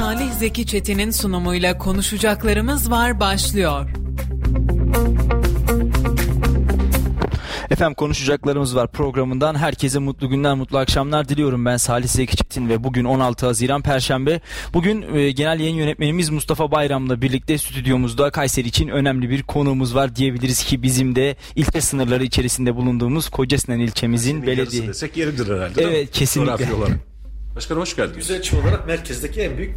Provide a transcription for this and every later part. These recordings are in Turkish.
Salih Zeki Çetin'in sunumuyla konuşacaklarımız var başlıyor. Efendim konuşacaklarımız var programından. Herkese mutlu günler, mutlu akşamlar diliyorum. Ben Salih Zeki Çetin ve bugün 16 Haziran Perşembe. Bugün e, genel yayın yönetmenimiz Mustafa Bayram'la birlikte stüdyomuzda Kayseri için önemli bir konuğumuz var diyebiliriz ki bizim de ilçe sınırları içerisinde bulunduğumuz Kocasinan ilçemizin belediye. desek yeridir herhalde. Evet kesinlikle. Başkanım hoş geldiniz. Yüz ölçüm olarak merkezdeki en büyük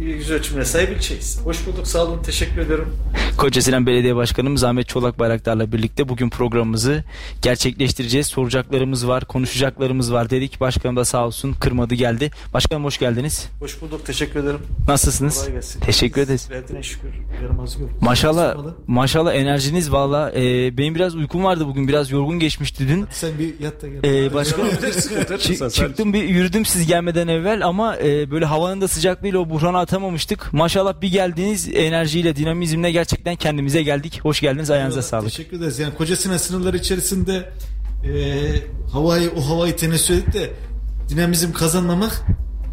yüz ölçümüne sahip ilçeyiz. Hoş bulduk, sağ olun, teşekkür ederim. Kocasinan Belediye Başkanımız Ahmet Çolak Bayraktar'la birlikte bugün programımızı gerçekleştireceğiz. Soracaklarımız var, konuşacaklarımız var dedik. Başkanım da sağ olsun kırmadı geldi. Başkanım hoş geldiniz. Hoş bulduk, teşekkür ederim. Nasılsınız? Kolay gelsin. Teşekkür ederiz. Verdiğine şükür, yaramaz yok. Maşallah Sormalı. maşallah enerjiniz valla. Ee, benim biraz uykum vardı bugün biraz yorgun geçmişti dün. Sen bir yat da gel. Ee, başkanım çıktım bir yürüdüm siz gelmeden evvel ama e, böyle havanın da sıcaklığıyla o buhranı atamamıştık. Maşallah bir geldiniz enerjiyle dinamizmle gerçekten kendimize geldik. Hoş geldiniz ayağınıza Eyvallah, sağlık. Teşekkür ederiz. Yani Kocasinan sınırları içerisinde e, havayı, o havayı tenessü edip de dinamizm kazanmamak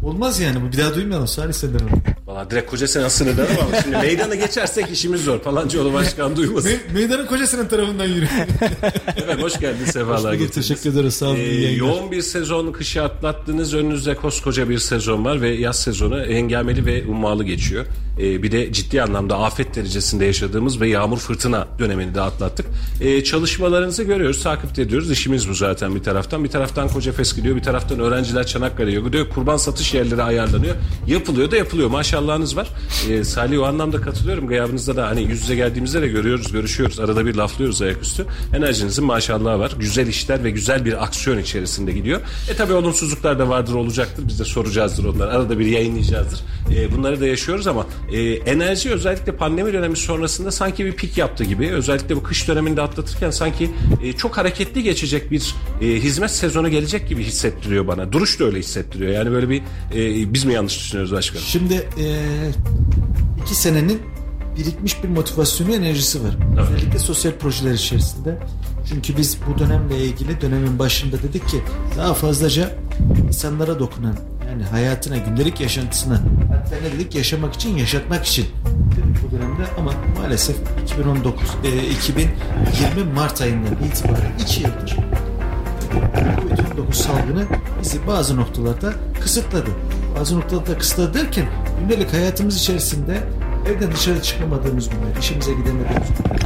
olmaz yani. Bu bir daha duymayalım. Salih senden onu. Valla direkt koca sene sınırları ama şimdi meydana geçersek işimiz zor. Falancıoğlu başkan duymasın. Me- meydanın Kocasinan tarafından yürü. evet hoş geldiniz sefalar getirdiniz. teşekkür ederiz, sağ olun, Ee, yoğun bir sezon kışı atlattınız. Önünüzde koskoca bir sezon var ve yaz sezonu hengameli ve ummalı geçiyor. Ee, bir de ciddi anlamda afet derecesinde yaşadığımız ve yağmur fırtına dönemini de atlattık. Ee, çalışmalarınızı görüyoruz, takip ediyoruz. İşimiz bu zaten bir taraftan. Bir taraftan Koca Fes gidiyor, bir taraftan öğrenciler Çanakkale'ye gidiyor. Kurban satış yerleri ayarlanıyor. Yapılıyor da yapılıyor. Maşallahınız var. Ee, Salih o anlamda katılıyorum. Gıyabınızda da hani yüz yüze geldiğimizde de görüyoruz, görüşüyoruz. Arada bir laflıyoruz ayaküstü. Enerjinizin maşallahı var. Güzel işler ve güzel bir aksiyon içerisinde gidiyor. E tabi olumsuzluklar da vardır, olacaktır. Biz de soracağızdır onları. Arada bir yayınlayacağızdır. E, bunları da yaşıyoruz ama e, enerji özellikle pandemi dönemi sonrasında sanki bir pik yaptı gibi. Özellikle bu kış döneminde atlatırken sanki e, çok hareketli geçecek bir e, hizmet sezonu gelecek gibi hissettiriyor bana. Duruş da öyle hissettiriyor. Yani böyle bir e, biz mi yanlış düşünüyoruz başkanım? Şimdi e, iki senenin birikmiş bir motivasyonu enerjisi var. Evet. Özellikle sosyal projeler içerisinde. Çünkü biz bu dönemle ilgili dönemin başında dedik ki daha fazlaca insanlara dokunan yani hayatına, gündelik yaşantısına hatta ne dedik yaşamak için, yaşatmak için bu dönemde ama maalesef 2019 e, 2020 Mart ayından itibaren 2 yıldır Covid-19 salgını bizi bazı noktalarda kısıtladı. Bazı noktalarda kısıtladı derken gündelik hayatımız içerisinde evden dışarı çıkamadığımız günler, işimize gidemediğimiz günler,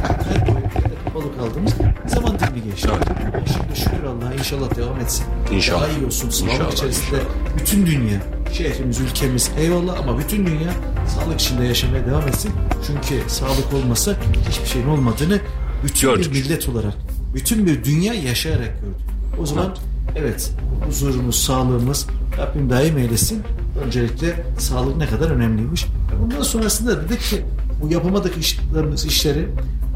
evde kapalı kaldığımız zaman dilimi geçti. Şimdi şükür Allah'a inşallah devam etsin. İnşallah. Daha iyi olsun. Sağlık İnşallah, içerisinde inşallah. bütün dünya, şehrimiz, ülkemiz eyvallah ama bütün dünya sağlık içinde yaşamaya devam etsin. Çünkü sağlık olmasa hiçbir şeyin olmadığını bütün Gördük. bir millet olarak, bütün bir dünya yaşayarak gördük. O zaman evet huzurumuz, sağlığımız Rabbim daim eylesin. Öncelikle sağlık ne kadar önemliymiş. Bundan sonrasında dedik ki bu yapamadık işlerimiz, işleri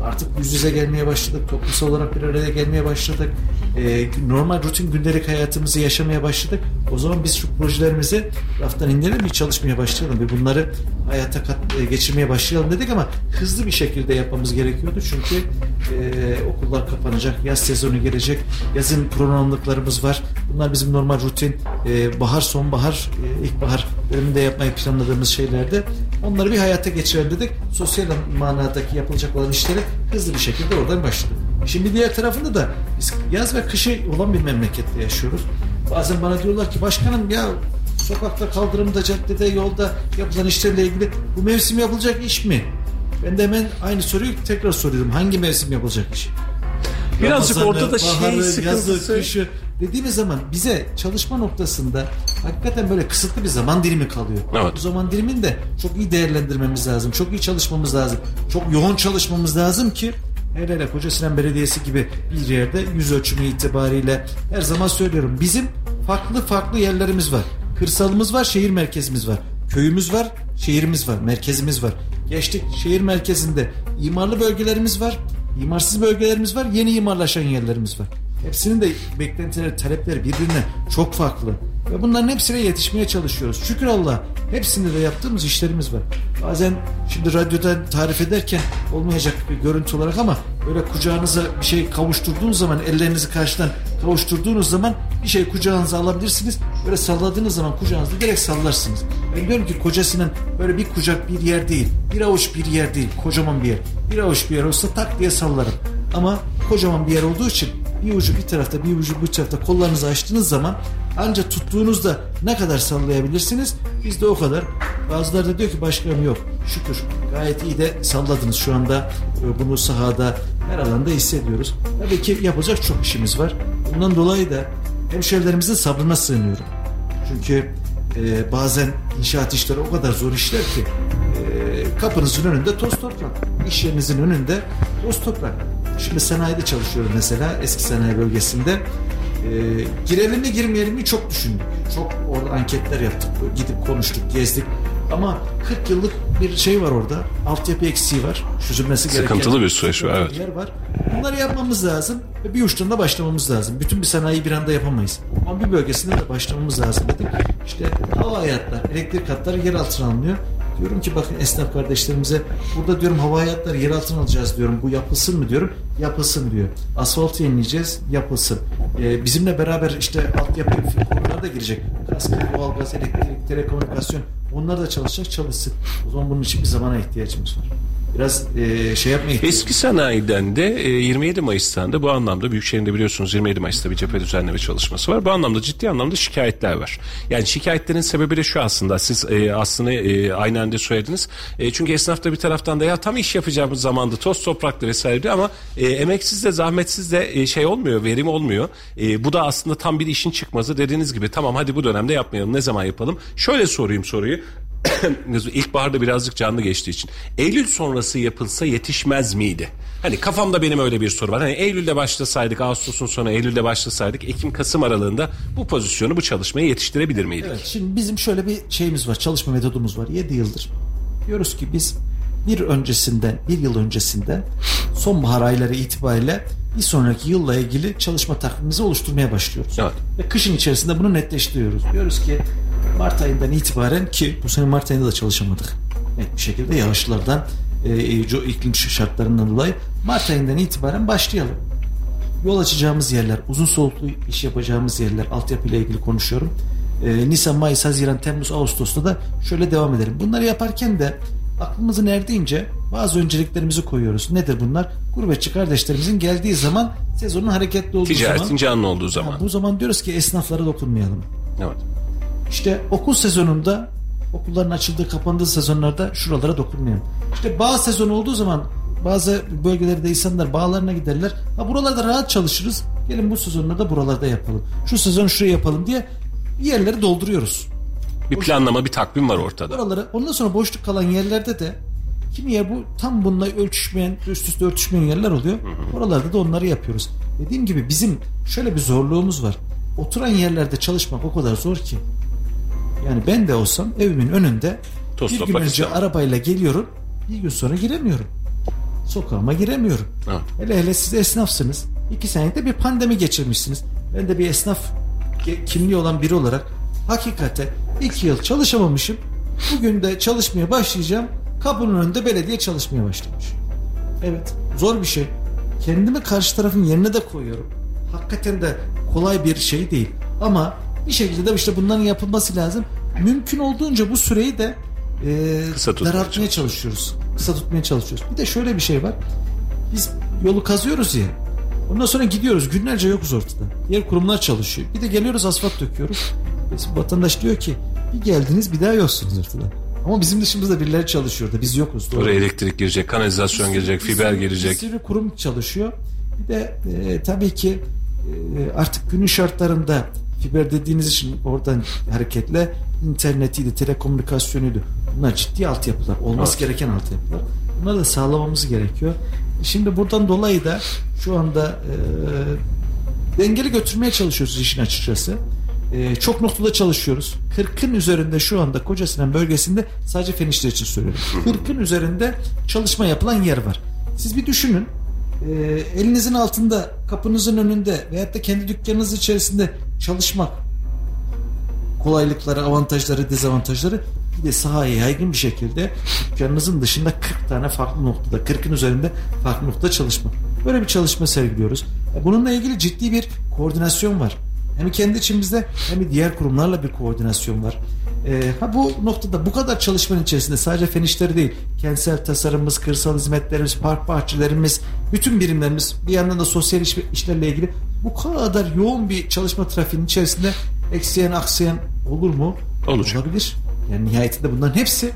artık yüz yüze gelmeye başladık. Toplumsal olarak bir araya gelmeye başladık. Ee, normal rutin gündelik hayatımızı yaşamaya başladık. O zaman biz şu projelerimizi raftan indirelim bir çalışmaya başlayalım ve bunları hayata kat, e, geçirmeye başlayalım dedik ama hızlı bir şekilde yapmamız gerekiyordu. Çünkü e, okullar kapanacak, yaz sezonu gelecek, yazın programlıklarımız var. Bunlar bizim normal rutin e, bahar, sonbahar, e, ilkbahar döneminde yapmayı planladığımız şeylerde onları bir hayata geçirelim dedik. Sosyal manadaki yapılacak olan işleri hızlı bir şekilde oradan başladık. Şimdi diğer tarafında da biz yaz ve kışı olan bir memlekette yaşıyoruz. Bazen bana diyorlar ki başkanım ya sokakta kaldırımda caddede yolda yapılan işlerle ilgili bu mevsim yapılacak iş mi? Ben de hemen aynı soruyu tekrar soruyorum. Hangi mevsim yapılacak iş? Birazcık Ramazanı, orada da şey baharı, sıkıntısı. yazı, kışı dediğimiz zaman bize çalışma noktasında hakikaten böyle kısıtlı bir zaman dilimi kalıyor. Evet. Bu zaman dilimini de çok iyi değerlendirmemiz lazım. Çok iyi çalışmamız lazım. Çok yoğun çalışmamız lazım ki hele hele Kocasinan Belediyesi gibi bir yerde yüz ölçümü itibariyle her zaman söylüyorum. Bizim farklı farklı yerlerimiz var. Kırsalımız var, şehir merkezimiz var. Köyümüz var, şehrimiz var, merkezimiz var. Geçtik şehir merkezinde imarlı bölgelerimiz var, imarsız bölgelerimiz var, yeni imarlaşan yerlerimiz var. Hepsinin de beklentileri, talepleri birbirine çok farklı. Ve bunların hepsine yetişmeye çalışıyoruz. Şükür Allah hepsinde de yaptığımız işlerimiz var. Bazen şimdi radyodan tarif ederken olmayacak bir görüntü olarak ama böyle kucağınıza bir şey kavuşturduğunuz zaman ellerinizi karşıdan kavuşturduğunuz zaman bir şey kucağınıza alabilirsiniz. Böyle salladığınız zaman kucağınızda direkt sallarsınız. Ben diyorum ki kocasının böyle bir kucak bir yer değil. Bir avuç bir yer değil. Kocaman bir yer. Bir avuç bir yer olsa tak diye sallarım. Ama kocaman bir yer olduğu için bir ucu bir tarafta bir ucu bu tarafta kollarınızı açtığınız zaman ancak tuttuğunuzda ne kadar sallayabilirsiniz? Biz de o kadar. Bazıları da diyor ki başkanım yok. Şükür gayet iyi de salladınız. Şu anda e, bunu sahada her alanda hissediyoruz. Tabii ki yapacak çok işimiz var. Bundan dolayı da hemşerilerimizin sabrına sığınıyorum. Çünkü e, bazen inşaat işleri o kadar zor işler ki e, kapınızın önünde toz toprak. İş yerinizin önünde toz toprak. Şimdi sanayide çalışıyorum mesela eski sanayi bölgesinde. E, girelim mi girmeyelim mi çok düşündük. Çok orada anketler yaptık. Gidip konuştuk, gezdik. Ama 40 yıllık bir şey var orada. Altyapı eksiği var. Çözülmesi gereken Sıkıntılı bir süreç var, evet. yer var. Bunları yapmamız lazım ve bir uçtan da başlamamız lazım. Bütün bir sanayiyi bir anda yapamayız. Ama bir bölgesinde de başlamamız lazım dedik. İşte hava hayatlar, elektrik hatları yer altına alınıyor. Diyorum ki bakın esnaf kardeşlerimize burada diyorum hava hayatları yer altına alacağız diyorum. Bu yapılsın mı diyorum. Yapılsın diyor. Asfalt yenileyeceğiz. Yapılsın. Ee, bizimle beraber işte altyapı konular da girecek. Kaskı, doğalgaz, elektrik, telekomünikasyon onlar da çalışacak çalışsın. O zaman bunun için bir zamana ihtiyacımız var. Biraz e, şey yapmaya Eski sanayiden de e, 27 Mayıs'tan da bu anlamda Büyükşehir'in de biliyorsunuz 27 Mayıs'ta bir cephe düzenleme çalışması var. Bu anlamda ciddi anlamda şikayetler var. Yani şikayetlerin sebebi de şu aslında siz e, aslında e, aynen de söylediniz. E, çünkü esnaf da bir taraftan da ya tam iş yapacağımız zamanda toz topraklı vesaire diyor ama e, emeksiz de zahmetsiz de e, şey olmuyor verim olmuyor. E, bu da aslında tam bir işin çıkmazı dediğiniz gibi tamam hadi bu dönemde yapmayalım ne zaman yapalım. Şöyle sorayım soruyu. İlkbaharda birazcık canlı geçtiği için. Eylül sonrası yapılsa yetişmez miydi? Hani kafamda benim öyle bir soru var. Hani Eylül'de başlasaydık, Ağustos'un sonu Eylül'de başlasaydık, Ekim-Kasım aralığında bu pozisyonu, bu çalışmayı yetiştirebilir miydik? Evet, şimdi bizim şöyle bir şeyimiz var, çalışma metodumuz var. 7 yıldır. Diyoruz ki biz bir öncesinden, bir yıl öncesinden sonbahar ayları itibariyle bir sonraki yılla ilgili çalışma takvimimizi oluşturmaya başlıyoruz. Evet. Ve kışın içerisinde bunu netleştiriyoruz. Diyoruz ki Mart ayından itibaren ki bu sene Mart ayında da çalışamadık. Net bir şekilde yağışlardan, e, iklim şartlarından dolayı Mart ayından itibaren başlayalım. Yol açacağımız yerler, uzun soluklu iş yapacağımız yerler, altyapı ile ilgili konuşuyorum. E, Nisan, Mayıs, Haziran, Temmuz, Ağustos'ta da şöyle devam edelim. Bunları yaparken de aklımızın erdiğince bazı önceliklerimizi koyuyoruz. Nedir bunlar? Gurbetçi kardeşlerimizin geldiği zaman sezonun hareketli olduğu Ticaretin zaman. canlı olduğu zaman. Ha, bu zaman diyoruz ki esnaflara dokunmayalım. Evet. İşte okul sezonunda okulların açıldığı kapandığı sezonlarda şuralara dokunmayalım. İşte bağ sezonu olduğu zaman bazı bölgelerde insanlar bağlarına giderler. Ha buralarda rahat çalışırız. Gelin bu sezonlarda buralarda yapalım. Şu sezon şuraya yapalım diye yerleri dolduruyoruz. Bir planlama, bir takvim var ortada. Oraları ondan sonra boşluk kalan yerlerde de kimi yer bu tam bununla ölçüşmeyen, üst üste örtüşmeyen yerler oluyor. Oralarda da onları yapıyoruz. Dediğim gibi bizim şöyle bir zorluğumuz var. Oturan yerlerde çalışmak o kadar zor ki. Yani ben de olsam evimin önünde Toz bir gün önce istemem. arabayla geliyorum. Bir gün sonra giremiyorum. Sokağıma giremiyorum. Evet. Hele hele siz esnafsınız. İki senede bir pandemi geçirmişsiniz. Ben de bir esnaf kimliği olan biri olarak hakikaten iki yıl çalışamamışım. Bugün de çalışmaya başlayacağım. Kapının önünde belediye çalışmaya başlamış. Evet zor bir şey. Kendimi karşı tarafın yerine de koyuyorum. Hakikaten de kolay bir şey değil. Ama bir şekilde de işte bunların yapılması lazım. Mümkün olduğunca bu süreyi de e, Kısa daraltmaya çalışıyoruz. Kısa tutmaya çalışıyoruz. Bir de şöyle bir şey var. Biz yolu kazıyoruz ya. Ondan sonra gidiyoruz. Günlerce yokuz ortada. Diğer kurumlar çalışıyor. Bir de geliyoruz asfalt döküyoruz. Biz, vatandaş diyor ki bir geldiniz bir daha yoksunuz ortada. Ama bizim dışımızda birileri çalışıyor da biz yokuz. Doğru. Oraya elektrik girecek, kanalizasyon girecek, Bir fiber sürü- girecek. Bir sürü kurum çalışıyor. Bir de e, tabii ki e, artık günün şartlarında fiber dediğiniz için oradan hareketle internetiydi, telekomünikasyonuydu. Bunlar ciddi altyapılar. Olması Evet. gereken altyapılar. Bunları da sağlamamız gerekiyor. Şimdi buradan dolayı da şu anda e, dengeli götürmeye çalışıyoruz işin açıkçası. E, çok noktada çalışıyoruz. 40'ın üzerinde şu anda Kocasinan bölgesinde sadece fen işleri için söylüyorum. 40'ın üzerinde çalışma yapılan yer var. Siz bir düşünün. E, elinizin altında, kapınızın önünde veyahut da kendi dükkanınız içerisinde çalışmak kolaylıkları, avantajları, dezavantajları bir de sahaya yaygın bir şekilde dükkanınızın dışında 40 tane farklı noktada, 40'ın üzerinde farklı noktada çalışma. Böyle bir çalışma sergiliyoruz. Bununla ilgili ciddi bir koordinasyon var. Hem kendi içimizde hem diğer kurumlarla bir koordinasyon var. Ee, ha bu noktada bu kadar çalışmanın içerisinde sadece fen işleri değil, kentsel tasarımımız, kırsal hizmetlerimiz, park bahçelerimiz, bütün birimlerimiz bir yandan da sosyal iş, işlerle ilgili bu kadar yoğun bir çalışma trafiğinin içerisinde ekseyen aksayan olur mu? Olacak. Olabilir. Yani nihayetinde bunların hepsi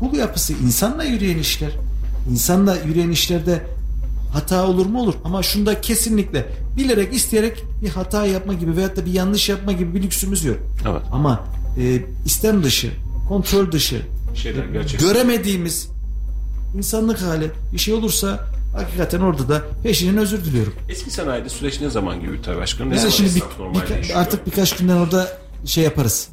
kul yapısı, insanla yürüyen işler. İnsanla yürüyen işlerde hata olur mu olur ama şunda kesinlikle bilerek isteyerek bir hata yapma gibi veyahut da bir yanlış yapma gibi bir lüksümüz yok. Evet. Ama e, istem dışı, kontrol dışı, gerçekten. göremediğimiz insanlık hali bir şey olursa hakikaten orada da peşinden özür diliyorum. Eski sanayide süreç ne zaman gibi Ülter Başkanım? Ne Biz de zaman şimdi bir, esnaf bir- artık birkaç günden orada şey yaparız.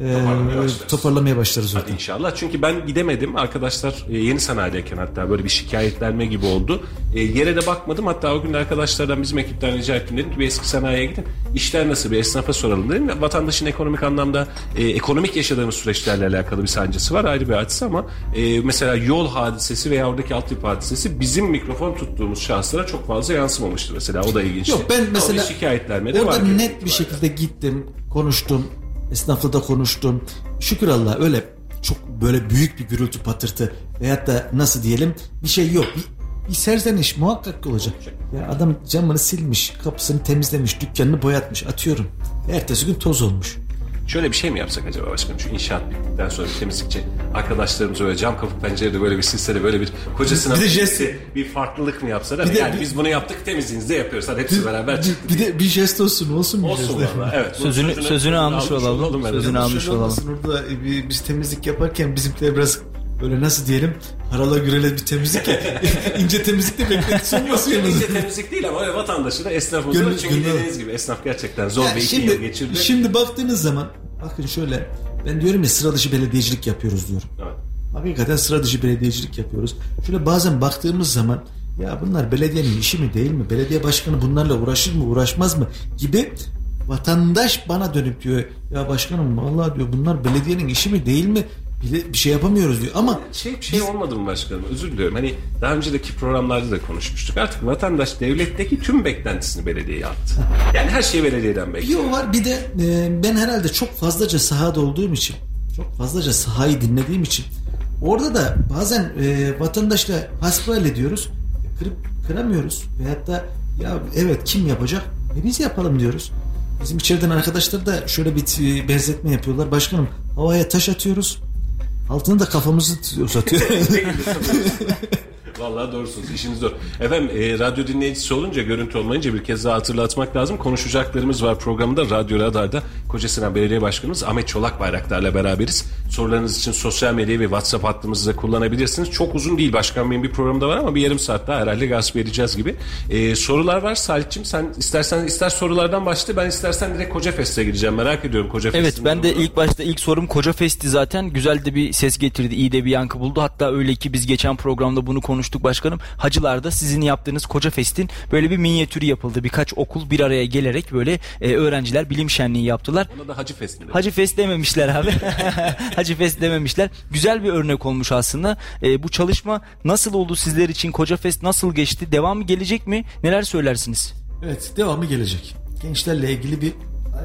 E, Toparlamaya başlarız. toparlamaya başlarız Hadi orada. inşallah. Çünkü ben gidemedim. Arkadaşlar e, yeni sanayideyken hatta böyle bir şikayetlenme gibi oldu. E, yere de bakmadım. Hatta o gün arkadaşlardan bizim ekipten rica ettim. Dedim ki bir eski sanayiye gidin. İşler nasıl bir esnafa soralım dedim. Ve Vatandaşın ekonomik anlamda e, ekonomik yaşadığımız süreçlerle alakalı bir sancısı var. Ayrı bir hadise ama e, mesela yol hadisesi veya oradaki altyapı hadisesi bizim mikrofon tuttuğumuz şahıslara çok fazla yansımamıştı mesela. O da ilginçti. Yok ben mesela orada net bir şekilde gittim, konuştum, esnafla da konuştum. Şükür Allah öyle çok böyle büyük bir gürültü patırtı veyahut da nasıl diyelim bir şey yok. Bir, bir serzeniş muhakkak olacak. Ya adam camını silmiş, kapısını temizlemiş, dükkanını boyatmış atıyorum. Ertesi gün toz olmuş. Şöyle bir şey mi yapsak acaba başkanım? Şu inşaat bittikten sonra bir temizlikçi arkadaşlarımız öyle cam kapı pencerede böyle bir silsele böyle bir kocasına Bir de jest- bir farklılık mı yapsalar? Bir de- yani bir- biz bunu yaptık temizliğinizi de yapıyoruz. Hadi hepsi beraber çıktık. Bir de bir jest olsun olsun. bir Olsun jest. valla. Evet. bunun Sözünü- sözünü almış olalım. evet. Sözünü almış olalım. Orada bir- biz temizlik yaparken bizimkiler biraz böyle nasıl diyelim harala gürele bir temizlik ya. ince temizlikte beklentisi olmasın yanınızda. ince temizlik değil ama vatandaşı da esnafımızı da Gönül- çünkü gönül- dediğiniz gibi esnaf gerçekten zor Ya bir iki yıl şimdi, geçirdi. şimdi baktığınız zaman bakın şöyle ben diyorum ya sıra dışı belediyecilik yapıyoruz diyorum. Evet. Hakikaten sıra dışı belediyecilik yapıyoruz. Şöyle bazen baktığımız zaman ya bunlar belediyenin işi mi değil mi? Belediye başkanı bunlarla uğraşır mı uğraşmaz mı? Gibi vatandaş bana dönüp diyor ya başkanım vallahi diyor bunlar belediyenin işi mi değil mi? Bir, bir şey yapamıyoruz diyor ama Şey bir şey olmadı mı başkanım? Özür diliyorum. Hani daha önceki programlarda da konuşmuştuk. Artık vatandaş devletteki tüm beklentisini belediyeye attı. Yani her şeyi belediyeden bekliyor. Bir var bir de e, ben herhalde çok fazlaca sahada olduğum için çok fazlaca sahayı dinlediğim için orada da bazen e, vatandaşla hasbihal ediyoruz kırıp kıramıyoruz veyahut da ya evet kim yapacak e, biz yapalım diyoruz. Bizim içeriden arkadaşlar da şöyle bir e, benzetme yapıyorlar. Başkanım havaya taş atıyoruz. Altını da kafamızı uzatıyor. Vallahi doğrusunuz. işiniz zor. Efendim e, radyo dinleyicisi olunca görüntü olmayınca bir kez daha hatırlatmak lazım. Konuşacaklarımız var programda. Radyo Radar'da Kocasinan Belediye Başkanımız Ahmet Çolak Bayraktar'la beraberiz. Sorularınız için sosyal medyayı ve WhatsApp hattımızı da kullanabilirsiniz. Çok uzun değil Başkan Bey'in bir programda var ama bir yarım saat daha herhalde gasp edeceğiz gibi. E, sorular var Salih'cim sen istersen ister sorulardan başla ben istersen direkt Koca Fest'e gideceğim. Merak ediyorum Koca Evet Fest'in ben de ilk başta ilk sorum Koca Fest'i zaten güzel de bir ses getirdi, iyi de bir yankı buldu. Hatta öyle ki biz geçen programda bunu konuştuk başkanım. Hacılar'da sizin yaptığınız Koca Fest'in böyle bir minyatürü yapıldı. Birkaç okul bir araya gelerek böyle e, öğrenciler bilim şenliği yaptılar. Ona da Hacı Fest mi? Hacı Fest dememişler abi. Hacı Fest dememişler. Güzel bir örnek olmuş aslında. E, bu çalışma nasıl oldu sizler için? Koca Fest nasıl geçti? Devamı gelecek mi? Neler söylersiniz? Evet devamı gelecek. Gençlerle ilgili bir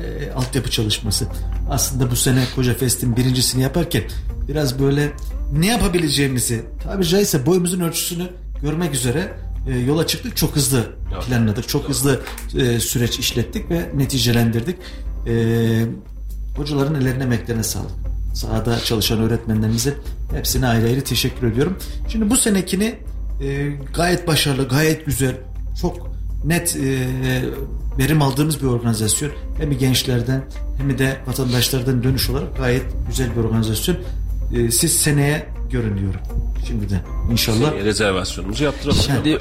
e, altyapı çalışması. Aslında bu sene Koca Fest'in birincisini yaparken biraz böyle ne yapabileceğimizi tabi caizse boyumuzun ölçüsünü görmek üzere e, yola çıktık. Çok hızlı planladık. Çok hızlı e, süreç işlettik ve neticelendirdik. E, hocaların ellerine emeklerine sağlık. Sahada çalışan öğretmenlerimize hepsine ayrı ayrı teşekkür ediyorum. Şimdi bu senekini e, gayet başarılı, gayet güzel, çok net e, verim aldığımız bir organizasyon. Hem gençlerden hem de vatandaşlardan dönüş olarak gayet güzel bir organizasyon. E, siz seneye görün diyorum. Şimdiden inşallah. Seneye rezervasyonumuzu yaptıralım. Şimdi,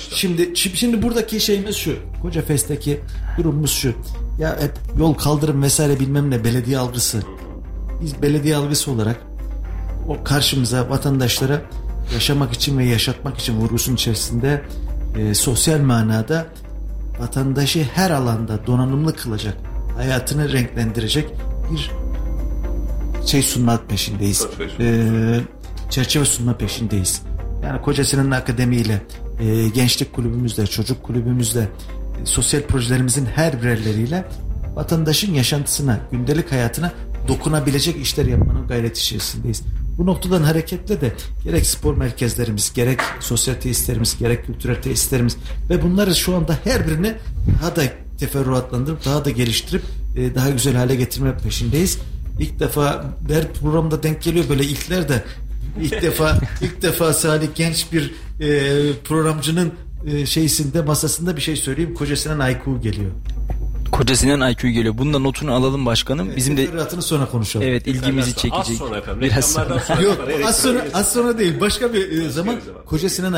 şimdi, şimdi, buradaki şeyimiz şu. Koca Fest'teki durumumuz şu. Ya hep yol kaldırım vesaire bilmem ne belediye algısı. Biz belediye algısı olarak o karşımıza vatandaşlara yaşamak için ve yaşatmak için vurgusun içerisinde e, sosyal manada vatandaşı her alanda donanımlı kılacak, hayatını renklendirecek bir şey sunma peşindeyiz. Ee, çerçeve sunma peşindeyiz. Yani Kocasinan Akademi ile e, gençlik kulübümüzle, çocuk kulübümüzle sosyal projelerimizin her birerleriyle vatandaşın yaşantısına, gündelik hayatına dokunabilecek işler yapmanın gayret içerisindeyiz. Bu noktadan hareketle de gerek spor merkezlerimiz, gerek sosyal tesislerimiz, gerek kültürel tesislerimiz ve bunları şu anda her birini daha da teferruatlandırıp daha da geliştirip e, daha güzel hale getirme peşindeyiz. İlk defa her programda denk geliyor böyle ilkler de ilk defa ilk defa Salih genç bir e, programcının e, şeysinde masasında bir şey söyleyeyim. Kocasından Ayku geliyor. Kocasından IQ geliyor. Bunun da notunu alalım başkanım. Bizim de Teferruatını sonra konuşalım. evet ilgimizi Az çekecek. sonra efendim. Biraz sonra. Yok az sonra az sonra değil başka bir e, zaman bir zaman. kocasından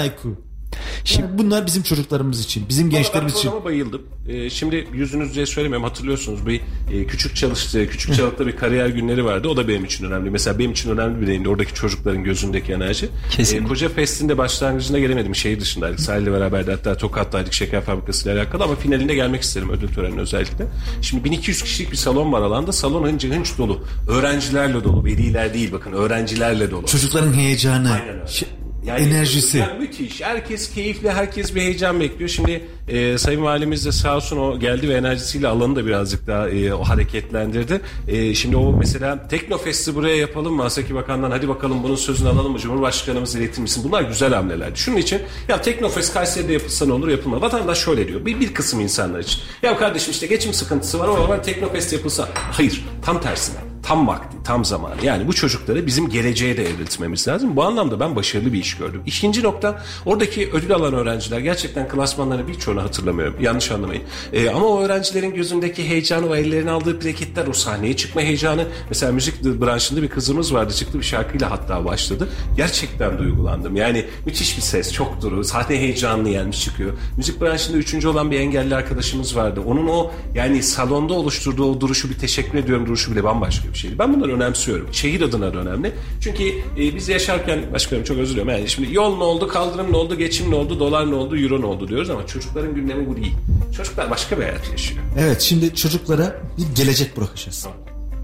Ayku. Yani bunlar bizim çocuklarımız için, bizim gençlerimiz ben için. programa bayıldım. Ee, şimdi yüzünüz diye söylemiyorum hatırlıyorsunuz bir e, küçük çalıştığı, küçük çağlıkta bir kariyer günleri vardı. O da benim için önemli. Mesela benim için önemli bir değindi. Oradaki çocukların gözündeki enerji. Ee, Koca Fest'in başlangıcına gelemedim. Şehir dışındaydık. Sahil'le beraberdi. Hatta Tokat'taydık şeker fabrikasıyla alakalı ama finalinde gelmek isterim ödül törenine özellikle. Şimdi 1200 kişilik bir salon var alanda. Salon hınca hınç dolu. Öğrencilerle dolu. Veliler değil bakın öğrencilerle dolu. Çocukların heyecanı, Aynen öyle. şey- Yani, enerjisi. müthiş. Herkes keyifli, herkes bir heyecan bekliyor. Şimdi e, Sayın Valimiz de sağ olsun o geldi ve enerjisiyle alanı da birazcık daha e, o hareketlendirdi. E, şimdi o mesela Teknofest'i buraya yapalım mı? Asaki Bakan'dan hadi bakalım bunun sözünü alalım mı? Cumhurbaşkanımız iletir misin? Bunlar güzel hamleler. Şunun için ya Teknofest Kayseri'de yapılsa ne olur yapılmaz. Vatandaş şöyle diyor. Bir, bir kısım insanlar için. Ya kardeşim işte geçim sıkıntısı var ama var Teknofest yapılsa. Hayır. Tam tersine. Tam vakti, tam zamanı. Yani bu çocukları bizim geleceğe de evriltmemiz lazım. Bu anlamda ben başarılı bir iş gördüm. İkinci nokta oradaki ödül alan öğrenciler gerçekten klasmanlarını birçoğunu hatırlamıyorum. Yanlış anlamayın. Ee, ama o öğrencilerin gözündeki heyecanı, o ellerine aldığı plaketler, o sahneye çıkma heyecanı. Mesela müzik branşında bir kızımız vardı. Çıktı bir şarkıyla hatta başladı. Gerçekten duygulandım. Yani müthiş bir ses, çok duru. Sahne heyecanlı gelmiş çıkıyor. Müzik branşında üçüncü olan bir engelli arkadaşımız vardı. Onun o yani salonda oluşturduğu o duruşu bir teşekkür ediyorum duruşu bile bambaşka bir şeydi. Ben bunları önemsiyorum. Şehir adına da önemli. Çünkü e, biz yaşarken başkanım çok özür diliyorum. Yani şimdi yol ne oldu, kaldırım ne oldu, geçim ne oldu, dolar ne oldu, euro ne oldu diyoruz ama çocukların gündemi bu değil. Çocuklar başka bir hayat yaşıyor. Evet şimdi çocuklara bir gelecek bırakacağız.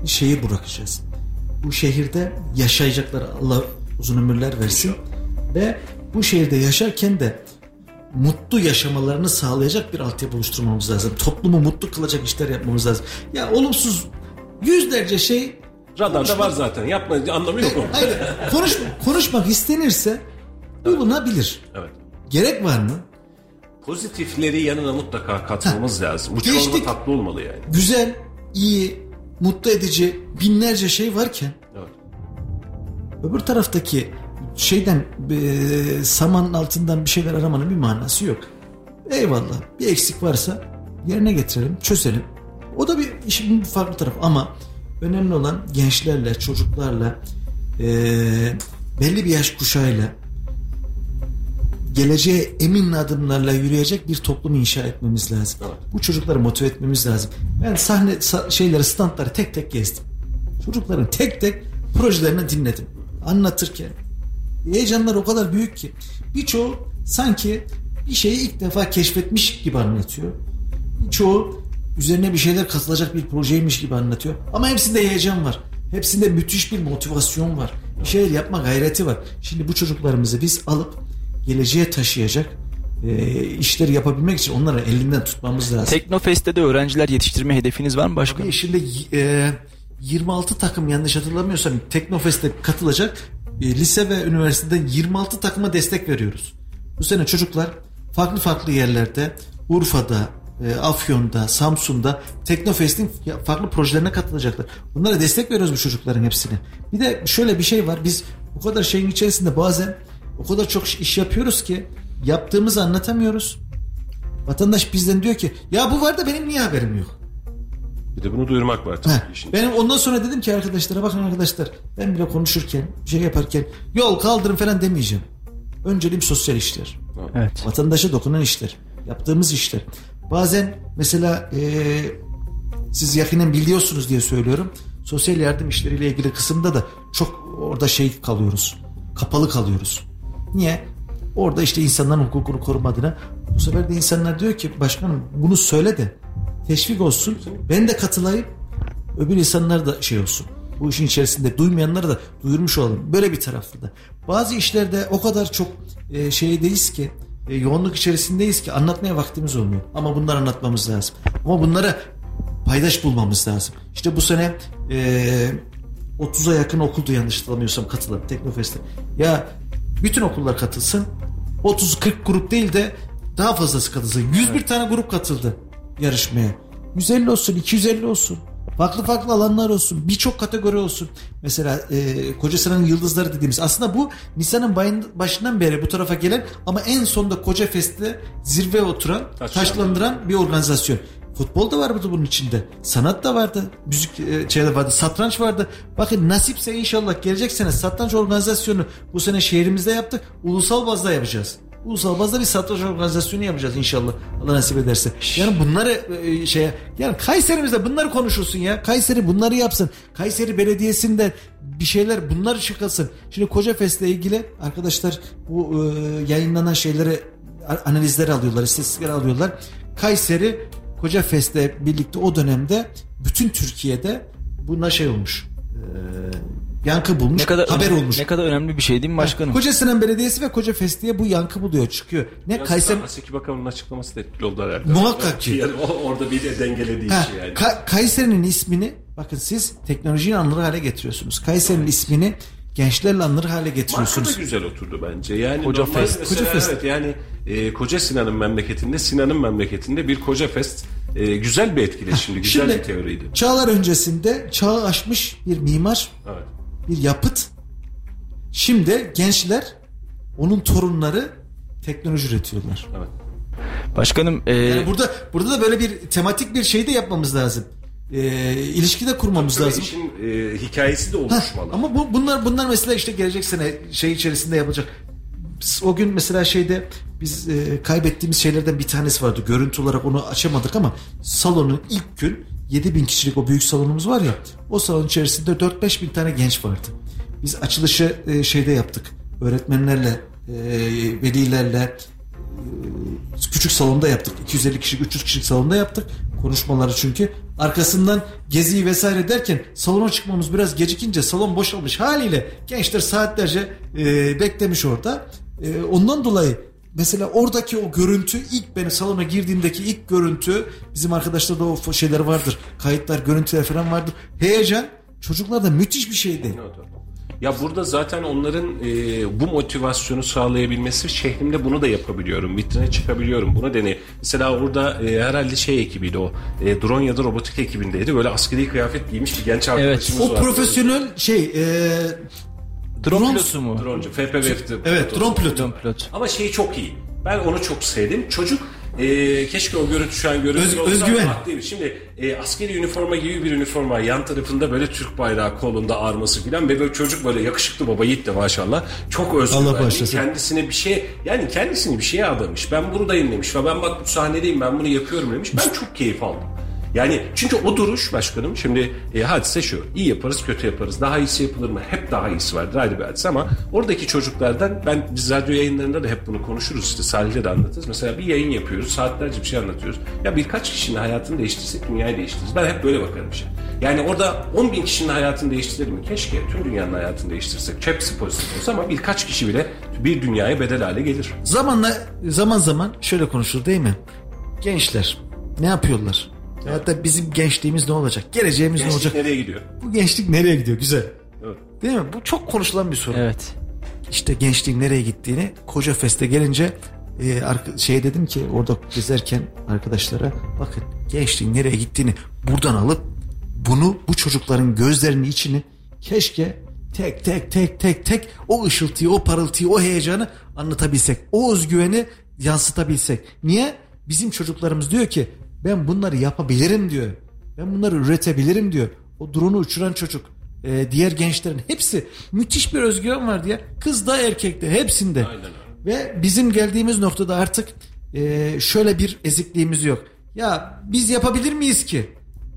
Bir şehir bırakacağız. Bu şehirde yaşayacaklar Allah uzun ömürler versin. Ve bu şehirde yaşarken de mutlu yaşamalarını sağlayacak bir altyapı oluşturmamız lazım. Toplumu mutlu kılacak işler yapmamız lazım. Ya olumsuz yüzlerce şey Radarda var zaten. Yapma anlamı yok mu? hayır, konuş, konuşmak istenirse bulunabilir. Evet. Gerek var mı? Pozitifleri yanına mutlaka katmamız lazım. Bu Geçtik. çorba tatlı olmalı yani. Güzel, iyi, mutlu edici binlerce şey varken Evet. öbür taraftaki şeyden e, samanın altından bir şeyler aramanın bir manası yok. Eyvallah bir eksik varsa yerine getirelim çözelim. O da bir işin farklı tarafı ama önemli olan gençlerle çocuklarla e, belli bir yaş kuşağıyla geleceğe emin adımlarla yürüyecek bir toplum inşa etmemiz lazım. Bu çocukları motive etmemiz lazım. Ben sahne sa- şeyleri standları tek tek gezdim. Çocukların tek tek projelerini dinledim. Anlatırken heyecanlar o kadar büyük ki birçoğu sanki bir şeyi ilk defa keşfetmiş gibi anlatıyor. Birçoğu üzerine bir şeyler katılacak bir projeymiş gibi anlatıyor. Ama hepsinde heyecan var. Hepsinde müthiş bir motivasyon var. Bir şeyler yapma gayreti var. Şimdi bu çocuklarımızı biz alıp geleceğe taşıyacak e, işleri yapabilmek için onları elinden tutmamız lazım. Teknofest'te de öğrenciler yetiştirme hedefiniz var mı başkanım? Tabii şimdi e, 26 takım yanlış hatırlamıyorsam Teknofest'e katılacak e, lise ve üniversiteden 26 takıma destek veriyoruz. Bu sene çocuklar farklı farklı yerlerde Urfa'da, Afyon'da, Samsun'da Teknofest'in farklı projelerine katılacaklar. Bunlara destek veriyoruz bu çocukların hepsine. Bir de şöyle bir şey var. Biz bu kadar şeyin içerisinde bazen o kadar çok iş yapıyoruz ki yaptığımızı anlatamıyoruz. Vatandaş bizden diyor ki ya bu var da benim niye haberim yok? Bir de bunu duyurmak var tabii Heh, işin. benim ondan sonra dedim ki arkadaşlara bakın arkadaşlar ben bile konuşurken şey yaparken yol kaldırın falan demeyeceğim. Önceliğim sosyal işler. Evet. Vatandaşa dokunan işler. Yaptığımız işler. Bazen mesela eee, siz yakinen biliyorsunuz diye söylüyorum. Sosyal yardım işleriyle ilgili kısımda da çok orada şey kalıyoruz. Kapalı kalıyoruz. Niye? Orada işte insanların hukukunu korumadığına bu sefer de insanlar diyor ki başkanım bunu söyle de teşvik olsun. Ben de katılayım. Öbür insanlar da şey olsun. Bu işin içerisinde duymayanları da duyurmuş olalım. Böyle bir tarafı da. Bazı işlerde o kadar çok e, şeydeyiz ki e, yoğunluk içerisindeyiz ki anlatmaya vaktimiz olmuyor. Ama bunları anlatmamız lazım. Ama bunlara paydaş bulmamız lazım. İşte bu sene e, 30'a yakın okuldu yanlış hatırlamıyorsam katılan Teknofest'e. Ya bütün okullar katılsın. 30-40 grup değil de daha fazlası katılsın. 101 tane grup katıldı yarışmaya. 150 olsun, 250 olsun. Farklı farklı alanlar olsun. Birçok kategori olsun. Mesela e, Kocasinan Yıldızları dediğimiz. Aslında bu Nisan'ın başından beri bu tarafa gelen ama en sonunda Koca Fest'te zirveye oturan, Taşlandıran. bir organizasyon. Futbol da vardı bunun içinde. Sanat da vardı. Müzik e, şeyde vardı. Satranç vardı. Bakın nasipse inşallah gelecek sene satranç organizasyonu bu sene şehrimizde yaptık. Ulusal bazda yapacağız. Ulusal bazda bir satranç organizasyonu yapacağız inşallah. Allah nasip ederse. Yani bunları e, şeye yani Kayseri'mizde bunları konuşulsun ya. Kayseri bunları yapsın. Kayseri Belediyesi'nde bir şeyler bunları çıkasın. Şimdi Koca Fest'le ilgili arkadaşlar bu e, yayınlanan şeyleri a- analizleri alıyorlar, istatistikleri alıyorlar. Kayseri Koca Fest'le birlikte o dönemde bütün Türkiye'de buna şey olmuş. e, yankı bulmuş. Ne kadar haber önemli, olmuş. Ne kadar önemli bir şey değil mi başkanım? Koca Sinan Belediyesi ve Koca Fest diye bu yankı buluyor çıkıyor. Ne Biraz Kayseri Haseki Bakanı'nın açıklaması da etkili oldu herhalde. Muhakkak ki. Yani orada bir de dengelediği Ha, şey yani. Ka- Kayseri'nin ismini bakın siz teknolojiyi anılır hale getiriyorsunuz. Kayseri'nin ismini gençlerle anılır hale Marka da getiriyorsunuz. güzel oturdu bence. Yani Koca Fest. mesela Koca Fest. Evet yani e, Koca Sinan'ın memleketinde, Sinan'ın memleketinde bir Koca Fest e, güzel bir etkileşimdi, güzel Şimdi bir teoriydi. çağlar öncesinde çağı aşmış bir mimar, Evet. Bir yapıt. Şimdi gençler onun torunları teknoloji üretiyorlar. Evet. Başkanım e, Yani burada burada da böyle bir tematik bir şey de yapmamız lazım. Ee, ilişki de kurmamız Tabii lazım. işin e, hikayesi de oluşmalı. ama bu, bunlar bunlar mesela işte gelecek sene şey içerisinde yapılacak. Biz O gün mesela şeyde biz e, kaybettiğimiz şeylerden bir tanesi vardı. Görüntü olarak onu açamadık ama salonun ilk gün 7 bin kişilik o büyük salonumuz var ya o salon içerisinde 4-5 bin tane genç vardı. Biz açılışı e, şeyde yaptık. Öğretmenlerle, e, velilerle, küçük salonda yaptık. 250 kişilik, 300 kişilik salonda yaptık. Konuşmaları çünkü. Arkasından geziyi vesaire derken salona çıkmamız biraz gecikince salon boşalmış haliyle gençler saatlerce e, beklemiş orada. E, ondan dolayı mesela oradaki o görüntü ilk benim salona girdiğimdeki ilk görüntü bizim arkadaşlarda o şeyler vardır. Kayıtlar, görüntüler falan vardır. Heyecan çocuklarda müthiş bir şeydi. Evet, evet. Ya burada zaten onların e, bu motivasyonu sağlayabilmesi şehrimde bunu da yapabiliyorum. Vitrine çıkabiliyorum. Buna deney. Mesela orada e, herhalde şey ekibiydi o. E, drone ya da robotik ekibindeydi. Böyle askeri kıyafet giymiş bir genç arkadaşımız O vardı. profesyonel şey e, drone drone- pilotu mu? Droncu. FPV'de. evet drone pilotu. Drone pilot. Ama şeyi çok iyi. Ben onu çok sevdim. Çocuk e, keşke o görüntü şu an görüntü Öz- olsa özgüven. değil. Şimdi e, askeri üniforma gibi bir üniforma yan tarafında böyle Türk bayrağı kolunda arması filan ve böyle çocuk böyle yakışıklı baba yiğit de maşallah çok Allah özgüvenli. bağışlasın. Kendisine bir şey yani kendisini bir şeye adamış. Ben buradayım demiş ve ben bak bu sahnedeyim ben bunu yapıyorum demiş. Ben çok keyif aldım. Yani çünkü o duruş başkanım şimdi e, hadise şu iyi yaparız kötü yaparız daha iyisi yapılır mı? Hep daha iyisi vardır ayrı bir hadise ama oradaki çocuklardan ben biz radyo yayınlarında da hep bunu konuşuruz işte Salih'le de anlatırız. Mesela bir yayın yapıyoruz saatlerce bir şey anlatıyoruz. Ya birkaç kişinin hayatını değiştirsek dünyayı değiştiririz. Ben hep böyle bakarım işe. Yani orada 10 bin kişinin hayatını değiştirelim mi? Keşke tüm dünyanın hayatını değiştirsek. Hepsi pozitif olsa ama birkaç kişi bile bir dünyaya bedel hale gelir. Zamanla zaman zaman şöyle konuşulur değil mi? Gençler ne yapıyorlar? Ya da bizim gençliğimiz ne olacak? Geleceğimiz ne gençlik olacak? nereye gidiyor Bu gençlik nereye gidiyor? Güzel. evet. Değil mi? Bu çok konuşulan bir soru. Evet. İşte gençliğin nereye gittiğini Koca Fest'e gelince e, arka- şey dedim ki orada gezerken arkadaşlara bakın gençliğin nereye gittiğini buradan alıp bunu bu çocukların gözlerinin içini keşke tek tek tek tek tek o ışıltıyı, o parıltıyı, o heyecanı anlatabilsek. O özgüveni yansıtabilsek. Niye? Bizim çocuklarımız diyor ki ben bunları yapabilirim diyor. Ben bunları üretebilirim diyor. O drone'u uçuran çocuk e, diğer gençlerin hepsi müthiş bir özgüven var diye. Kız da erkek de hepsinde. Aynen. Ve bizim geldiğimiz noktada artık e, şöyle bir ezikliğimiz yok. Ya biz yapabilir miyiz ki?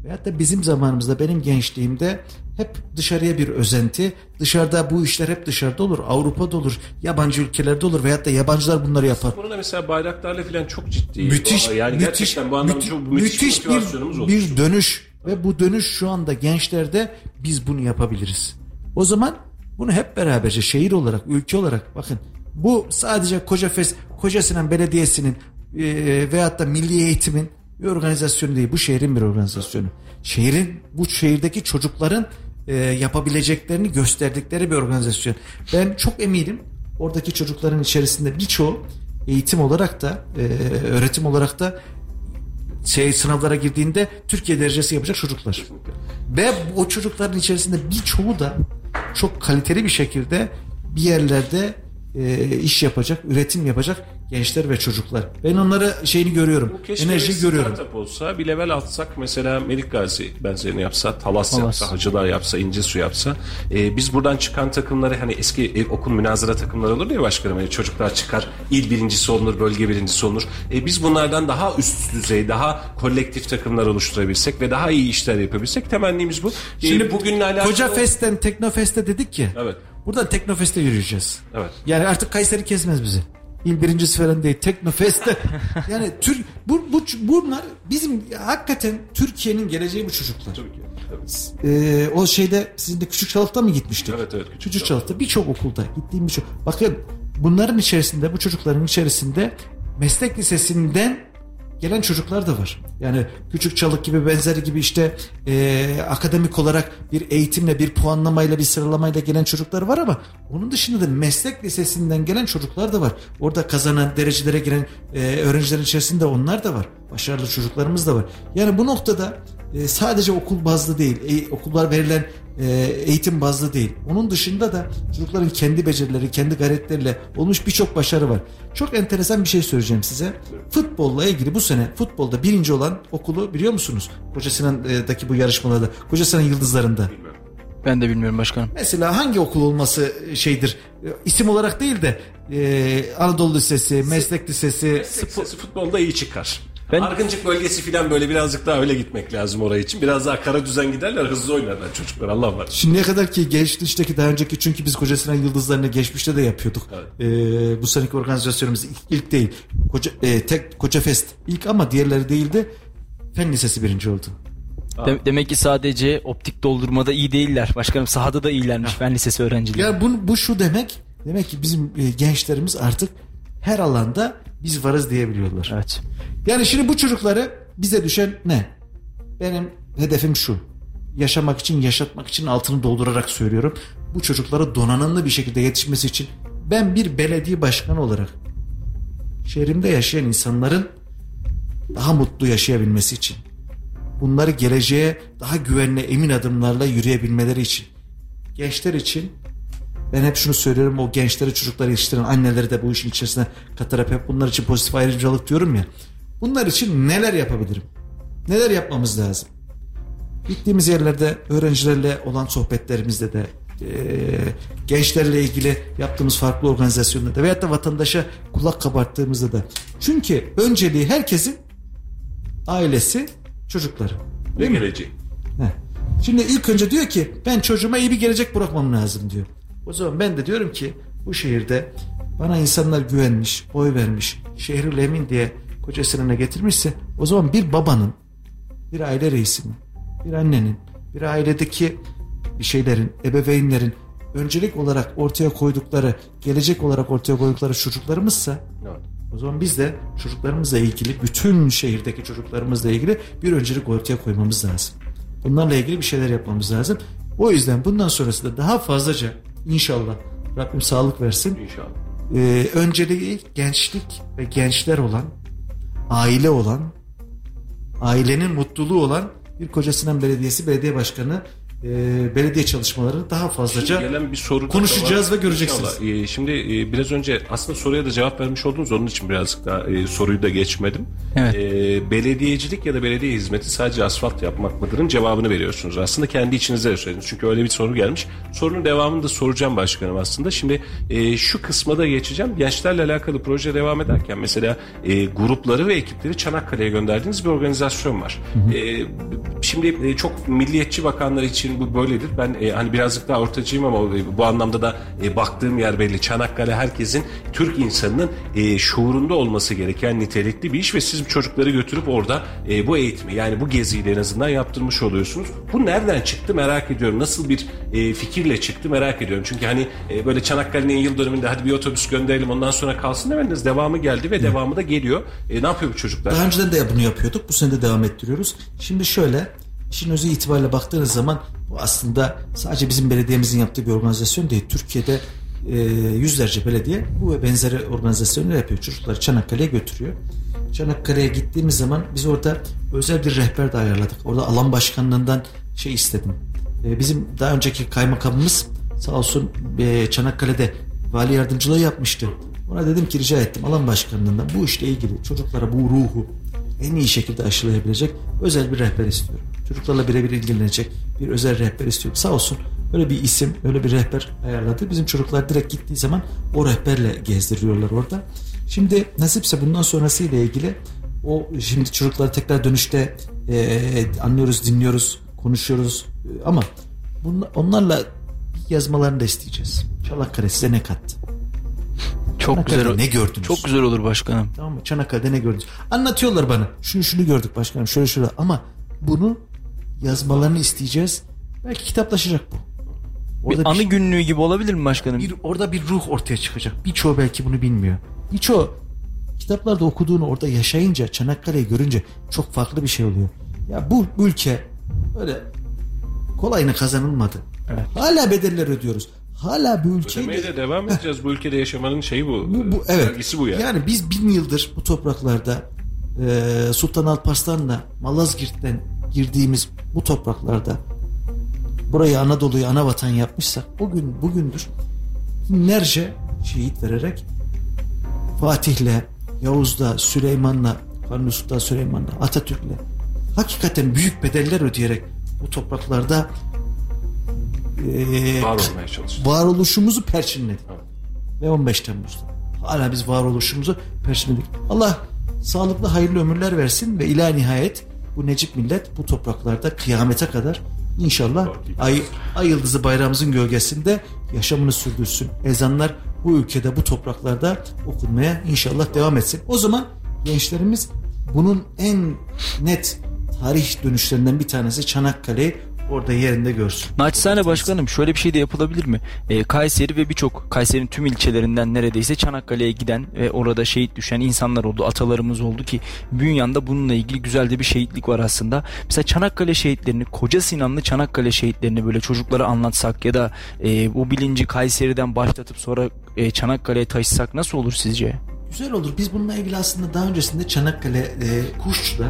Veyahut da bizim zamanımızda benim gençliğimde hep dışarıya bir özenti. Dışarıda bu işler hep dışarıda olur. Avrupa'da olur. Yabancı ülkelerde olur. Veyahut da yabancılar bunları yapar. Bunu da mesela bayraklarla falan çok ciddi. Müthiş, yani müthiş, gerçekten bu anlamda müthiş, çok müthiş, müthiş bir bir, dönüş ve bu dönüş şu anda gençlerde biz bunu yapabiliriz. O zaman Bunu hep beraberce şehir olarak, ülke olarak bakın bu sadece Koca Fes, Koca Sinan Belediyesi'nin e, veyahut da Milli Eğitim'in bir organizasyonu değil. Bu şehrin bir organizasyonu. Şehrin, bu şehirdeki çocukların e, yapabileceklerini gösterdikleri bir organizasyon. Ben çok eminim oradaki çocukların içerisinde birçoğu eğitim olarak da e, öğretim olarak da şey sınavlara girdiğinde Türkiye derecesi yapacak çocuklar. Ve o çocukların içerisinde birçoğu da çok kaliteli bir şekilde bir yerlerde e, iş yapacak, üretim yapacak gençler ve çocuklar. Ben onları şeyini görüyorum. Bir görüyorum. startup olsa bir level atsak mesela Melik Gazi benzerini yapsa, Talas, Talas. yapsa, Hacılar yapsa, İnce Su yapsa. e, biz buradan çıkan takımları hani eski e, okul münazara takımları olur ya başkanım. Hani çocuklar çıkar, il birincisi olunur, bölge birincisi olunur. E, biz bunlardan daha üst düzey, daha kolektif takımlar oluşturabilsek ve daha iyi işler yapabilsek temennimiz bu. E, Şimdi bugünle alakalı... Koca Fest'ten Teknofest'e dedik ki. Evet. Buradan Teknofest'e yürüyeceğiz. Evet. Yani artık Kayseri kesmez bizi. İl birincisi falan değil. Teknofest'te. yani Tür bu, bu, bunlar bizim hakikaten Türkiye'nin geleceği bu çocuklar. Tabii ki. Evet. Ee, o şeyde sizin de Küçük Çalık'ta mı gitmiştik? Evet, evet, Küçük Küçük Çalık'ta birçok okulda gittiğim birçok. Bakın bunların içerisinde bu çocukların içerisinde meslek lisesinden gelen çocuklar da var. Yani Küçük Çalık gibi benzeri gibi işte e, akademik olarak bir eğitimle bir puanlamayla bir sıralamayla gelen çocuklar var ama onun dışında da meslek lisesinden gelen çocuklar da var. Orada kazanan derecelere giren e, öğrencilerin içerisinde onlar da var. Başarılı çocuklarımız da var. Yani bu noktada e, sadece okul bazlı değil, e, okullar verilen e, eğitim bazlı değil. Onun dışında da çocukların kendi becerileri, kendi gayretleriyle olmuş birçok başarı var. Çok enteresan bir şey söyleyeceğim size. Futbolla ilgili bu sene futbolda birinci olan okulu biliyor musunuz? Koca Sinan'daki bu yarışmalarda, Koca Sinan Yıldızlarında. Ben de bilmiyorum başkanım. Mesela hangi okul olması şeydir? E, isim olarak değil de e, Anadolu Lisesi, Meslek Lisesi, Sesi futbolda iyi çıkar. Ben- Argıncık bölgesi falan böyle birazcık daha öyle gitmek lazım oraya için. Biraz daha kara düzen giderler hızlı oynarlar çocuklar Allah var. Şimdiye kadar ki geçmişteki daha önceki çünkü biz Koca Sinan Yıldızlarını geçmişte de yapıyorduk. Ee, bu seneki organizasyonumuz ilk, ilk değil. Koca, e, tek Koca Fest ilk ama diğerleri değildi. Fen Lisesi birinci oldu. De- demek ki sadece optik doldurmada iyi değiller. Başkanım sahada da iyilermiş fen lisesi öğrencileri. Ya bu, bu şu demek. Demek ki bizim e, gençlerimiz artık her alanda biz varız diyebiliyorlar. Evet. Yani şimdi bu çocukları bize düşen ne? Benim hedefim şu. Yaşamak için, yaşatmak için altını doldurarak söylüyorum. Bu çocuklara donanımlı bir şekilde yetişmesi için ben bir belediye başkanı olarak şehrimde yaşayan insanların daha mutlu yaşayabilmesi için bunları geleceğe daha güvenli emin adımlarla yürüyebilmeleri için gençler için ben hep şunu söylüyorum o gençleri çocukları yetiştiren anneleri de bu işin içerisine katarak hep bunlar için pozitif ayrımcılık diyorum ya. Bunlar için neler yapabilirim? Neler yapmamız lazım? Gittiğimiz yerlerde öğrencilerle olan sohbetlerimizde de e, gençlerle ilgili yaptığımız farklı organizasyonlarda veyahut da vatandaşa kulak kabarttığımızda da. Çünkü önceliği herkesin ailesi, çocukları. Ve geleceği. Şimdi ilk önce diyor ki ben çocuğuma iyi bir gelecek bırakmam lazım diyor. O zaman ben de diyorum ki bu şehirde bana insanlar güvenmiş, oy vermiş, şehri emin diye koca Sinan'a getirmişse o zaman bir babanın, bir aile reisinin, bir annenin, bir ailedeki bir şeylerin, ebeveynlerin öncelik olarak ortaya koydukları, gelecek olarak ortaya koydukları çocuklarımızsa Evet. o zaman biz de çocuklarımızla ilgili bütün şehirdeki çocuklarımızla ilgili bir öncelik ortaya koymamız lazım. Bunlarla ilgili bir şeyler yapmamız lazım. O yüzden bundan sonrasında daha fazlaca inşallah Rabbim sağlık versin. İnşallah. Ee, önceliği gençlik ve gençler olan, aile olan, ailenin mutluluğu olan bir Koca Sinan Belediyesi belediye başkanı e, belediye çalışmaları daha fazlaca Gelen bir soru konuşacağız ve göreceksiniz. Ee, şimdi e, biraz önce aslında soruya da cevap vermiş oldunuz. Onun için birazcık daha e, soruyu da geçmedim. Evet. Ee, belediyecilik ya da belediye hizmeti sadece asfalt yapmak mıdırın cevabını veriyorsunuz. Aslında kendi içinizde de söylediniz. Çünkü öyle bir soru gelmiş. Sorunun devamını da soracağım başkanım aslında. Şimdi e, şu kısma da geçeceğim. Gençlerle alakalı proje devam ederken mesela e, grupları ve ekipleri Çanakkale'ye gönderdiğiniz bir organizasyon var. E, şimdi e, çok milliyetçi bakanlar için için bu böyledir. Ben e, hani birazcık daha ortacıyım ama e, bu anlamda da e, baktığım yer belli. Çanakkale herkesin Türk insanının e, şuurunda olması gereken nitelikli bir iş ve siz çocukları götürüp orada e, bu eğitimi yani bu geziyi de en azından yaptırmış oluyorsunuz. Bu nereden çıktı merak ediyorum. Nasıl bir e, fikirle çıktı merak ediyorum. Çünkü hani e, böyle Çanakkale'nin yıl dönümünde hadi bir otobüs gönderelim ondan sonra kalsın demediniz. Devamı geldi ve devamı da geliyor. E, ne yapıyor bu çocuklar? Daha önceden de bunu yapıyorduk. Bu sene de devam ettiriyoruz. Şimdi şöyle işin özü itibariyle baktığınız zaman bu aslında sadece bizim belediyemizin yaptığı bir organizasyon değil. Türkiye'de e, yüzlerce belediye bu ve benzeri organizasyonlar yapıyor. Çocukları Çanakkale'ye götürüyor. Çanakkale'ye gittiğimiz zaman biz orada özel bir rehber de ayarladık. Orada alan başkanlığından şey istedim. E, bizim daha önceki kaymakamımız sağ olsun e, Çanakkale'de vali yardımcılığı yapmıştı. Ona dedim ki rica ettim alan başkanlığından bu işle ilgili çocuklara bu ruhu en iyi şekilde aşılayabilecek özel bir rehber istiyorum. Çocuklarla birebir ilgilenecek bir özel rehber istiyorum. Sağ olsun öyle bir isim, öyle bir rehber ayarladı. Bizim çocuklar direkt gittiği zaman o rehberle gezdiriyorlar orada. Şimdi nasipse bundan sonrası ile ilgili o şimdi çocuklar tekrar dönüşte e, anlıyoruz, dinliyoruz, konuşuyoruz ama bunla, onlarla yazmalarını da isteyeceğiz. Çanakkale size ne kattı? Çok Çanakkale'de güzel. ne gördünüz? Çok güzel olur başkanım. Tamam mı? Çanakkale'de ne gördünüz? Anlatıyorlar bana. Şunu şunu gördük başkanım. Şöyle şöyle. Ama bunu yazmalarını isteyeceğiz. Belki kitaplaşacak bu. Bir Orada anı bir, günlüğü gibi olabilir mi başkanım? bir- orada bir ruh ortaya çıkacak. Birçoğu belki bunu bilmiyor. Birçoğu kitaplarda okuduğunu orada yaşayınca, Çanakkale'yi görünce çok farklı bir şey oluyor. Ya bu, ülke öyle kolayına kazanılmadı. Hala bedeller ödüyoruz. Hala bu ülkeyi Ödemeye de devam edeceğiz. Bu ülkede yaşamanın şeyi bu. bu, bu evet. Vergisi bu yani. Yani biz bin yıldır bu topraklarda e, Sultan Alparslan'la Malazgirt'ten girdiğimiz bu topraklarda burayı Anadolu'yu ana vatan yapmışsak o gün bugündür binlerce şehit vererek Fatih'le, Yavuz'la, Süleyman'la, Kanuni Sultan Süleyman'la, Atatürk'le hakikaten büyük bedeller ödeyerek bu topraklarda e, Var olmaya çalışıyoruz. varoluşumuzu perçinledik. Ve 15 Temmuz'da. Hala biz varoluşumuzu perçinledik. Allah sağlıklı hayırlı ömürler versin ve ila nihayet bu Necip millet bu topraklarda kıyamete kadar inşallah ay, ay yıldızı bayrağımızın gölgesinde yaşamını sürdürsün. Ezanlar bu ülkede bu topraklarda okunmaya inşallah devam etsin. O zaman gençlerimiz bunun en net tarih dönüşlerinden bir tanesi Çanakkale'yi orada yerinde görsün. Naçizane başkanım şöyle bir şey de yapılabilir mi? Ee, Kayseri ve birçok Kayseri'nin tüm ilçelerinden neredeyse Çanakkale'ye giden ve orada şehit düşen insanlar oldu. Atalarımız oldu ki Bünyan'da bununla ilgili güzel de bir şehitlik var aslında. Mesela Çanakkale şehitlerini, Koca Sinanlı Çanakkale şehitlerini böyle çocuklara anlatsak ya da e, bu bilinci Kayseri'den başlatıp sonra e, Çanakkale'ye taşısak nasıl olur sizce? Güzel olur. Biz bununla ilgili aslında daha öncesinde Çanakkale e, Kuşçu'da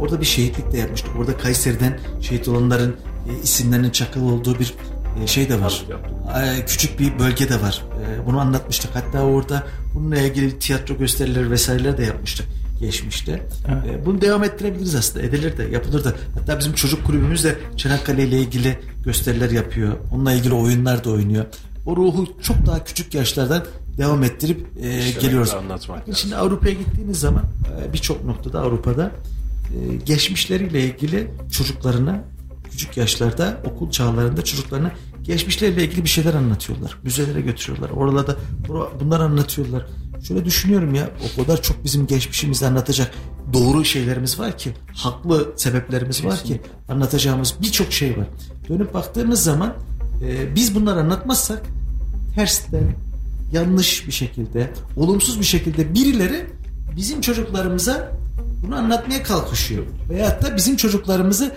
orada bir şehitlik de yapmıştık. Orada Kayseri'den şehit olanların e, isimlerinin çakılı olduğu bir e, şey de var. E, küçük bir bölge de var. E, bunu anlatmıştık. Hatta orada bununla ilgili tiyatro gösterileri vesaireler de yapmıştık geçmişte. E, bunu devam ettirebiliriz aslında. Edilir de, yapılır da. Hatta bizim çocuk kulübümüz de Çanakkale ile ilgili gösteriler yapıyor. Onunla ilgili oyunlar da oynuyor. O ruhu çok daha küçük yaşlardan devam ettirip e, İşlemek geliyoruz. Şimdi Avrupa'ya gittiğiniz zaman e, birçok noktada Avrupa'da geçmişleriyle ilgili çocuklarına küçük yaşlarda okul çağlarında çocuklarına geçmişleriyle ilgili bir şeyler anlatıyorlar. Müzelere götürüyorlar. Oralarda bunları anlatıyorlar. Şöyle düşünüyorum ya o kadar çok bizim geçmişimizi anlatacak doğru şeylerimiz var ki haklı sebeplerimiz var ki anlatacağımız birçok şey var. Dönüp baktığımız zaman e, biz bunları anlatmazsak tersten yanlış bir şekilde, olumsuz bir şekilde birileri bizim çocuklarımıza bunu anlatmaya kalkışıyor. Veyahut da bizim çocuklarımızı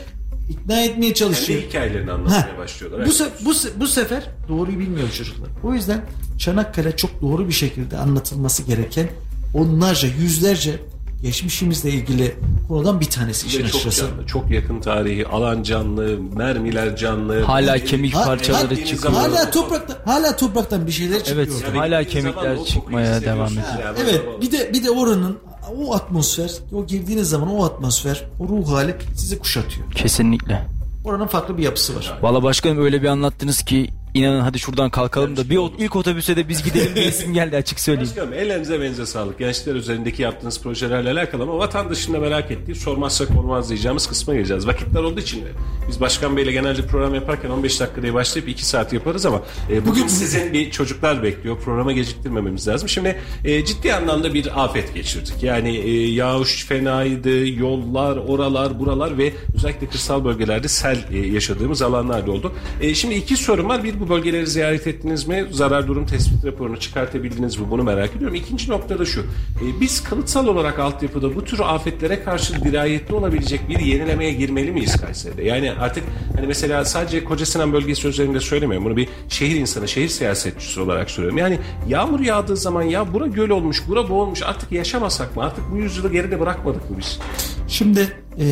ikna etmeye Kendi çalışıyor. hikayelerini Ha, anlatmaya başlıyorlar. bu, se- bu, se- bu sefer doğruyu bilmiyor çocuklar. O yüzden Çanakkale çok doğru bir şekilde anlatılması gereken onlarca, yüzlerce geçmişimizle ilgili konudan bir tanesi işin çok açıkçası. canlı, çok yakın tarihi, alan canlı, mermiler canlı. Hala Bu- kemik Ha- parçaları ha- çıkıyor. Hala toprakta hala topraktan bir şeyler çıkıyor. Evet, ortaya. hala kemikler çıkmaya devam ediyor. Yani Evet bir de bir de oranın o atmosfer, o girdiğiniz zaman o atmosfer, o ruh hali sizi kuşatıyor. Kesinlikle. Oranın farklı bir yapısı var. Valla başkanım öyle bir anlattınız ki inanın hadi şuradan kalkalım da bir o- ilk otobüse de biz gidelim diyesim geldi açık söyleyeyim. Başkanım ellerinize benze sağlık. Gençler üzerindeki yaptığınız projelerle alakalı ama vatandaşın merak ettiği sormazsak olmaz diyeceğimiz kısma geleceğiz. Vakitler olduğu için biz Başkan Bey'le genelde program yaparken 15 dakika diye başlayıp 2 saat yaparız ama e, bugün sizin bir çocuklar bekliyor. Programa geciktirmememiz lazım. Şimdi e, ciddi anlamda bir afet geçirdik. Yani e, yağış fenaydı, yollar, oralar, buralar ve özellikle kırsal bölgelerde sel e, yaşadığımız alanlar da oldu. E, şimdi iki sorum var. Bir bu bölgeleri ziyaret ettiniz mi? Zarar durum tespit raporunu çıkartabildiniz mi? Bunu merak ediyorum. İkinci nokta da şu. E, biz kalıtsal olarak altyapıda bu tür afetlere karşı dirayetli olabilecek bir yenilemeye girmeli miyiz Kayseri'de? Yani artık hani mesela sadece Koca Sinan bölgesi üzerinde söylemiyorum. Bunu bir şehir insanı, şehir siyasetçisi olarak söylüyorum. Yani yağmur yağdığı zaman ya bura göl olmuş, bura bu olmuş artık yaşamasak mı? Artık bu yüzyılı geride bırakmadık mı biz? Şimdi e,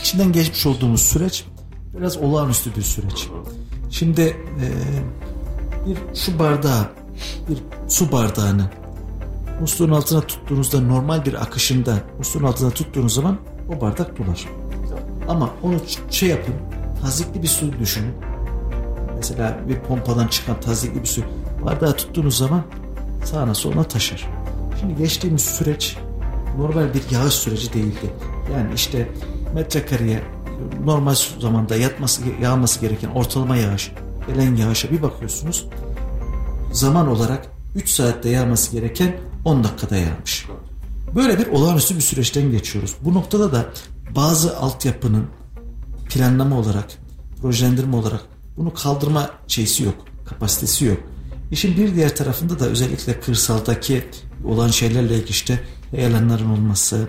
içinden geçmiş olduğumuz süreç biraz olağanüstü bir süreç. Şimdi e, bir şu bardağı, bir su bardağını musluğun altına tuttuğunuzda normal bir akışında musluğun altına tuttuğunuz zaman o bardak dolar. Ama onu şey yapın, tazikli bir su düşünün. Mesela bir pompadan çıkan tazikli bir su bardağı tuttuğunuz zaman sağına soluna taşır. Şimdi geçtiğimiz süreç normal bir yağış süreci değildi. Yani işte metrekareye normal zamanda yatması, yağması gereken ortalama yağış, gelen yağışa bir bakıyorsunuz zaman olarak 3 saatte yağması gereken 10 dakikada yağmış. Böyle bir olağanüstü bir süreçten geçiyoruz. Bu noktada da bazı altyapının planlama olarak, projelendirme olarak bunu kaldırma şeysi yok, kapasitesi yok. İşin bir diğer tarafında da özellikle kırsaldaki olan şeylerle ilgili işte heyelanların olması,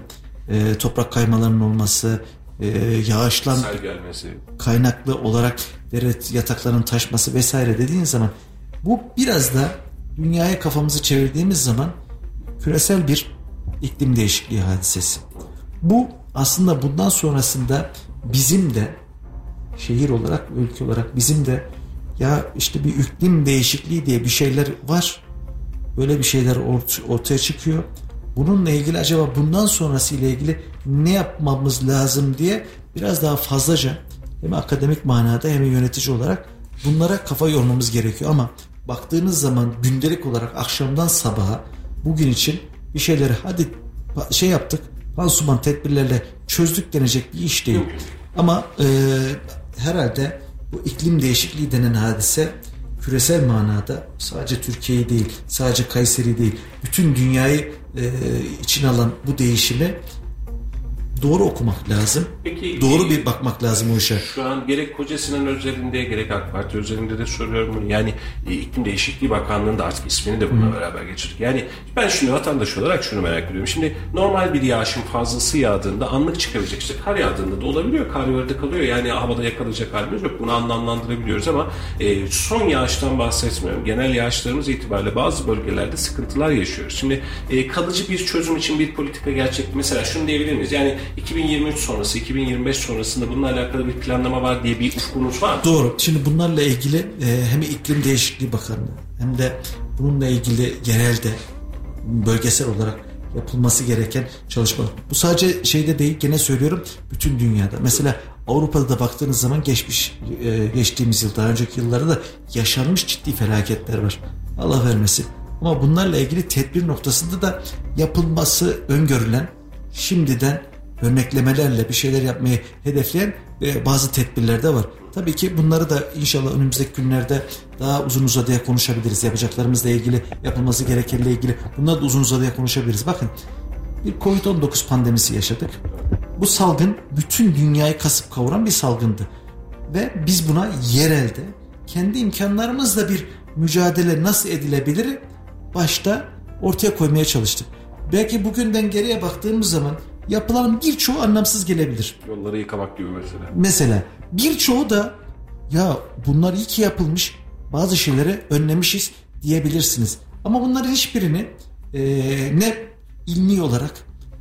e, toprak kaymalarının olması, e, yağışlan Sel gelmesi. kaynaklı olarak dere yataklarının taşması vesaire dediğin zaman bu biraz da dünyaya kafamızı çevirdiğimiz zaman küresel bir iklim değişikliği hadisesi. Bu aslında bundan sonrasında bizim de şehir olarak, ülke olarak bizim de ya işte bir iklim değişikliği diye bir şeyler var. Böyle bir şeyler ort- ortaya çıkıyor. Bununla ilgili acaba bundan sonrası ile ilgili ne yapmamız lazım diye biraz daha fazlaca hem akademik manada hem yönetici olarak bunlara kafa yormamız gerekiyor ama baktığınız zaman gündelik olarak akşamdan sabaha bugün için bir şeyleri hadi şey yaptık pansuman tedbirlerle çözdük denecek bir iş değil. Ama e, herhalde bu iklim değişikliği denen hadise küresel manada sadece Türkiye'yi değil, sadece Kayseri değil, bütün dünyayı e, içine alan bu değişimi doğru okumak lazım. Peki, doğru e, bir bakmak lazım o işe. Şu an gerek Koca Sinan özelinde gerek AK Parti özelinde de soruyorum bunu. Yani e, iklim değişikliği bakanlığında artık ismini de bununla beraber geçirdik. Yani ben şunu vatandaş olarak şunu merak ediyorum. Şimdi normal bir yağışın fazlası yağdığında anlık çıkabilecek işte kar yağdığında da olabiliyor. Kar yerde kalıyor. Yani havada yakalayacak halimiz yok. Bunu anlamlandırabiliyoruz ama e, son yağıştan bahsetmiyorum. Genel yağışlarımız itibariyle bazı bölgelerde sıkıntılar yaşıyoruz. Şimdi e, kalıcı bir çözüm için bir politika gerçek. Mesela şunu diyebilir miyiz? Yani 2023 sonrası, 2025 sonrasında bununla alakalı bir planlama var diye bir ufkunuz var mı? Doğru. Şimdi bunlarla ilgili e, hem iklim değişikliği bakanlığı hem de bununla ilgili genelde bölgesel olarak yapılması gereken çalışmalar. Bu sadece şeyde değil gene söylüyorum bütün dünyada. Mesela Avrupa'da da baktığınız zaman geçmiş e, geçtiğimiz yıl daha önceki yıllarda da yaşanmış ciddi felaketler var. Allah vermesin. Ama bunlarla ilgili tedbir noktasında da yapılması öngörülen şimdiden örneklemelerle bir şeyler yapmayı hedefleyen e, bazı tedbirler de var. Tabii ki bunları da inşallah önümüzdeki günlerde daha uzun uzadıya konuşabiliriz. Yapacaklarımızla ilgili, yapılması gerekenle ilgili bunları da uzun uzadıya konuşabiliriz. Bakın bir Covid-19 pandemisi yaşadık. Bu salgın bütün dünyayı kasıp kavuran bir salgındı. Ve biz buna yerelde kendi imkanlarımızla bir mücadele nasıl edilebilir başta ortaya koymaya çalıştık. Belki bugünden geriye baktığımız zaman yapılan birçoğu anlamsız gelebilir. Yolları yıkamak gibi mesela. Mesela birçoğu da ya bunlar iyi ki yapılmış bazı şeyleri önlemişiz diyebilirsiniz. Ama bunların hiçbirini e, ne ilmi olarak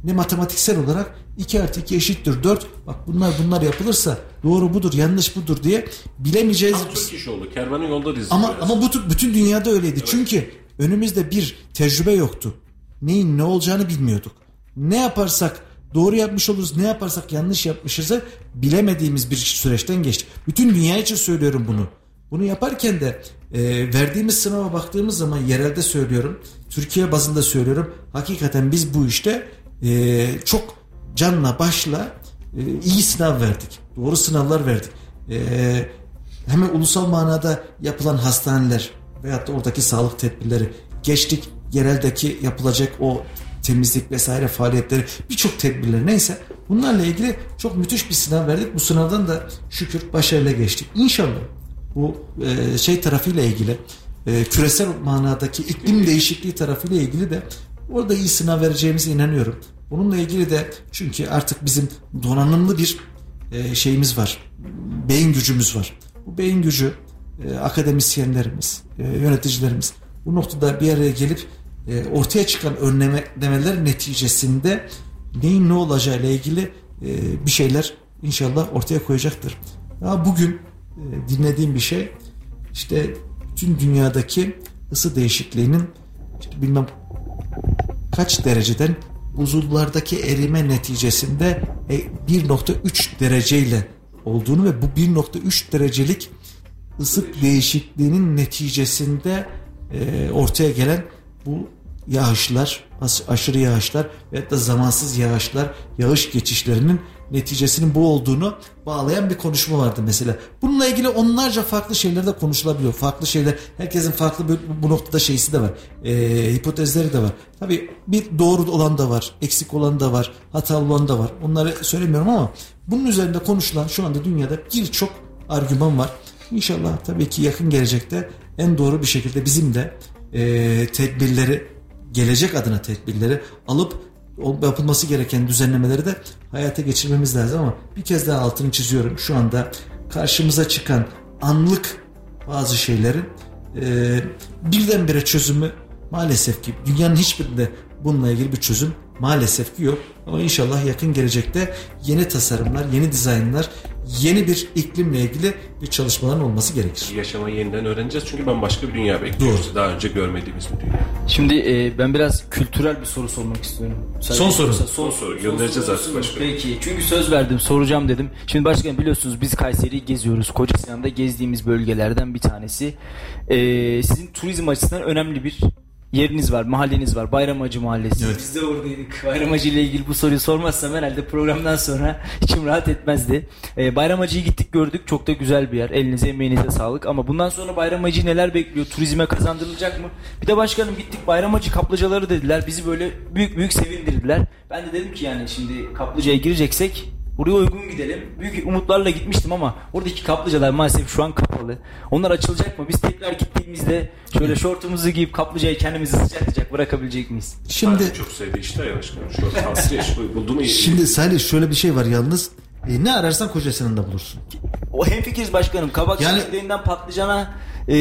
ne matematiksel olarak 2 artı 2 eşittir 4 bak bunlar bunlar yapılırsa doğru budur yanlış budur diye bilemeyeceğiz. Tam Türk iş oldu. Kervanı yolda dizdi. Ama ama bu bütün dünyada öyleydi. Çünkü önümüzde bir tecrübe yoktu. Neyin ne olacağını bilmiyorduk. Ne yaparsak doğru yapmış oluruz, ne yaparsak yanlış yapmışızı bilemediğimiz bir süreçten geçtik. Bütün dünya için söylüyorum bunu. Bunu yaparken de e, verdiğimiz sınava baktığımız zaman yerelde söylüyorum, Türkiye bazında söylüyorum. Hakikaten biz bu işte e, çok canla başla e, iyi sınav verdik. Doğru sınavlar verdik. E, hemen ulusal manada yapılan hastaneler veyahut da oradaki sağlık tedbirleri geçtik yereldeki yapılacak o temizlik vesaire faaliyetleri birçok tedbirler neyse bunlarla ilgili çok müthiş bir sınav verdik. Bu sınavdan da şükür başarıyla geçtik. İnşallah bu e, şey tarafıyla ilgili e, küresel manadaki iklim değişikliği tarafıyla ilgili de orada iyi sınav vereceğimize inanıyorum. Bununla ilgili de çünkü artık bizim donanımlı bir e, şeyimiz var. Beyin gücümüz var. Bu beyin gücü e, akademisyenlerimiz, e, yöneticilerimiz bu noktada bir araya gelip e, ortaya çıkan önlemeler neticesinde neyin ne olacağı ile ilgili e, bir şeyler inşallah ortaya koyacaktır. Daha bugün e, dinlediğim bir şey işte tüm dünyadaki ısı değişikliğinin işte bilmem kaç dereceden buzullardaki erime neticesinde 1.3 dereceyle olduğunu ve bu 1.3 derecelik ısı değişikliğinin neticesinde e, ortaya gelen bu yağışlar, aşırı yağışlar ve da zamansız yağışlar, yağış geçişlerinin neticesinin bu olduğunu bağlayan bir konuşma vardı mesela. Bununla ilgili onlarca farklı şeyler de konuşulabiliyor. Farklı şeyler, herkesin farklı bir, bu noktada şeysi de var. E, hipotezleri de var. Tabii bir doğru olan da var, eksik olan da var, hatalı olan da var. Onları söylemiyorum ama bunun üzerinde konuşulan şu anda dünyada birçok argüman var. İnşallah tabii ki yakın gelecekte en doğru bir şekilde bizim de e, tedbirleri gelecek adına tedbirleri alıp yapılması gereken düzenlemeleri de hayata geçirmemiz lazım ama bir kez daha altını çiziyorum. Şu anda karşımıza çıkan anlık bazı şeylerin e, birdenbire çözümü maalesef ki dünyanın hiçbirinde bununla ilgili bir çözüm maalesef ki yok. Ama inşallah yakın gelecekte yeni tasarımlar, yeni dizaynlar, yeni bir iklimle ilgili bir çalışmaların olması gerekir. Yaşamayı yeniden öğreneceğiz çünkü ben başka bir dünya bekliyoruz. Doğru. Daha önce görmediğimiz bir dünya. Şimdi e, ben biraz kültürel bir soru sormak istiyorum. Sadece son soru. Son, son soru. Göndereceğiz artık başkanım. Peki. Çünkü söz verdim, soracağım dedim. Şimdi başkanım biliyorsunuz biz Kayseri'yi geziyoruz. Koca Sinan'da gezdiğimiz bölgelerden bir tanesi. E, sizin turizm açısından önemli bir yeriniz var, mahalleniz var. Bayramacı Mahallesi. Evet. Biz de oradaydık. Bayramacı ile ilgili bu soruyu sormazsam herhalde programdan sonra içim rahat etmezdi. Ee, Bayramacı'yı gittik gördük. Çok da güzel bir yer. Elinize emeğinize sağlık. Ama bundan sonra Bayramacı neler bekliyor? Turizme kazandırılacak mı? Bir de başkanım gittik Bayramacı kaplıcaları dediler. Bizi böyle büyük büyük sevindirdiler. Ben de dedim ki yani şimdi kaplıcaya gireceksek Buraya uygun gidelim. Büyük umutlarla gitmiştim ama oradaki kaplıcalar maalesef şu an kapalı. Onlar açılacak mı? Biz tekrar gittiğimizde şöyle şortumuzu giyip kaplıcaya kendimizi sıcak sıcak bırakabilecek miyiz? Şimdi çok sevdi işte ya başkanım. Şort hasri buldu mu? Şimdi Salih şöyle bir şey var yalnız. E, ne ararsan kocasının da bulursun. O hemfikiriz başkanım. Kabak yani, çiçeklerinden patlıcana e,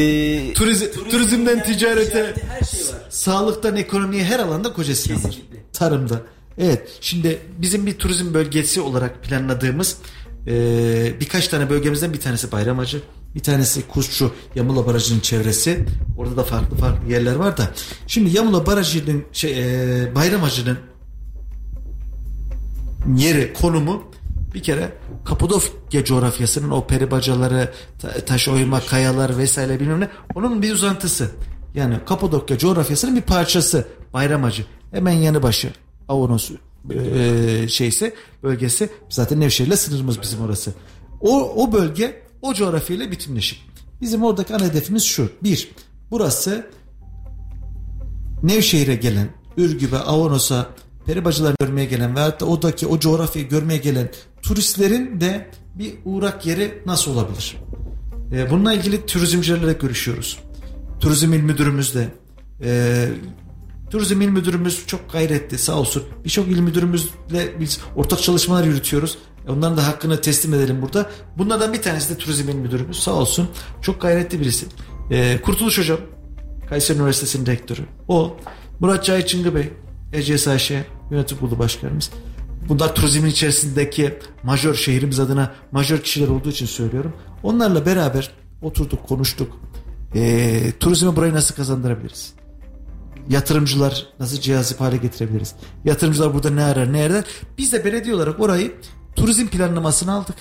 Turiz, turizm, turizmden ticarete, ticarete her şey var. Sağlıktan ekonomiye her alanda kocasının var. Tarımda. Evet şimdi bizim bir turizm bölgesi olarak planladığımız e, birkaç tane bölgemizden bir tanesi Bayramacı. Bir tanesi Kuşçu Yamula Barajı'nın çevresi. Orada da farklı farklı yerler var da. Şimdi Yamula Barajı'nın şey, e, Bayramacı'nın yeri, konumu bir kere Kapadokya coğrafyasının o peri bacaları, taş oyma, kayalar vesaire bilmem ne onun bir uzantısı. Yani Kapadokya coğrafyasının bir parçası Bayramacı. Hemen yanı başı. Avanos e, şeyse bölgesi zaten Nevşehir'le sınırımız bizim orası. O, o bölge o coğrafyayla bütünleşik. Bizim oradaki ana hedefimiz şu. Bir, burası Nevşehir'e gelen, Ürgüp'e, Avanos'a, peribacılar görmeye gelen veyahut da odaki o coğrafyayı görmeye gelen turistlerin de bir uğrak yeri nasıl olabilir? E, bununla ilgili turizmcilerle görüşüyoruz. Turizm il müdürümüzle, e, Turizm İl Müdürümüz çok gayretli sağ olsun. Birçok il müdürümüzle biz ortak çalışmalar yürütüyoruz. Onların da hakkını teslim edelim burada. Bunlardan bir tanesi de Turizm İl Müdürümüz sağ olsun. Çok gayretli birisi. Ee, Kurtuluş Hocam Kayseri Üniversitesi'nin rektörü. O Murat Cahit Çıngı Bey ECSAŞ yönetim kurulu başkanımız. Bunlar turizmin içerisindeki majör şehrimiz adına majör kişiler olduğu için söylüyorum. Onlarla beraber oturduk konuştuk. E, turizme burayı nasıl kazandırabiliriz? Yatırımcılar nasıl cihazip hale getirebiliriz? Yatırımcılar burada ne arar ne eder? Biz de belediye olarak orayı turizm planlamasını aldık.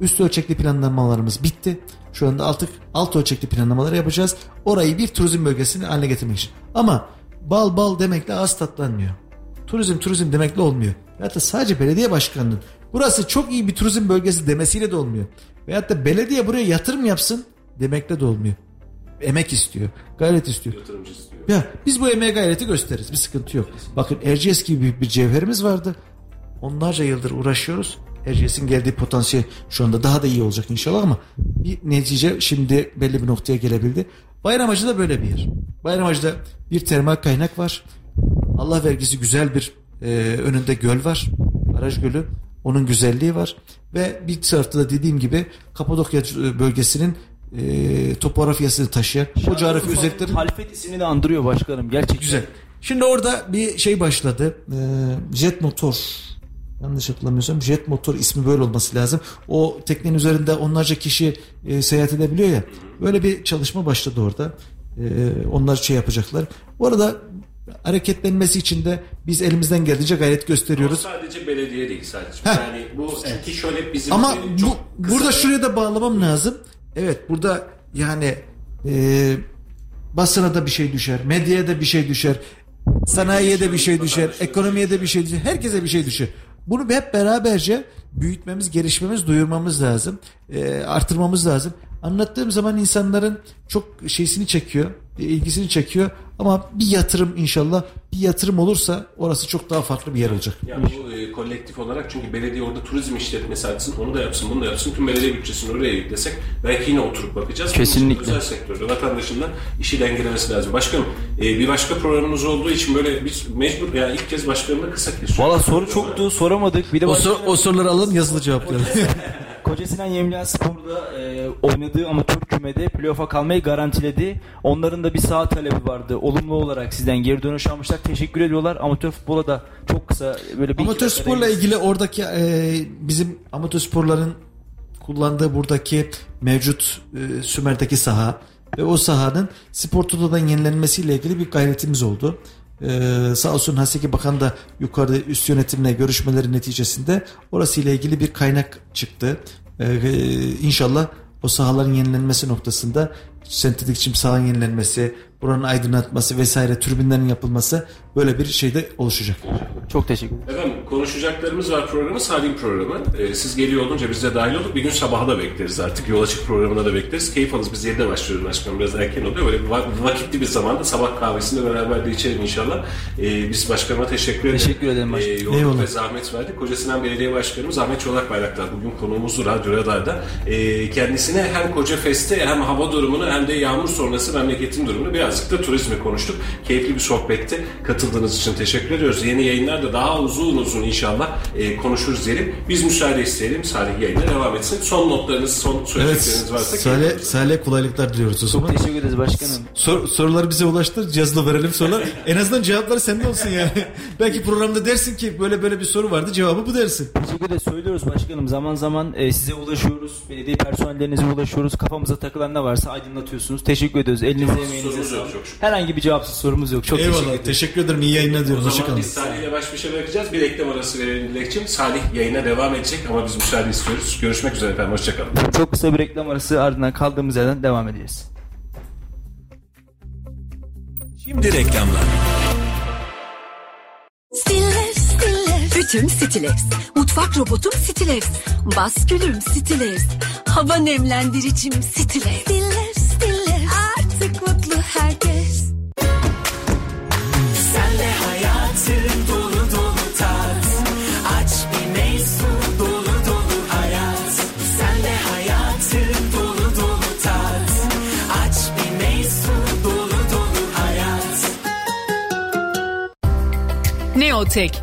Üst ölçekli planlamalarımız bitti. Şu anda artık alt ölçekli planlamaları yapacağız. Orayı bir turizm bölgesini haline getirmek için. Ama bal bal demekle az tatlanmıyor. Turizm turizm demekle olmuyor. Veyahut da sadece belediye başkanının burası çok iyi bir turizm bölgesi demesiyle de olmuyor. Veyahut da belediye buraya yatırım yapsın demekle de olmuyor. Emek istiyor, gayret istiyor. Yatırımcı istiyor. Ya biz bu emeğe gayreti gösteririz. Bir sıkıntı yok. Bakın Erciyes gibi bir cevherimiz vardı. Onlarca yıldır uğraşıyoruz. Erciyes'in geldiği potansiyel şu anda daha da iyi olacak inşallah ama bir netice şimdi belli bir noktaya gelebildi. Bayramacı da böyle bir yer. Bayramacı'da bir termal kaynak var. Allah vergisi güzel bir e, önünde göl var. Baraj Gölü. Onun güzelliği var. Ve bir tarafta da dediğim gibi Kapadokya bölgesinin e, topografyasını taşıyan o coğrafi özellikleri Halifet ismini de andırıyor başkanım. Gerçekten. Güzel. Şimdi orada bir şey başladı. Ee, jet motor. Yanlış hatırlamıyorsam jet motor ismi böyle olması lazım. O teknenin üzerinde onlarca kişi e, seyahat edebiliyor ya. Böyle bir çalışma başladı orada. Ee, onlar şey yapacaklar. Bu arada hareketlenmesi için de biz elimizden geldiğince gayret Ama gösteriyoruz. sadece belediye değil sadece. Heh. Yani bu çünkü şöyle bizim Ama e, bu, burada şuraya da bağlamam lazım. Evet burada yani e, basına da bir şey düşer, medyaya da bir şey düşer, sanayiye de bir şey düşer, ekonomiye de bir şey düşer, herkese bir şey düşer. Bunu hep beraberce büyütmemiz, gelişmemiz, duyurmamız lazım, e, artırmamız lazım. Anlattığım zaman insanların çok şeysini çekiyor, ilgisini çekiyor ama bir yatırım inşallah bir yatırım olursa orası çok daha farklı bir yer olacak. Yani bu e, kolektif olarak çünkü belediye orada turizm işletmesi açsın, onu da yapsın, bunu da yapsın. Tüm belediye bütçesini oraya yüklesek belki yine oturup bakacağız. Kesinlikle. Özel sektörde vatandaşın da işi dengelemesi lazım. Başkanım e, bir başka programımız olduğu için böyle biz mecbur yani ilk kez başkanımla kısa kesiyoruz. Valla soru çoktu soramadık. Bir de O, başkanım- sor- o soruları alın yazılı cevaplayalım. Koca Sinan Yemliha Spor'da e, oynadığı amatör kümede playoff'a kalmayı garantiledi. Onların da bir saha talebi vardı. Olumlu olarak sizden geri dönüş almışlar. Teşekkür ediyorlar. Amatör futbola da çok kısa böyle bir Amatör sporla değiniriz. ilgili oradaki e, bizim amatör sporların kullandığı buradaki mevcut e, Sümer'deki saha ve o sahanın spor totodan yenilenmesiyle ilgili bir gayretimiz oldu. E, sağ olsun Haseki Bakan da yukarıda üst yönetimle görüşmeleri neticesinde orası ile ilgili bir kaynak çıktı. E, e, inşallah o sahaların yenilenmesi noktasında sentetik çim sahanın yenilenmesi, buranın aydınlatması vesaire türbinlerin yapılması böyle bir şeyde oluşacak. Çok teşekkür ederim. Efendim konuşacaklarımız var programı Salim programı. Ee, siz geliyor olunca biz de dahil olduk. Bir gün sabaha da bekleriz artık. Yol açık programına da bekleriz. Keyif alırız. Biz 7'de başlıyoruz başkanım. Biraz erken oluyor. Böyle bir va- vakitli bir zamanda sabah kahvesinde beraber de içelim inşallah. Ee, biz başkanıma teşekkür ederim. Teşekkür ederim başkanım. Ee, Eyvallah. ve zahmet verdik. Koca Sinan Belediye Başkanımız Ahmet Çolak Bayraktar. Bugün konuğumuzdu Radyo Radar'da. Ee, kendisine hem Koca Fest'te hem hava durumunu hem de yağmur sonrası memleketin durumunu birazcık da turizmi konuştuk. Keyifli bir sohbetti. Katıldığınız için teşekkür ediyoruz. Yeni yayınlarda daha uzun uzun inşallah e, konuşuruz diyelim. Biz müsaade isteyelim. Salih yayına devam etsin. Son notlarınız, son Evet, söyleyecekleriniz varsa. Salih. Salih kolaylıklar diliyoruz o zaman. Teşekkür ederiz başkanım. Sor, soruları bize ulaştır, yazılı verelim sonra. en azından cevapları sende olsun yani. Belki programda dersin ki böyle böyle bir soru vardı, cevabı bu dersin. Teşekkür ederiz. Söylüyoruz başkanım. Zaman zaman e, size ulaşıyoruz. Belediye personellerinize ulaşıyoruz. Kafamıza takılan ne varsa aydınlatıyorsunuz. Teşekkür ediyoruz. Elinize emeğinize yok, çok şükür. Herhangi bir cevapsız sorumuz yok. Çok teşekkür Eyvallah, ederim. teşekkür ederim. İyi yayınlar O diyorum. zaman Hoşçakalın. biz Salih ile baş başa bırakacağız. Bir reklam arası verelim Dilekçim. Salih yayına devam edecek ama biz müsaade istiyoruz. Görüşmek üzere efendim. Hoşçakalın. Çok kısa bir reklam arası ardından kaldığımız yerden devam edeceğiz. Şimdi reklamlar. Stiller, Stiller. Bütün Stilevs. Mutfak robotum Stilevs. Baskülüm Stilevs. Hava nemlendiricim Stilevs. Stiller. Herkes. Sen de hayatı dolu dolu tat. Aç bir meysu dolu dolu hayat. Sen de hayatı dolu dolu tat. Aç bir meysu dolu dolu hayat. Neotek,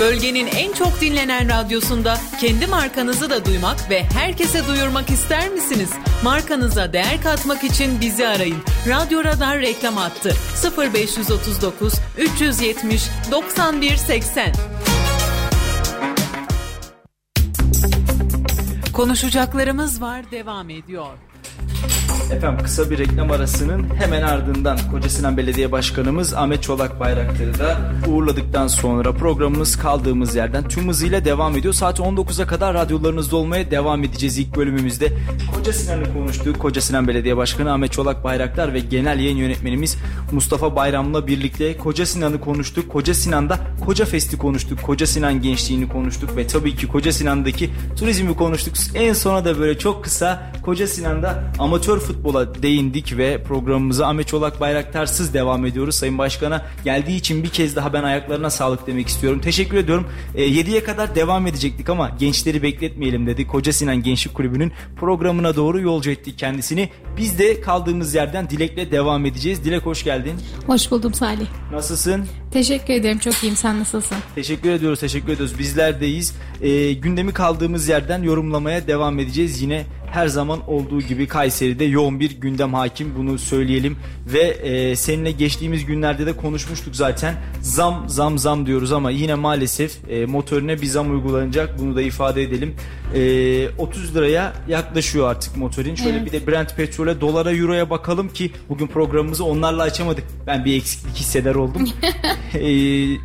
Bölgenin en çok dinlenen radyosunda kendi markanızı da duymak ve herkese duyurmak ister misiniz? Markanıza değer katmak için bizi arayın. Radyo Radar reklam attı. 0539 370 91 80. Konuşacaklarımız var devam ediyor. Efendim kısa bir reklam arasının hemen ardından Koca Sinan Belediye Başkanımız Ahmet Çolak Bayraktar'ı da uğurladıktan sonra programımız kaldığımız yerden tüm hızıyla devam ediyor. Saat 19'a kadar radyolarınızda olmaya devam edeceğiz ilk bölümümüzde. Koca Sinan'ı konuştuk. Koca Sinan Belediye Başkanı Ahmet Çolak Bayraktar ve genel yayın yönetmenimiz Mustafa Bayram'la birlikte Koca Sinan'ı konuştuk. Koca Sinan'da Koca Fest'i konuştuk. Koca Sinan gençliğini konuştuk ve tabii ki Koca Sinan'daki turizmi konuştuk. En sona da böyle çok kısa Koca Sinan'da amatör futbola değindik ve programımıza Ahmet Çolak Bayraktarsız devam ediyoruz. Sayın Başkan'a geldiği için bir kez daha ben ayaklarına sağlık demek istiyorum. Teşekkür ediyorum. E, 7'ye kadar devam edecektik ama gençleri bekletmeyelim dedi. Koca Sinan Gençlik Kulübü'nün programına doğru yolcu ettik kendisini. Biz de kaldığımız yerden Dilek'le devam edeceğiz. Dilek hoş geldin. Hoş buldum Salih. Nasılsın? Teşekkür ederim. Çok iyiyim. Sen nasılsın? Teşekkür ediyoruz, teşekkür ediyoruz. Bizlerdeyiz. E, gündemi kaldığımız yerden yorumlamaya devam edeceğiz. Yine her zaman olduğu gibi Kayseri'de yoğun bir gündem hakim bunu söyleyelim. Ve e, seninle geçtiğimiz günlerde de konuşmuştuk zaten. Zam zam zam diyoruz ama yine maalesef e, motorine bir zam uygulanacak. Bunu da ifade edelim. E, 30 liraya yaklaşıyor artık motorin. Şöyle Evet. bir de Brent petrole dolara euroya bakalım ki bugün programımızı onlarla açamadık. Ben bir eksiklik hisseder oldum. E,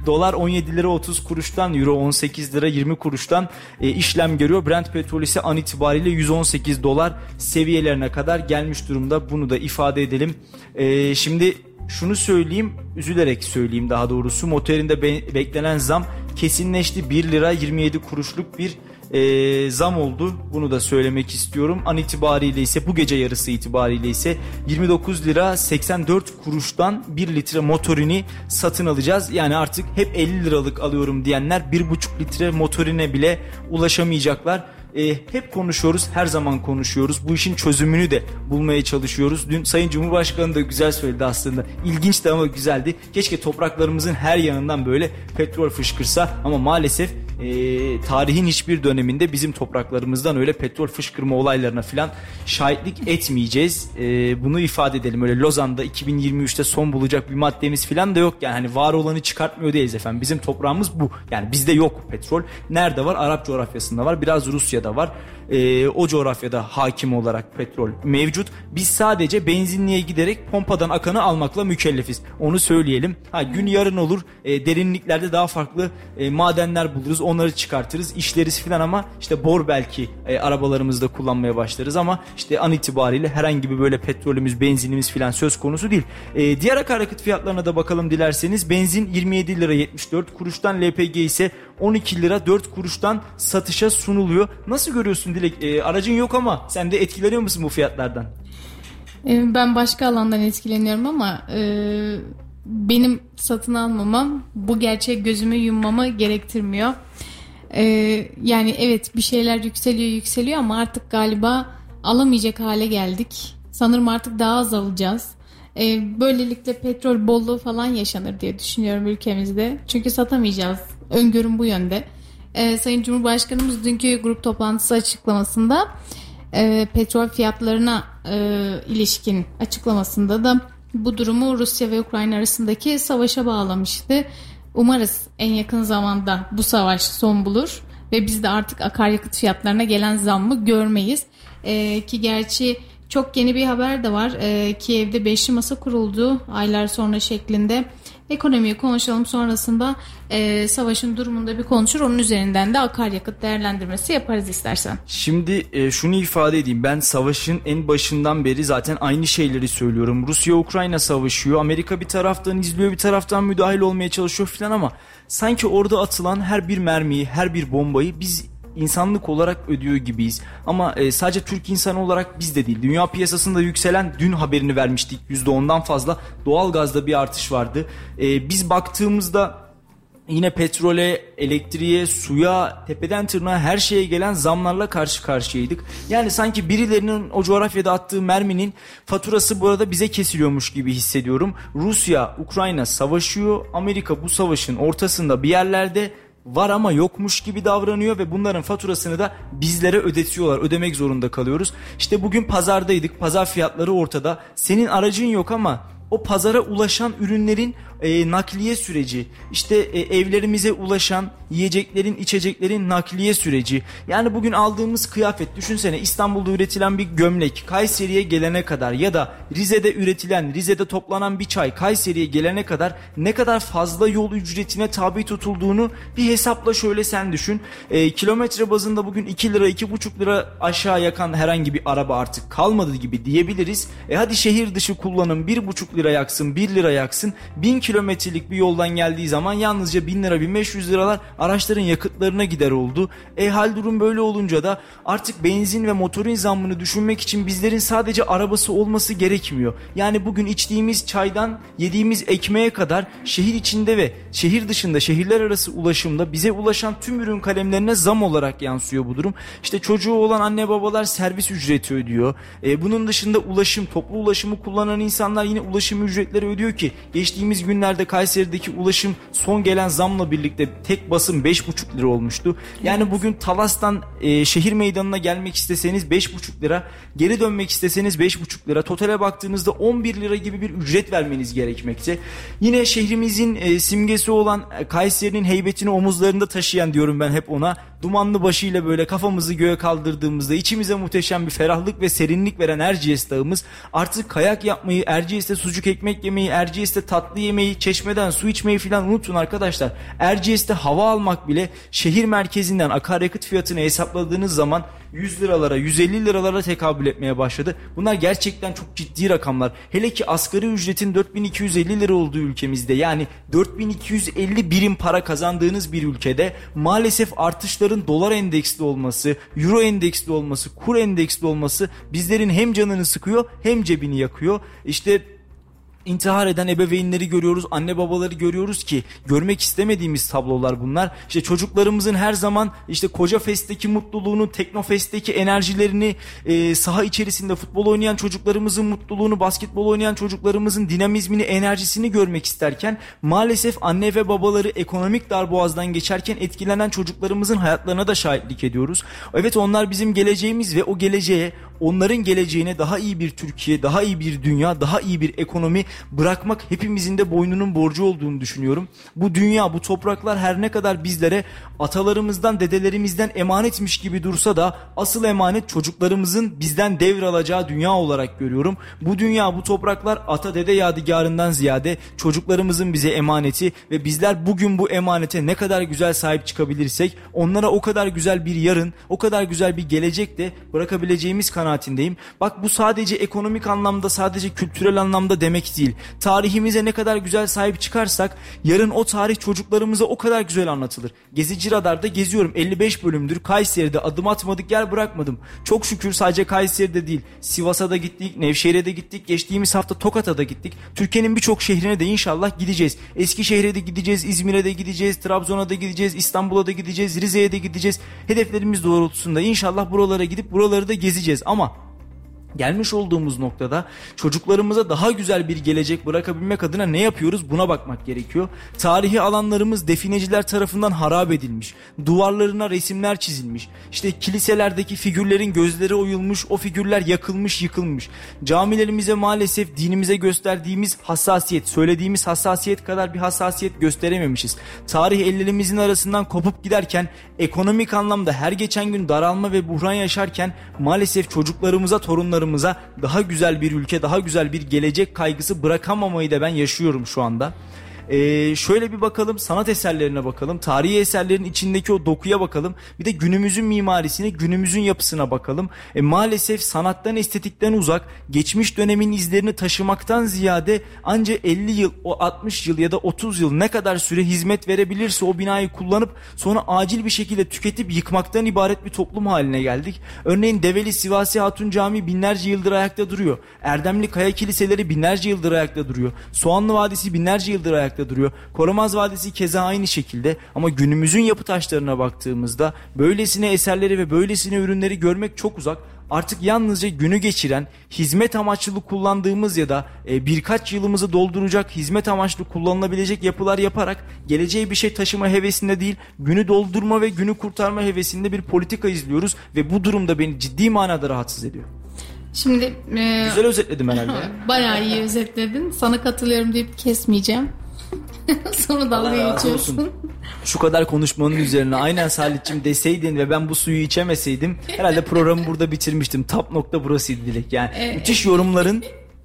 dolar 17 lira 30 kuruştan euro 18 lira 20 kuruştan e, işlem görüyor. Brent petrol ise an itibariyle 118 dolar seviyelerine kadar gelmiş durumda. Bunu da ifade edelim. E, şimdi şunu söyleyeyim üzülerek söyleyeyim daha doğrusu motorinde be- beklenen zam kesinleşti 1 lira 27 kuruşluk bir e, zam oldu. Bunu da söylemek istiyorum. An itibariyle ise bu gece yarısı itibariyle ise 29 lira 84 kuruştan 1 litre motorini satın alacağız. Yani artık hep 50 liralık alıyorum diyenler 1,5 litre motorine bile ulaşamayacaklar. E, hep konuşuyoruz, her zaman konuşuyoruz. Bu işin çözümünü de bulmaya çalışıyoruz. Dün Sayın Cumhurbaşkanı da güzel söyledi aslında. İlginçti ama güzeldi. Keşke topraklarımızın her yanından böyle petrol fışkırsa ama maalesef e, tarihin hiçbir döneminde bizim topraklarımızdan öyle petrol fışkırma olaylarına falan şahitlik etmeyeceğiz. E, bunu ifade edelim. Öyle Lozan'da 2023'te son bulacak bir maddemiz falan da yok. Yani hani var olanı çıkartmıyor değiliz efendim. Bizim toprağımız bu. Yani bizde yok petrol. Nerede var? Arap coğrafyasında var. Biraz Rusya'da var. E, o coğrafyada hakim olarak petrol mevcut. Biz sadece benzinliğe giderek pompadan akanı almakla mükellefiz. Onu söyleyelim. Ha gün yarın olur. E, derinliklerde daha farklı e, madenler buluruz. Onları çıkartırız, işleriz filan ama işte bor belki e, arabalarımızda kullanmaya başlarız ama işte an itibariyle herhangi bir böyle petrolümüz, benzinimiz filan söz konusu değil. E, diğer akaryakıt fiyatlarına da bakalım dilerseniz. Benzin 27 lira 74 kuruştan, LPG ise 12 lira 4 kuruştan satışa sunuluyor. Nasıl görüyorsun Dilek? E, aracın yok ama sen de etkileniyor musun bu fiyatlardan? Ee, Ben başka alandan etkileniyorum ama e, benim satın almamam bu gerçek gözümü yummamı gerektirmiyor. Ee, yani evet bir şeyler yükseliyor yükseliyor ama artık galiba alamayacak hale geldik. Sanırım artık daha az alacağız. Ee, böylelikle petrol bolluğu falan yaşanır diye düşünüyorum ülkemizde. Çünkü satamayacağız. Öngörüm bu yönde. Ee, Sayın Cumhurbaşkanımız dünkü grup toplantısı açıklamasında e, petrol fiyatlarına e, ilişkin açıklamasında da bu durumu Rusya ve Ukrayna arasındaki savaşa bağlamıştı. Umarız en yakın zamanda bu savaş son bulur ve biz de artık akaryakıt fiyatlarına gelen zammı görmeyiz. E, ki gerçi çok yeni bir haber de var. E, Kiev'de beşli masa kuruldu aylar sonra şeklinde. Ekonomiyi konuşalım sonrasında e, savaşın durumunda bir konuşur. Onun üzerinden de akaryakıt değerlendirmesi yaparız istersen. Şimdi e, şunu ifade edeyim. Ben savaşın en başından beri zaten aynı şeyleri söylüyorum. Rusya-Ukrayna savaşıyor. Amerika bir taraftan izliyor, bir taraftan müdahil olmaya çalışıyor filan ama sanki orada atılan her bir mermiyi, her bir bombayı biz insanlık olarak ödüyor gibiyiz. Ama e, sadece Türk insanı olarak biz de değil. Dünya piyasasında yükselen dün haberini vermiştik. %10'dan fazla doğalgazda bir artış vardı. E, biz baktığımızda yine petrole, elektriğe, suya, tepeden tırnağa her şeye gelen zamlarla karşı karşıyaydık. Yani sanki birilerinin o coğrafyada attığı merminin faturası burada bize kesiliyormuş gibi hissediyorum. Rusya, Ukrayna savaşıyor. Amerika bu savaşın ortasında bir yerlerde var ama yokmuş gibi davranıyor ve bunların faturasını da bizlere ödetiyorlar. Ödemek zorunda kalıyoruz. İşte bugün pazardaydık. Pazar fiyatları ortada. Senin aracın yok ama o pazara ulaşan ürünlerin e, nakliye süreci, işte e, evlerimize ulaşan yiyeceklerin, içeceklerin nakliye süreci. Yani bugün aldığımız kıyafet düşünsene İstanbul'da üretilen bir gömlek Kayseri'ye gelene kadar ya da Rize'de üretilen, Rize'de toplanan bir çay Kayseri'ye gelene kadar ne kadar fazla yol ücretine tabi tutulduğunu bir hesapla şöyle sen düşün. E, kilometre bazında bugün 2 lira 2,5 lira aşağı yakan herhangi bir araba artık kalmadı gibi diyebiliriz. E hadi şehir dışı kullanım 1,5 lira yaksın 1 lira yaksın 1000 kilometrelik bir yoldan geldiği zaman yalnızca 1000 lira 1500 liralar araçların yakıtlarına gider oldu. E hal durum böyle olunca da artık benzin ve motorin zammını düşünmek için bizlerin sadece arabası olması gerekmiyor. Yani bugün içtiğimiz çaydan yediğimiz ekmeğe kadar şehir içinde ve şehir dışında şehirler arası ulaşımda bize ulaşan tüm ürün kalemlerine zam olarak yansıyor bu durum. İşte çocuğu olan anne babalar servis ücreti ödüyor. E, bunun dışında ulaşım, toplu ulaşımı kullanan insanlar yine ulaşım ücretleri ödüyor ki geçtiğimiz günlerde Kayseri'deki ulaşım son gelen zamla birlikte tek basım 5,5 lira olmuştu. Yani bugün Talas'tan e, şehir meydanına gelmek isteseniz 5,5 lira, geri dönmek isteseniz 5,5 lira. Totale baktığınızda 11 lira gibi bir ücret vermeniz gerekmekte. Yine şehrimizin e, simgesi olan e, Kayseri'nin heybetini omuzlarında taşıyan diyorum ben hep ona. Dumanlı başıyla böyle kafamızı göğe kaldırdığımızda içimize muhteşem bir ferahlık ve serinlik veren Erciyes Dağımız artık kayak yapmayı, Erciyes'te sucuk ekmek yemeyi, Erciyes'te tatlı yemeyi, çeşmeden su içmeyi falan unutun arkadaşlar. Erciyes'te hava almak bile şehir merkezinden akaryakıt fiyatını hesapladığınız zaman 100 liralara 150 liralara tekabül etmeye başladı. Bunlar gerçekten çok ciddi rakamlar. Hele ki asgari ücretin 4250 lira olduğu ülkemizde yani 4250 birim para kazandığınız bir ülkede maalesef artışların dolar endeksli olması, euro endeksli olması, kur endeksli olması bizlerin hem canını sıkıyor hem cebini yakıyor. İşte intihar eden ebeveynleri görüyoruz, anne babaları görüyoruz ki görmek istemediğimiz tablolar bunlar. İşte çocuklarımızın her zaman işte Koca Fest'teki mutluluğunu, Teknofest'teki enerjilerini, e, saha içerisinde futbol oynayan çocuklarımızın mutluluğunu, basketbol oynayan çocuklarımızın dinamizmini, enerjisini görmek isterken maalesef anne ve babaları ekonomik darboğazdan geçerken etkilenen çocuklarımızın hayatlarına da şahitlik ediyoruz. Evet onlar bizim geleceğimiz ve o geleceğe, onların geleceğine daha iyi bir Türkiye, daha iyi bir dünya, daha iyi bir ekonomi bırakmak hepimizin de boynunun borcu olduğunu düşünüyorum. Bu dünya, bu topraklar her ne kadar bizlere atalarımızdan, dedelerimizden emanetmiş gibi dursa da asıl emanet çocuklarımızın bizden devralacağı dünya olarak görüyorum. Bu dünya, bu topraklar ata dede yadigarından ziyade çocuklarımızın bize emaneti ve bizler bugün bu emanete ne kadar güzel sahip çıkabilirsek onlara o kadar güzel bir yarın, o kadar güzel bir gelecek de bırakabileceğimiz kanaatindeyim. Bak bu sadece ekonomik anlamda, sadece kültürel anlamda demek değil. Tarihimize ne kadar güzel sahip çıkarsak yarın o tarih çocuklarımıza o kadar güzel anlatılır. Gezici Radar'da geziyorum 55 bölümdür Kayseri'de adım atmadık yer bırakmadım. Çok şükür sadece Kayseri'de değil Sivas'a da gittik, Nevşehir'e de gittik, geçtiğimiz hafta Tokat'a da gittik. Türkiye'nin birçok şehrine de inşallah gideceğiz. Eskişehir'e de gideceğiz, İzmir'e de gideceğiz, Trabzon'a da gideceğiz, İstanbul'a da gideceğiz, Rize'ye de gideceğiz. Hedeflerimiz doğrultusunda inşallah buralara gidip buraları da gezeceğiz ama 嘛，Gelmiş olduğumuz noktada çocuklarımıza daha güzel bir gelecek bırakabilmek adına ne yapıyoruz buna bakmak gerekiyor. Tarihi alanlarımız defineciler tarafından harap edilmiş. Duvarlarına resimler çizilmiş. İşte kiliselerdeki figürlerin gözleri oyulmuş, o figürler yakılmış, yıkılmış. Camilerimize maalesef dinimize gösterdiğimiz hassasiyet, söylediğimiz hassasiyet kadar bir hassasiyet gösterememişiz. Tarih ellerimizin arasından kopup giderken ekonomik anlamda her geçen gün daralma ve buhran yaşarken maalesef çocuklarımıza, torunlarımıza daha güzel bir ülke, daha güzel bir gelecek kaygısı bırakamamayı da ben yaşıyorum şu anda. Ee, şöyle bir bakalım sanat eserlerine bakalım. Tarihi eserlerin içindeki o dokuya bakalım. Bir de günümüzün mimarisine, günümüzün yapısına bakalım. E, maalesef sanattan, estetikten uzak, geçmiş dönemin izlerini taşımaktan ziyade anca 50 yıl, o 60 yıl ya da 30 yıl ne kadar süre hizmet verebilirse o binayı kullanıp sonra acil bir şekilde tüketip yıkmaktan ibaret bir toplum haline geldik. Örneğin Develi Sivasi Hatun Camii binlerce yıldır ayakta duruyor. Erdemli Kaya Kiliseleri binlerce yıldır ayakta duruyor. Soğanlı Vadisi binlerce yıldır ayakta duruyor. Koramaz Vadisi keza aynı şekilde ama günümüzün yapı taşlarına baktığımızda böylesine eserleri ve böylesine ürünleri görmek çok uzak. artık yalnızca günü geçiren, hizmet amaçlı kullandığımız ya da e, birkaç yılımızı dolduracak, hizmet amaçlı kullanılabilecek yapılar yaparak geleceğe bir şey taşıma hevesinde değil, günü doldurma ve günü kurtarma hevesinde bir politika izliyoruz ve bu durumda beni ciddi manada rahatsız ediyor. Şimdi e, Güzel özetledim herhalde. bayağı iyi özetledin. Sana katılıyorum deyip kesmeyeceğim. Sonra dalga geçiyorsun. Şu kadar konuşmanın üzerine aynen Salih'cim deseydin ve ben bu suyu içemeseydim herhalde programı burada bitirmiştim. Tap nokta burasıydı Dilek. Yani müthiş yorumların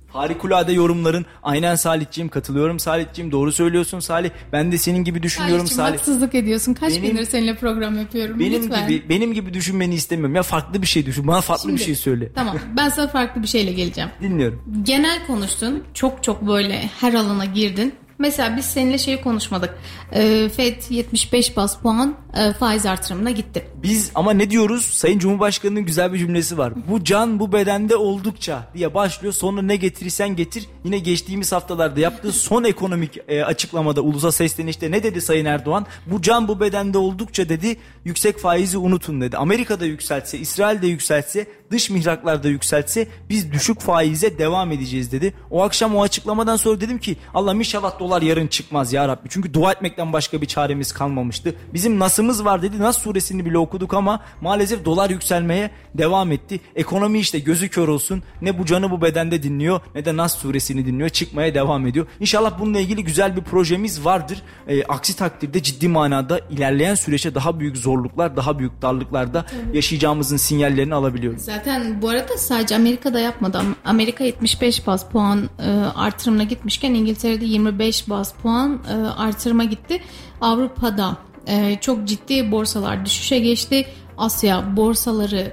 Harikulade yorumların. Aynen Salih'ciğim katılıyorum Salih'ciğim doğru söylüyorsun Salih. Ben de senin gibi düşünüyorum Salih. haksızlık ediyorsun. Kaç Benim- gündür seninle program yapıyorum. Benim Lütfen. gibi benim gibi düşünmeni istemiyorum. Ya farklı bir şey düşün. Bana farklı bir Şimdi- şey söyle. Tamam ben sana farklı bir şeyle geleceğim. Dinliyorum. Genel konuştun. Çok çok böyle her alana girdin. Mesela biz seninle şeyi konuşmadık. Ee, FED 75 bas puan e, faiz artırımına gitti. Biz ama ne diyoruz? Sayın Cumhurbaşkanı'nın güzel bir cümlesi var. Bu can bu bedende oldukça diye başlıyor. Sonra ne getirirsen getir. Yine geçtiğimiz haftalarda yaptığı son ekonomik e, açıklamada ulusa seslenişte ne dedi Sayın Erdoğan? Bu can bu bedende oldukça dedi. Yüksek faizi unutun dedi. Amerika'da yükseltse, İsrail'de yükseltse, dış mihraklarda yükseltse biz düşük faize devam edeceğiz dedi. O akşam o açıklamadan sonra dedim ki Allah'ım inşallah dolar yarın çıkmaz ya Rabbi. Çünkü dua etmekten başka bir çaremiz kalmamıştı. Bizim nasımız var dedi. Nas suresini bile okuduk ama maalesef dolar yükselmeye devam etti. Ekonomi işte gözü kör olsun. Ne bu canı bu bedende dinliyor ne de Nas suresini dinliyor. Çıkmaya devam ediyor. İnşallah bununla ilgili güzel bir projemiz vardır. Ee, aksi takdirde ciddi manada ilerleyen süreçte daha büyük zorluklar, daha büyük darlıklarda yaşayacağımızın sinyallerini alabiliyoruz. Zaten bu arada sadece Amerika'da yapmadı. Am- Amerika 75 bas puan e, artırımına gitmişken İngiltere'de 25 bas puan e, artırıma gitti. Avrupa'da e, çok ciddi borsalar düşüşe geçti. Asya borsaları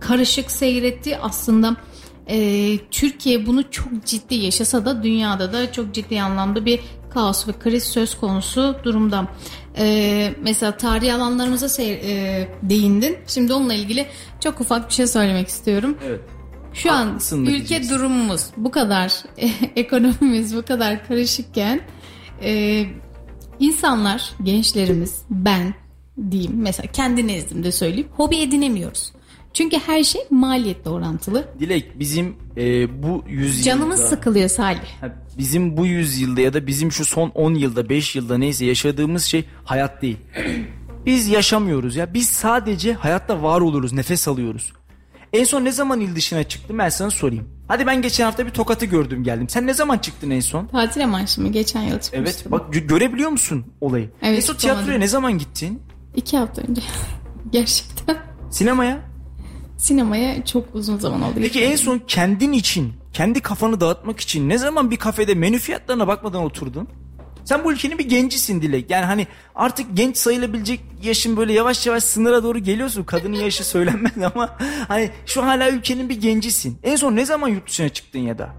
karışık seyretti. Aslında e, Türkiye bunu çok ciddi yaşasa da dünyada da çok ciddi anlamda bir kaos ve kriz söz konusu durumda. E, mesela tarihi alanlarımıza seyir, e, değindin. Şimdi onunla ilgili çok ufak bir şey söylemek istiyorum. Evet. Şu an Haklısın da ülke diyeceksin. durumumuz bu kadar ekonomimiz bu kadar karışıkken e, insanlar gençlerimiz ben diyeyim mesela kendi nezdimde söyleyeyim hobi edinemiyoruz. Çünkü her şey maliyetle orantılı. Dilek bizim e, bu yüzyılda... Canımız sıkılıyor Salih. Bizim bu yüzyılda ya da bizim şu son 10 yılda 5 yılda neyse yaşadığımız şey hayat değil. Biz yaşamıyoruz ya. Biz sadece hayatta var oluruz, nefes alıyoruz. En son ne zaman il dışına çıktım ben sana sorayım. Hadi ben geçen hafta bir tokatı gördüm geldim. Sen ne zaman çıktın en son? Tatil amaçlı mı? Geçen yıl çıkmıştım. Evet bak gö- görebiliyor musun olayı? Evet, en son tiyatroya ne zaman gittin? İki hafta önce. Gerçekten. Sinemaya? Sinemaya çok uzun zaman oldu. Peki en son kendin için, kendi kafanı dağıtmak için ne zaman bir kafede menü fiyatlarına bakmadan oturdun? Sen bu ülkenin bir gencisin Dilek. Yani hani artık genç sayılabilecek yaşın böyle yavaş yavaş sınıra doğru geliyorsun. Kadının yaşı söylenmez ama hani şu hala ülkenin bir gencisin. En son ne zaman yurt dışına çıktın ya da?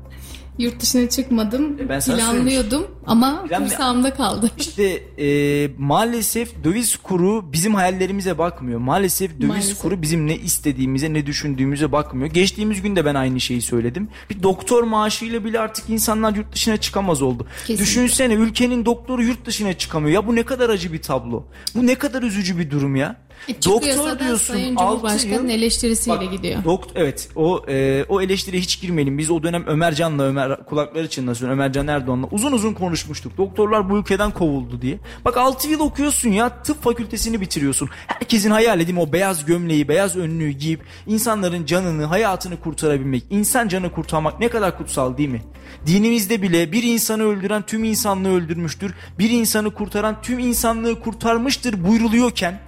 Yurt dışına çıkmadım. E ben Planlıyordum ama Plan- kursağımda kaldı. İşte e, maalesef döviz kuru bizim hayallerimize bakmıyor. Maalesef döviz Maalesef. kuru bizim ne istediğimize ne düşündüğümüze bakmıyor. Geçtiğimiz gün de ben aynı şeyi söyledim. Bir doktor maaşıyla bile artık insanlar yurt dışına çıkamaz oldu. Kesinlikle. Düşünsene ülkenin doktoru yurt dışına çıkamıyor. Ya bu ne kadar acı bir tablo. Bu ne kadar üzücü bir durum ya. E, çıkıyorsa da Sayın Cumhurbaşkanı'nın yıl- eleştirisiyle Bak, gidiyor. Dokt evet o e, o eleştiriye hiç girmeyelim. Biz o dönem Ömercan'la Ömer kulakları çınlasın Ömercan Erdoğan'la uzun uzun konuşmuştuk. Doktorlar bu ülkeden kovuldu diye. Bak 6 yıl okuyorsun ya tıp fakültesini bitiriyorsun. Herkesin hayal edeyim o beyaz gömleği, beyaz önlüğü giyip insanların canını, hayatını kurtarabilmek. İnsan canı kurtarmak ne kadar kutsal değil mi? Dinimizde bile bir insanı öldüren tüm insanlığı öldürmüştür. Bir insanı kurtaran tüm insanlığı kurtarmıştır buyruluyorken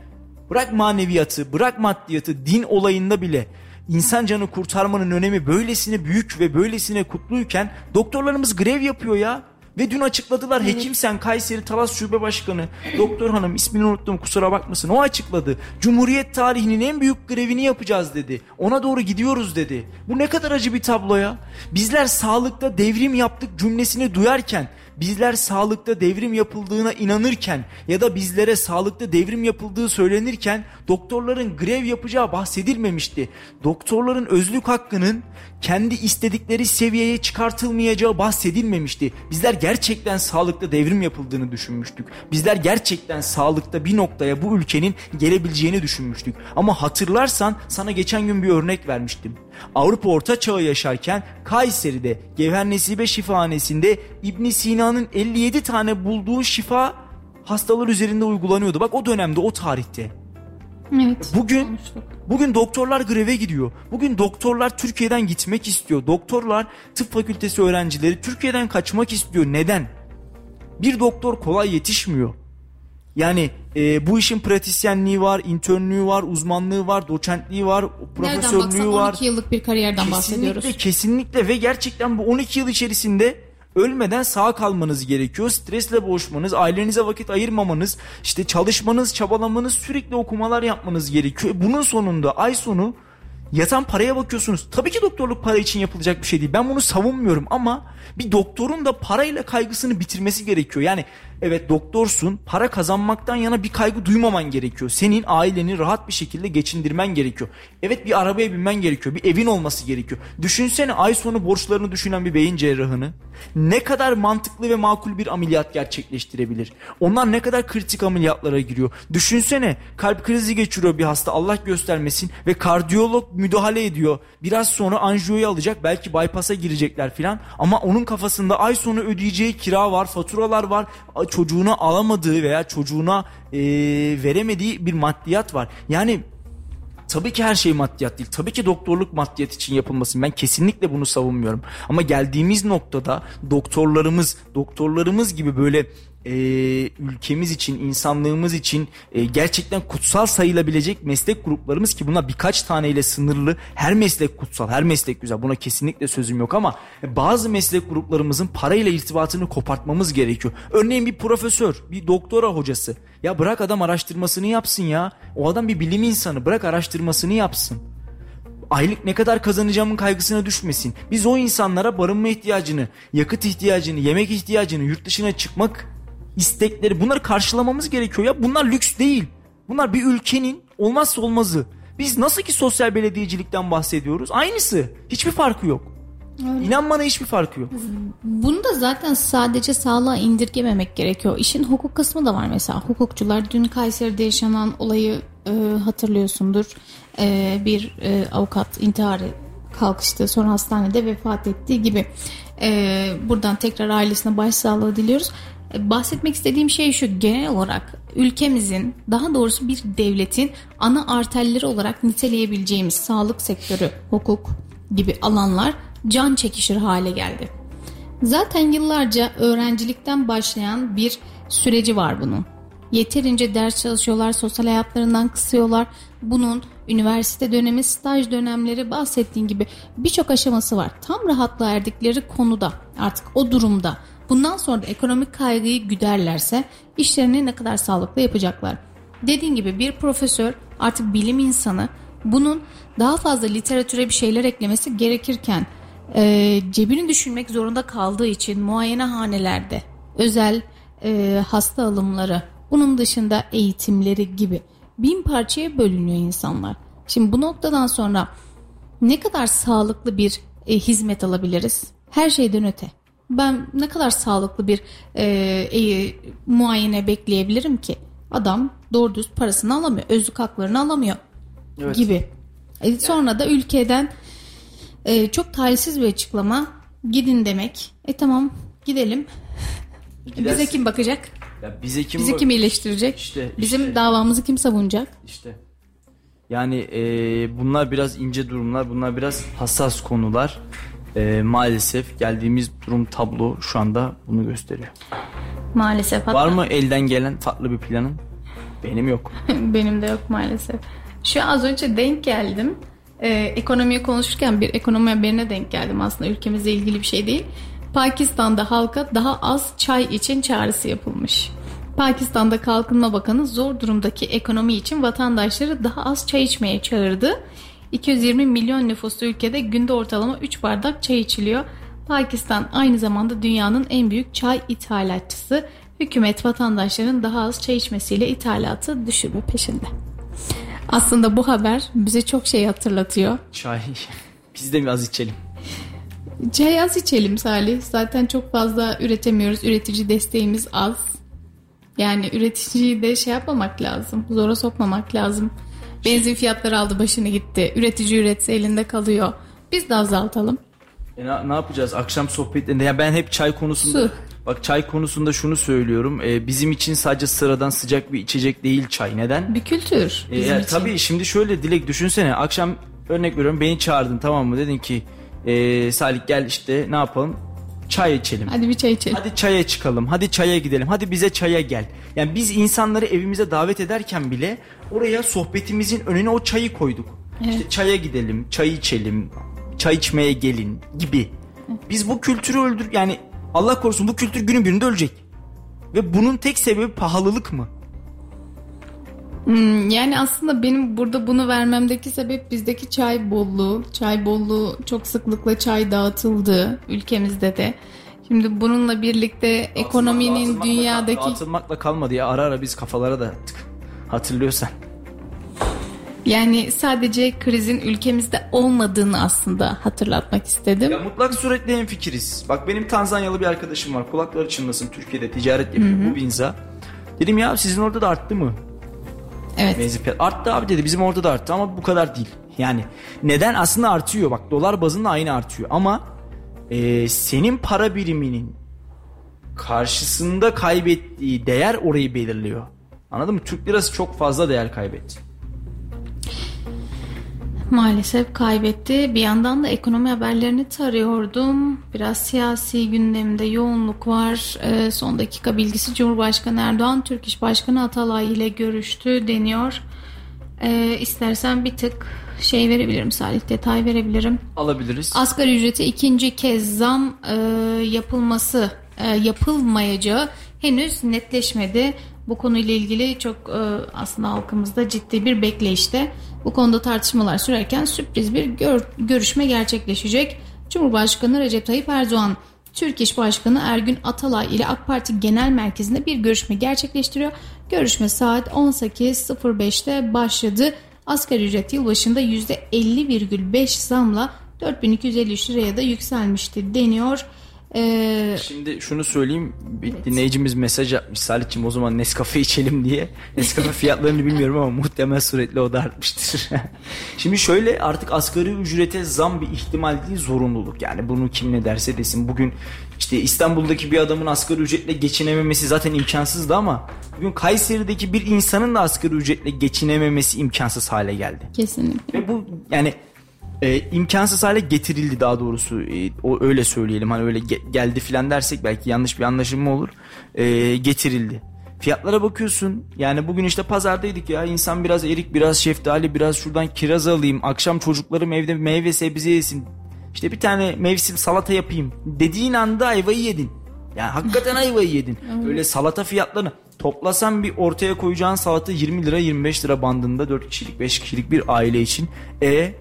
Bırak maneviyatı, bırak maddiyatı, din olayında bile insan canı kurtarmanın önemi böylesine büyük ve böylesine kutluyken doktorlarımız grev yapıyor ya. Ve dün açıkladılar Hekim Sen Kayseri Talas Şube Başkanı Doktor Hanım ismini unuttum kusura bakmasın o açıkladı. Cumhuriyet tarihinin en büyük grevini yapacağız dedi. Ona doğru gidiyoruz dedi. Bu ne kadar acı bir tablo ya. Bizler sağlıkta devrim yaptık cümlesini duyarken bizler sağlıkta devrim yapıldığına inanırken ya da bizlere sağlıkta devrim yapıldığı söylenirken doktorların grev yapacağı bahsedilmemişti. Doktorların özlük hakkının kendi istedikleri seviyeye çıkartılmayacağı bahsedilmemişti. Bizler gerçekten sağlıkta devrim yapıldığını düşünmüştük. Bizler gerçekten sağlıkta bir noktaya bu ülkenin gelebileceğini düşünmüştük. Ama hatırlarsan sana geçen gün bir örnek vermiştim. Avrupa Orta Çağı yaşarken Kayseri'de Gevher Nesibe Şifahanesi'nde İbn Sina'nın 57 tane bulduğu şifa hastalar üzerinde uygulanıyordu. Bak o dönemde o tarihte. Evet. Bugün konuştuk. bugün doktorlar greve gidiyor. Bugün doktorlar Türkiye'den gitmek istiyor. Doktorlar tıp fakültesi öğrencileri Türkiye'den kaçmak istiyor. Neden? Bir doktor kolay yetişmiyor. Yani e, bu işin pratisyenliği var, internlüğü var, uzmanlığı var, doçentliği var, profesörlüğü baksan var. 12 yıllık bir kariyerden bahsediyoruz. Kesinlikle kesinlikle ve gerçekten bu 12 yıl içerisinde ölmeden sağ kalmanız gerekiyor. Stresle boğuşmanız, ailenize vakit ayırmamanız, işte çalışmanız, çabalamanız, sürekli okumalar yapmanız gerekiyor. Bunun sonunda ay sonu yatan paraya bakıyorsunuz. Tabii ki doktorluk para için yapılacak bir şey değil. Ben bunu savunmuyorum ama bir doktorun da parayla kaygısını bitirmesi gerekiyor. Yani evet doktorsun, para kazanmaktan yana bir kaygı duymaman gerekiyor. Senin aileni rahat bir şekilde geçindirmen gerekiyor. Evet bir arabaya binmen gerekiyor. Bir evin olması gerekiyor. Düşünsene ay sonu borçlarını düşünen bir beyin cerrahını. Ne kadar mantıklı ve makul bir ameliyat gerçekleştirebilir? Onlar ne kadar kritik ameliyatlara giriyor? Düşünsene kalp krizi geçiriyor bir hasta Allah göstermesin ve kardiyolog müdahale ediyor. Biraz sonra anjiyoyu alacak belki bypass'a girecekler filan ama onun kafasında ay sonu ödeyeceği kira var, faturalar var, çocuğuna alamadığı veya çocuğuna eee, veremediği bir maddiyat var. Yani Tabii ki her şey maddiyat değil. Tabii ki doktorluk maddiyat için yapılmasın. Ben kesinlikle bunu savunmuyorum. Ama geldiğimiz noktada doktorlarımız, doktorlarımız gibi böyle e, ülkemiz için, insanlığımız için e, gerçekten kutsal sayılabilecek meslek gruplarımız ki buna birkaç taneyle sınırlı. Her meslek kutsal, her meslek güzel. Buna kesinlikle sözüm yok ama bazı meslek gruplarımızın parayla irtibatını kopartmamız gerekiyor. Örneğin bir profesör, bir doktora hocası. Ya bırak adam araştırmasını yapsın ya. O adam bir bilim insanı. Bırak araştırmasını yapsın aylık ne kadar kazanacağımın kaygısına düşmesin. Biz o insanlara barınma ihtiyacını, yakıt ihtiyacını, yemek ihtiyacını, yurt dışına çıkmak istekleri bunları karşılamamız gerekiyor ya. Bunlar lüks değil. Bunlar bir ülkenin olmazsa olmazı. Biz nasıl ki sosyal belediyecilikten bahsediyoruz? Aynısı. Hiçbir farkı yok. İnan bana hiçbir farkı yok. Bunu da zaten sadece sağlığa indirgememek gerekiyor. İşin hukuk kısmı da var mesela. Hukukçular dün Kayseri'de yaşanan olayı e, hatırlıyorsundur. E, bir e, avukat intiharı kalkıştı sonra hastanede vefat ettiği gibi. E, buradan tekrar ailesine başsağlığı diliyoruz. Bahsetmek istediğim şey şu genel olarak ülkemizin daha doğrusu bir devletin ana arterleri olarak niteleyebileceğimiz sağlık sektörü, hukuk gibi alanlar can çekişir hale geldi. Zaten yıllarca öğrencilikten başlayan bir süreci var bunun. Yeterince ders çalışıyorlar, sosyal hayatlarından kısıyorlar. Bunun üniversite dönemi, staj dönemleri bahsettiğin gibi birçok aşaması var. Tam rahatlığa erdikleri konuda artık o durumda bundan sonra da ekonomik kaygıyı güderlerse işlerini ne kadar sağlıklı yapacaklar. Dediğin gibi bir profesör artık bilim insanı bunun daha fazla literatüre bir şeyler eklemesi gerekirken e, cebini düşünmek zorunda kaldığı için muayenehanelerde özel e, hasta alımları bunun dışında eğitimleri gibi bin parçaya bölünüyor insanlar. Şimdi bu noktadan sonra ne kadar sağlıklı bir e, hizmet alabiliriz? Her şeyden öte. Ben ne kadar sağlıklı bir e, e, muayene bekleyebilirim ki? Adam doğru düz parasını alamıyor. Özlük haklarını alamıyor Evet. gibi. E, sonra da ülkeden e, çok talihsiz bir açıklama. Gidin demek. E tamam gidelim. Bize Gidersin. kim bakacak? Ya bize kim Bizi kim iyileştirecek? İşte, Bizim işte. davamızı kim savunacak? İşte. Yani e, bunlar biraz ince durumlar, bunlar biraz hassas konular. E, maalesef geldiğimiz durum tablo şu anda bunu gösteriyor. Maalesef. Var mı elden gelen farklı bir planın? Benim yok. Benim de yok maalesef. Şu az önce denk geldim. Ee, ekonomiyi konuşurken bir ekonomi haberine denk geldim. Aslında ülkemizle ilgili bir şey değil. Pakistan'da halka daha az çay için çağrısı yapılmış. Pakistan'da Kalkınma Bakanı zor durumdaki ekonomi için vatandaşları daha az çay içmeye çağırdı. 220 milyon nüfuslu ülkede günde ortalama 3 bardak çay içiliyor. Pakistan aynı zamanda dünyanın en büyük çay ithalatçısı. Hükümet vatandaşların daha az çay içmesiyle ithalatı düşürme peşinde. Aslında bu haber bize çok şey hatırlatıyor. Çay. Biz de mi az içelim? Çay az içelim Salih. Zaten çok fazla üretemiyoruz. Üretici desteğimiz az. Yani üreticiyi de şey yapmamak lazım. Zora sokmamak lazım. Benzin fiyatları aldı başını gitti. Üretici üretse elinde kalıyor. Biz de azaltalım. E ne, ne yapacağız? Akşam sohbetlerinde. Ya ben hep çay konusunda... Su. Bak çay konusunda şunu söylüyorum. E, bizim için sadece sıradan sıcak bir içecek değil çay. Neden? Bir kültür E, için. tabii şimdi şöyle Dilek düşünsene. Akşam örnek veriyorum beni çağırdın tamam mı? Dedin ki e, Salih gel işte ne yapalım? Çay içelim. Hadi bir çay içelim. Hadi çaya çıkalım. Hadi çaya gidelim. Hadi bize çaya gel. Yani biz insanları evimize davet ederken bile oraya sohbetimizin önüne o çayı koyduk. İşte çaya gidelim, çay içelim, çay içmeye gelin gibi. Biz bu kültürü öldür yani Allah korusun bu kültür günün birinde ölecek. Ve bunun tek sebebi pahalılık mı? Hmm, Yani aslında benim burada bunu vermemdeki sebep bizdeki çay bolluğu. Çay bolluğu çok sıklıkla çay dağıtıldı ülkemizde de. Şimdi bununla birlikte ekonominin Dağıtılmakla- dünyadaki Dağıtılmakla kalmadı ya ara ara biz kafalara da attık. Hatırlıyorsan. yani sadece krizin ülkemizde olmadığını aslında hatırlatmak istedim. Ya mutlak suretle en fikiriz. Bak benim Tanzanyalı bir arkadaşım var. Kulakları çınlasın Türkiye'de ticaret yapıyor. Bu Binza. Dedim ya sizin orada da arttı mı? Evet. Benzin fiyatı. Arttı abi dedi bizim orada da arttı ama bu kadar değil. Yani neden aslında artıyor bak dolar bazında aynı artıyor ama e, senin para biriminin karşısında kaybettiği değer orayı belirliyor. Anladın mı? Türk lirası çok fazla değer kaybetti. Maalesef kaybetti. Bir yandan da ekonomi haberlerini tarıyordum. Biraz siyasi gündemde yoğunluk var. Ee, son dakika bilgisi Cumhurbaşkanı Erdoğan Türk İş Başkanı Atalay ile görüştü deniyor. Ee, istersen bir tık şey verebilirim Salih detay verebilirim. Alabiliriz. Asgari ücrete ikinci kez zam e, yapılması e, yapılmayacağı henüz netleşmedi. Bu konuyla ilgili çok e, aslında halkımızda ciddi bir bekleyişte. Bu konuda tartışmalar sürerken sürpriz bir gör- görüşme gerçekleşecek. Cumhurbaşkanı Recep Tayyip Erdoğan Türk İş Başkanı Ergün Atalay ile AK Parti Genel Merkezi'nde bir görüşme gerçekleştiriyor. Görüşme saat 18.05'te başladı. Asgari ücret yılbaşında %50,5 zamla 4253 liraya da yükselmişti deniyor. Ee, Şimdi şunu söyleyeyim. Bir dinleyicimiz mesaj atmış Salih'cim o zaman Nescafe içelim diye. Nescafe fiyatlarını bilmiyorum ama muhtemel suretle o da artmıştır. Şimdi şöyle artık asgari ücrete zam bir ihtimal değil zorunluluk. Yani bunu kim ne derse desin. Bugün işte İstanbul'daki bir adamın asgari ücretle geçinememesi zaten imkansızdı ama bugün Kayseri'deki bir insanın da asgari ücretle geçinememesi imkansız hale geldi. kesinlikle. Ve bu yani e, imkansız hale getirildi daha doğrusu. E, o öyle söyleyelim. Hani öyle ge- geldi filan dersek belki yanlış bir anlaşılma olur. E, getirildi. Fiyatlara bakıyorsun. Yani bugün işte pazardaydık ya. İnsan biraz erik biraz şeftali biraz şuradan kiraz alayım. Akşam çocuklarım evde meyve sebze yesin. İşte bir tane mevsim salata yapayım dediğin anda ayvayı yedin. Yani hakikaten ayvayı yedin. Öyle salata fiyatlarını toplasan bir ortaya koyacağın salata 20 lira 25 lira bandında 4 kişilik 5 kişilik bir aile için. E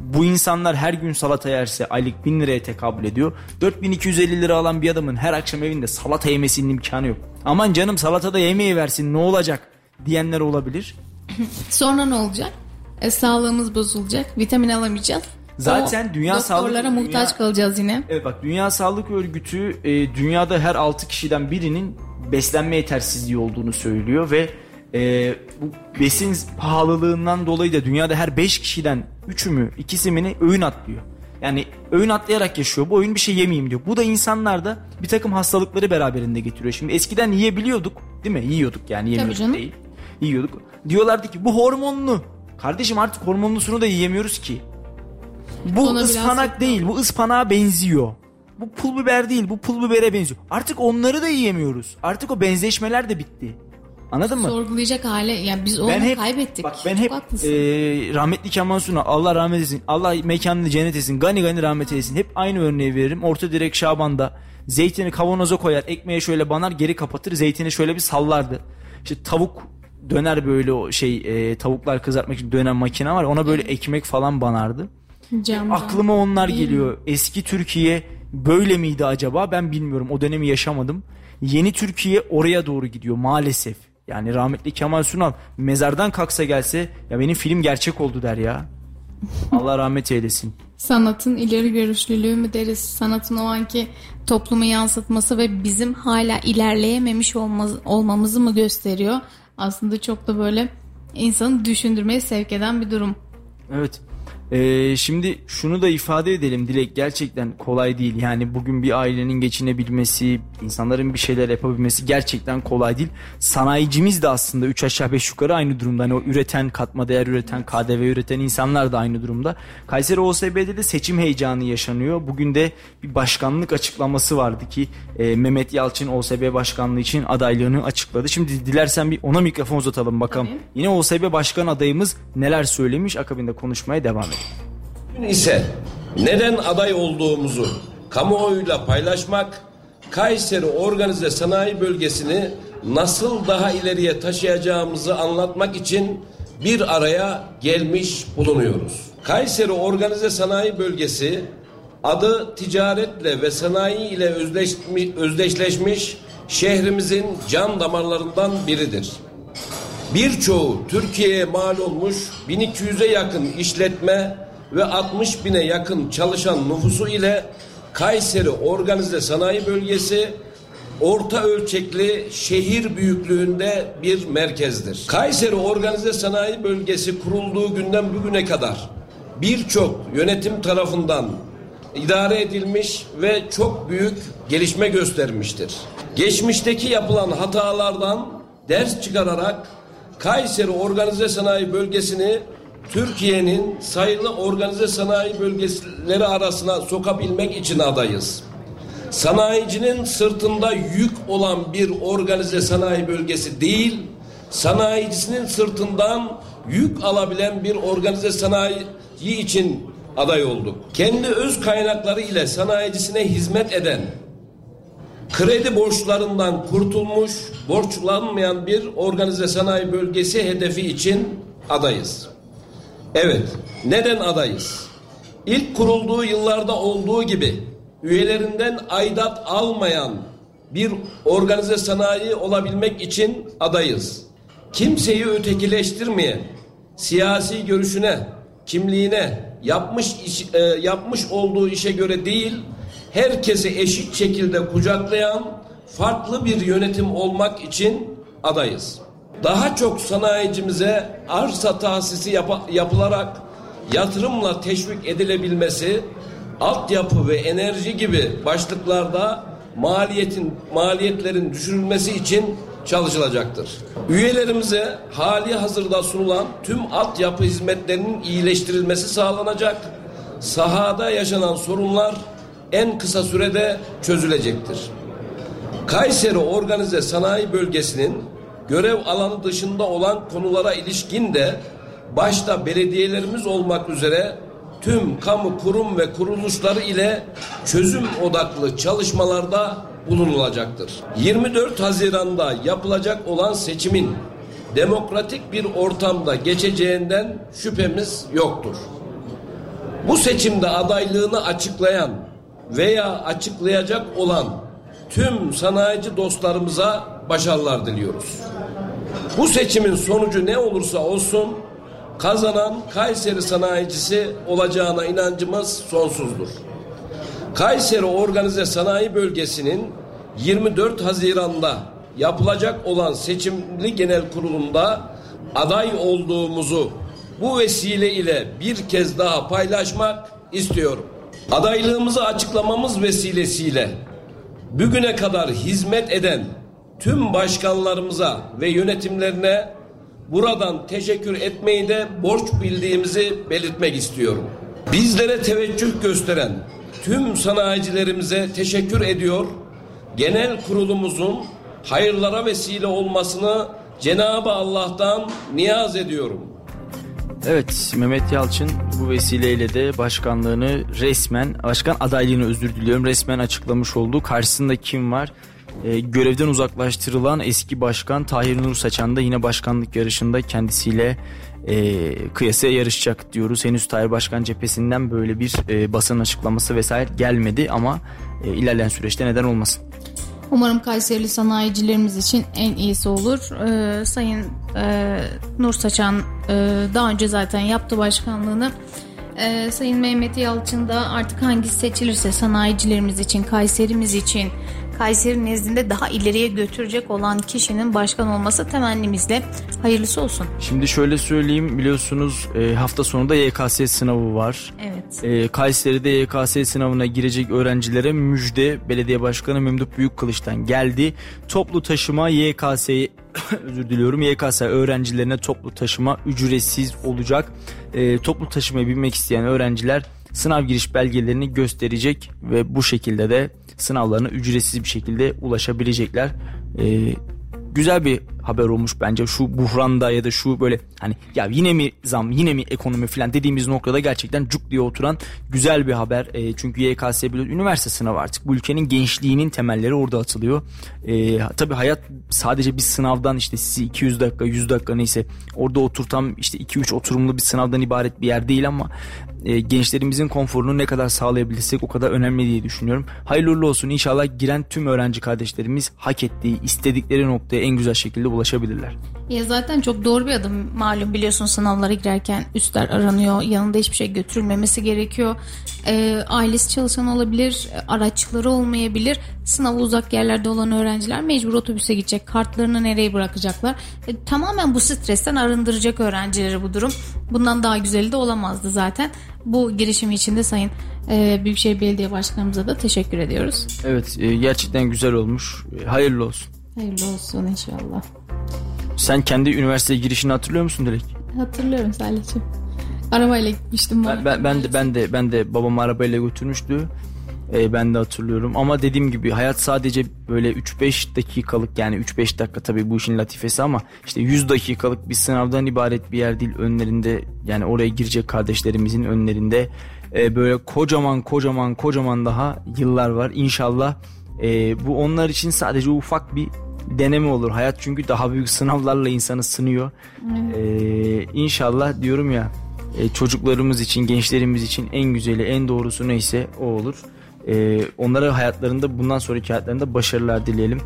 bu insanlar her gün salata yerse aylık 1000 liraya tekabül ediyor. 4250 lira alan bir adamın her akşam evinde salata yemesinin imkanı yok. Aman canım salata da yemeği versin ne olacak diyenler olabilir. Sonra ne olacak? E, sağlığımız bozulacak. Vitamin alamayacağız. Zaten O Dünya Sağlık- doktorlara muhtaç Dünya- kalacağız yine. Evet bak Dünya Sağlık Örgütü e, dünyada her 6 kişiden birinin beslenme yetersizliği olduğunu söylüyor ve e, bu besin pahalılığından dolayı da dünyada her 5 kişiden 3'ü mü ikisi mi ne öğün atlıyor. Yani öğün atlayarak yaşıyor. Bu öğün bir şey yemeyeyim diyor. Bu da insanlarda bir takım hastalıkları beraberinde getiriyor. Şimdi eskiden yiyebiliyorduk değil mi? Yiyorduk yani yemiyorduk canım. değil. Yiyorduk. Diyorlardı ki bu hormonlu. Kardeşim artık hormonlusunu da yiyemiyoruz ki. Bu Ona ıspanak değil. Bu ıspanağa benziyor. Bu pul biber değil. Bu pul bibere benziyor. Artık onları da yiyemiyoruz. Artık o benzeşmeler de bitti. Anladın mı? Sorgulayacak hale yani biz onu ben hep kaybettik. Bak ben Çok hep haklısın. e, rahmetli Kemal Sunal Allah rahmet eylesin. Allah mekanını cennet etsin. Gani gani rahmet eylesin. Hep aynı örneği veririm. Orta direk Şaban'da zeytini kavanoza koyar, ekmeğe şöyle banar, geri kapatır. Zeytini şöyle bir sallardı. İşte tavuk döner böyle o şey e, tavuklar kızartmak için dönen makine var. Ona böyle ekmek falan banardı. Cam. Aklıma onlar geliyor. Eski Türkiye böyle miydi acaba ben bilmiyorum. O dönemi yaşamadım. Yeni Türkiye oraya doğru gidiyor maalesef. Yani rahmetli Kemal Sunal mezardan kalksa gelse ya benim film gerçek oldu der ya. Allah rahmet eylesin. Sanatın ileri görüşlülüğü mü deriz? Sanatın o anki toplumu yansıtması ve bizim hala ilerleyememiş olmaz, olmamızı mı gösteriyor? Aslında çok da böyle insanı düşündürmeye sevk eden bir durum. Evet. Ee, şimdi şunu da ifade edelim Dilek gerçekten kolay değil. Yani bugün bir ailenin geçinebilmesi, insanların bir şeyler yapabilmesi gerçekten kolay değil. Sanayicimiz de aslında 3 aşağı 5 yukarı aynı durumda. Hani o üreten, katma değer üreten, KDV üreten insanlar da aynı durumda. Kayseri OSB'de de seçim heyecanı yaşanıyor. Bugün de bir başkanlık açıklaması vardı ki e, Mehmet Yalçın OSB başkanlığı için adaylığını açıkladı. Şimdi dilersen bir ona mikrofon uzatalım bakalım. Tabii. Yine OSB başkan adayımız neler söylemiş akabinde konuşmaya devam edelim. İse neden aday olduğumuzu kamuoyuyla paylaşmak, Kayseri Organize Sanayi Bölgesi'ni nasıl daha ileriye taşıyacağımızı anlatmak için bir araya gelmiş bulunuyoruz. Kayseri Organize Sanayi Bölgesi adı ticaretle ve sanayi ile özdeşleşmiş şehrimizin can damarlarından biridir. Birçoğu Türkiye'ye mal olmuş 1200'e yakın işletme ve 60 bine yakın çalışan nüfusu ile Kayseri Organize Sanayi Bölgesi orta ölçekli şehir büyüklüğünde bir merkezdir. Kayseri Organize Sanayi Bölgesi kurulduğu günden bugüne kadar birçok yönetim tarafından idare edilmiş ve çok büyük gelişme göstermiştir. Geçmişteki yapılan hatalardan ders çıkararak Kayseri Organize Sanayi Bölgesi'ni Türkiye'nin sayılı organize sanayi bölgeleri arasına sokabilmek için adayız. Sanayicinin sırtında yük olan bir organize sanayi bölgesi değil, sanayicisinin sırtından yük alabilen bir organize sanayi için aday olduk. Kendi öz kaynakları ile sanayicisine hizmet eden, kredi borçlarından kurtulmuş, borçlanmayan bir organize sanayi bölgesi hedefi için adayız. Evet, neden adayız? İlk kurulduğu yıllarda olduğu gibi üyelerinden aidat almayan bir organize sanayi olabilmek için adayız. Kimseyi ötekileştirmeyen, siyasi görüşüne, kimliğine, yapmış iş, e, yapmış olduğu işe göre değil, herkesi eşit şekilde kucaklayan farklı bir yönetim olmak için adayız. Daha çok sanayicimize arsa tahsisi yap- yapılarak yatırımla teşvik edilebilmesi, altyapı ve enerji gibi başlıklarda maliyetin maliyetlerin düşürülmesi için çalışılacaktır. Üyelerimize hali hazırda sunulan tüm altyapı hizmetlerinin iyileştirilmesi sağlanacak. Sahada yaşanan sorunlar en kısa sürede çözülecektir. Kayseri Organize Sanayi Bölgesi'nin görev alanı dışında olan konulara ilişkin de başta belediyelerimiz olmak üzere tüm kamu kurum ve kuruluşları ile çözüm odaklı çalışmalarda bulunulacaktır. 24 Haziran'da yapılacak olan seçimin demokratik bir ortamda geçeceğinden şüphemiz yoktur. Bu seçimde adaylığını açıklayan veya açıklayacak olan tüm sanayici dostlarımıza başarılar diliyoruz. Bu seçimin sonucu ne olursa olsun kazanan Kayseri sanayicisi olacağına inancımız sonsuzdur. Kayseri Organize Sanayi Bölgesi'nin 24 Haziran'da yapılacak olan seçimli genel kurulunda aday olduğumuzu bu vesile ile bir kez daha paylaşmak istiyorum. Adaylığımızı açıklamamız vesilesiyle bugüne kadar hizmet eden tüm başkanlarımıza ve yönetimlerine buradan teşekkür etmeyi de borç bildiğimizi belirtmek istiyorum. Bizlere teveccüh gösteren tüm sanayicilerimize teşekkür ediyor. Genel kurulumuzun hayırlara vesile olmasını Cenab-ı Allah'tan niyaz ediyorum. Evet Mehmet Yalçın bu vesileyle de başkanlığını resmen başkan adaylığını özür diliyorum resmen açıklamış oldu. Karşısında kim var? Ee, görevden uzaklaştırılan eski başkan Tahir Nur Saçan da yine başkanlık yarışında kendisiyle e, kıyasaya yarışacak diyoruz. Henüz Tayyip Başkan cephesinden böyle bir e, basın açıklaması vesaire gelmedi ama e, ilerleyen süreçte neden olmasın. Umarım Kayserili sanayicilerimiz için en iyisi olur. Ee, Sayın e, Nur Saçan e, daha önce zaten yaptı başkanlığını. Ee, Sayın Mehmet Yalçın da artık hangisi seçilirse sanayicilerimiz için, Kayserimiz için, Kayseri nezdinde daha ileriye götürecek olan kişinin başkan olması temennimizle hayırlısı olsun. Şimdi şöyle söyleyeyim biliyorsunuz e, hafta sonunda YKS sınavı var. Evet. E, Kayseri'de YKS sınavına girecek öğrencilere müjde belediye başkanı Memduh Büyükkılıç'tan geldi. Toplu taşıma YKS özür diliyorum YKS öğrencilerine toplu taşıma ücretsiz olacak. E, toplu taşımaya binmek isteyen öğrenciler sınav giriş belgelerini gösterecek ve bu şekilde de sınavlarına ücretsiz bir şekilde ulaşabilecekler. E, güzel bir haber olmuş bence şu buhranda ya da şu böyle hani ya yine mi zam yine mi ekonomi falan dediğimiz noktada gerçekten cuk diye oturan güzel bir haber. E, çünkü YKS biliyoruz üniversite sınavı artık bu ülkenin gençliğinin temelleri orada atılıyor. E, tabii hayat sadece bir sınavdan işte sizi 200 dakika 100 dakika neyse orada oturtan işte 2-3 oturumlu bir sınavdan ibaret bir yer değil ama e, gençlerimizin konforunu ne kadar sağlayabilirsek o kadar önemli diye düşünüyorum. Hayırlı olsun. İnşallah giren tüm öğrenci kardeşlerimiz hak ettiği istedikleri noktaya en güzel şekilde ulaşabilirler. Ya zaten çok doğru bir adım. Malum biliyorsun sınavlara girerken üstler aranıyor. Yanında hiçbir şey götürülmemesi gerekiyor. Ee, ailesi çalışan olabilir araçları olmayabilir. Sınavı uzak yerlerde olan öğrenciler mecbur otobüse gidecek. Kartlarını nereye bırakacaklar? E, tamamen bu stresten arındıracak öğrencileri bu durum. Bundan daha güzeli de olamazdı zaten bu girişim için de Sayın e, Büyükşehir Belediye Başkanımıza da teşekkür ediyoruz Evet e, gerçekten güzel olmuş. E, Hayırlı olsun. hayırlı olsun inşallah Sen kendi üniversite girişini hatırlıyor musun Dilek? hatırlıyorum Salih'ciğim arabayla gitmiştim Ben, ben, ben de ben de ben de babam arabayla götürmüştü. Ee, ben de hatırlıyorum. Ama dediğim gibi hayat sadece böyle 3-5 dakikalık yani 3-5 dakika tabii bu işin latifesi ama işte 100 dakikalık bir sınavdan ibaret bir yer değil. Önlerinde yani oraya girecek kardeşlerimizin önlerinde e, böyle kocaman kocaman kocaman daha yıllar var. İnşallah e, bu onlar için sadece ufak bir deneme olur. Hayat çünkü daha büyük sınavlarla insanı sınıyor. Ee, inşallah diyorum ya e, çocuklarımız için, gençlerimiz için en güzeli, en doğrusu neyse o olur. Ee, onlara hayatlarında bundan sonraki hayatlarında başarılar dileyelim.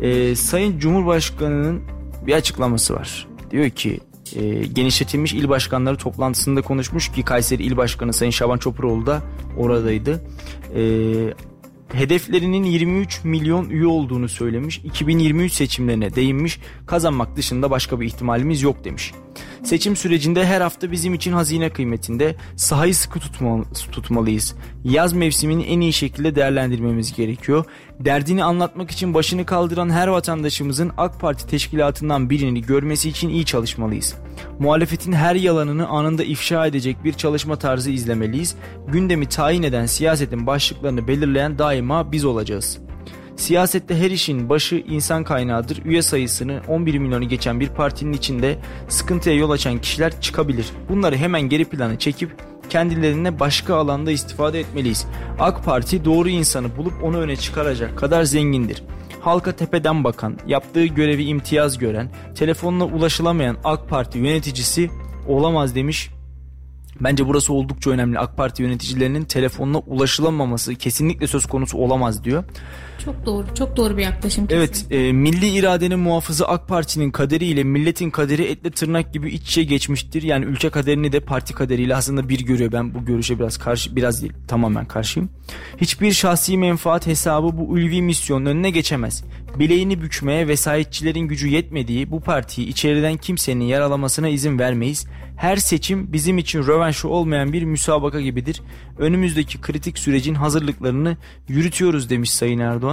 Ee, Sayın Cumhurbaşkanı'nın bir açıklaması var. Diyor ki e, genişletilmiş il başkanları toplantısında konuşmuş ki Kayseri İl Başkanı Sayın Şaban Çopuroğlu da oradaydı. Ee, hedeflerinin 23 milyon üye olduğunu söylemiş. 2023 seçimlerine değinmiş. Kazanmak dışında başka bir ihtimalimiz yok demiş. Seçim sürecinde her hafta bizim için hazine kıymetinde sahayı sıkı tutma- tutmalıyız. Yaz mevsimini en iyi şekilde değerlendirmemiz gerekiyor. Derdini anlatmak için başını kaldıran her vatandaşımızın AK Parti teşkilatından birini görmesi için iyi çalışmalıyız. Muhalefetin her yalanını anında ifşa edecek bir çalışma tarzı izlemeliyiz. Gündemi tayin eden siyasetin başlıklarını belirleyen daima biz olacağız. Siyasette her işin başı insan kaynağıdır. Üye sayısını 11 milyonu geçen bir partinin içinde sıkıntıya yol açan kişiler çıkabilir. Bunları hemen geri plana çekip kendilerine başka alanda istifade etmeliyiz. AK Parti doğru insanı bulup onu öne çıkaracak kadar zengindir. Halka tepeden bakan, yaptığı görevi imtiyaz gören, telefonla ulaşılamayan AK Parti yöneticisi olamaz demiş Bence burası oldukça önemli. AK Parti yöneticilerinin telefonla ulaşılamaması kesinlikle söz konusu olamaz diyor. Çok doğru, çok doğru bir yaklaşım. Evet, e, milli iradenin muhafızı AK Parti'nin kaderiyle milletin kaderi etle tırnak gibi iç içe geçmiştir. Yani ülke kaderini de parti kaderiyle aslında bir görüyor. Ben bu görüşe biraz karşı, biraz değil, tamamen karşıyım. Hiçbir şahsi menfaat hesabı bu ulvi misyonun önüne geçemez. Bileğini bükmeye vesayetçilerin gücü yetmediği bu partiyi içeriden kimsenin yaralamasına izin vermeyiz. Her seçim bizim için rövanşı olmayan bir müsabaka gibidir. Önümüzdeki kritik sürecin hazırlıklarını yürütüyoruz demiş Sayın Erdoğan.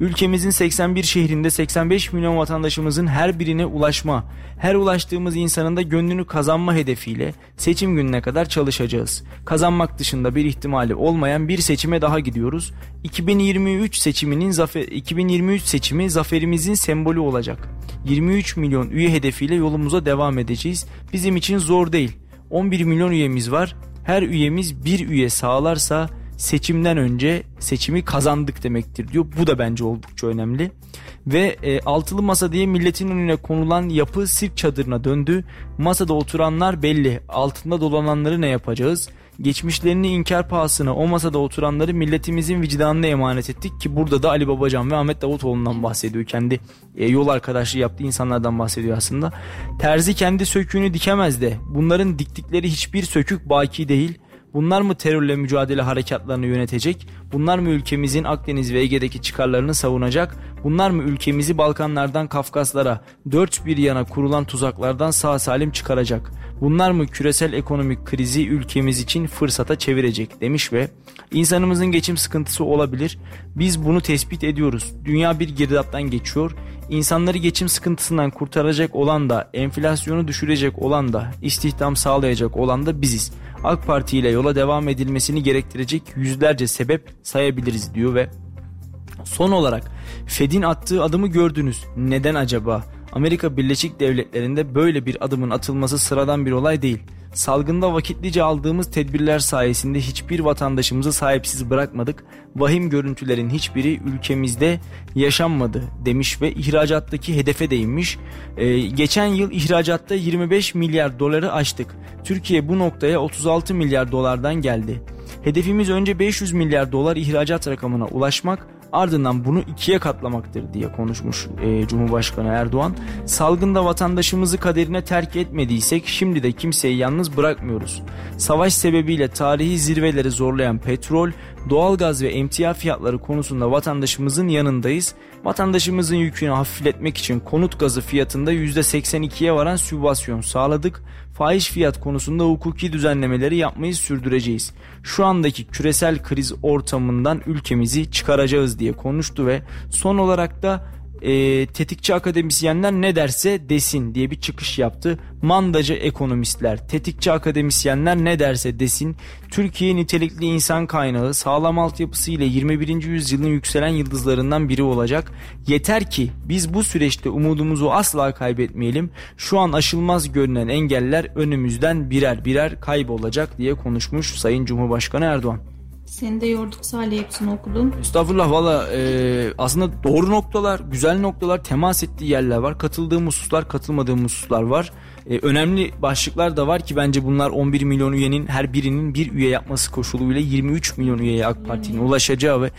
Ülkemizin 81 şehrinde 85 milyon vatandaşımızın her birine ulaşma, her ulaştığımız insanın da gönlünü kazanma hedefiyle seçim gününe kadar çalışacağız. Kazanmak dışında bir ihtimali olmayan bir seçime daha gidiyoruz. 2023 seçiminin zafer 2023 seçimi zaferimizin sembolü olacak. 23 milyon üye hedefiyle yolumuza devam edeceğiz. Bizim için zor değil. 11 milyon üyemiz var. Her üyemiz bir üye sağlarsa seçimden önce seçimi kazandık demektir diyor. Bu da bence oldukça önemli. Ve e, altılı masa diye milletin önüne konulan yapı sirk çadırına döndü. Masada oturanlar belli. Altında dolananları ne yapacağız? Geçmişlerini inkar pahasına o masada oturanları milletimizin vicdanına emanet ettik ki burada da Ali Babacan ve Ahmet Davutoğlu'ndan bahsediyor. Kendi e, yol arkadaşlığı yaptığı insanlardan bahsediyor aslında. Terzi kendi söküğünü dikemez de bunların diktikleri hiçbir sökük baki değil. Bunlar mı terörle mücadele harekatlarını yönetecek? Bunlar mı ülkemizin Akdeniz ve Ege'deki çıkarlarını savunacak? Bunlar mı ülkemizi Balkanlardan Kafkaslara dört bir yana kurulan tuzaklardan sağ salim çıkaracak? Bunlar mı küresel ekonomik krizi ülkemiz için fırsata çevirecek demiş ve insanımızın geçim sıkıntısı olabilir. Biz bunu tespit ediyoruz. Dünya bir girdaptan geçiyor. İnsanları geçim sıkıntısından kurtaracak olan da, enflasyonu düşürecek olan da, istihdam sağlayacak olan da biziz. AK Parti ile yola devam edilmesini gerektirecek yüzlerce sebep sayabiliriz diyor ve son olarak Fed'in attığı adımı gördünüz. Neden acaba? Amerika Birleşik Devletleri'nde böyle bir adımın atılması sıradan bir olay değil. Salgında vakitlice aldığımız tedbirler sayesinde hiçbir vatandaşımızı sahipsiz bırakmadık. Vahim görüntülerin hiçbiri ülkemizde yaşanmadı demiş ve ihracattaki hedefe değinmiş. Ee, geçen yıl ihracatta 25 milyar doları aştık. Türkiye bu noktaya 36 milyar dolardan geldi. Hedefimiz önce 500 milyar dolar ihracat rakamına ulaşmak ardından bunu ikiye katlamaktır diye konuşmuş e, Cumhurbaşkanı Erdoğan. Salgında vatandaşımızı kaderine terk etmediysek şimdi de kimseyi yalnız bırakmıyoruz. Savaş sebebiyle tarihi zirveleri zorlayan petrol, doğalgaz ve emtia fiyatları konusunda vatandaşımızın yanındayız. Vatandaşımızın yükünü hafifletmek için konut gazı fiyatında %82'ye varan sübvasyon sağladık. Fahiş fiyat konusunda hukuki düzenlemeleri yapmayı sürdüreceğiz. Şu andaki küresel kriz ortamından ülkemizi çıkaracağız diye konuştu ve son olarak da e, tetikçi akademisyenler ne derse desin diye bir çıkış yaptı. Mandacı ekonomistler, tetikçi akademisyenler ne derse desin. Türkiye nitelikli insan kaynağı, sağlam altyapısı ile 21. yüzyılın yükselen yıldızlarından biri olacak. Yeter ki biz bu süreçte umudumuzu asla kaybetmeyelim. Şu an aşılmaz görünen engeller önümüzden birer birer kaybolacak diye konuşmuş Sayın Cumhurbaşkanı Erdoğan. Seni de yorduk Salih hepsini okudun. Estağfurullah valla e, aslında doğru noktalar, güzel noktalar, temas ettiği yerler var. Katıldığım hususlar, katılmadığım hususlar var. E, önemli başlıklar da var ki bence bunlar 11 milyon üyenin her birinin bir üye yapması koşuluyla 23 milyon üyeye AK Parti'nin ulaşacağı ve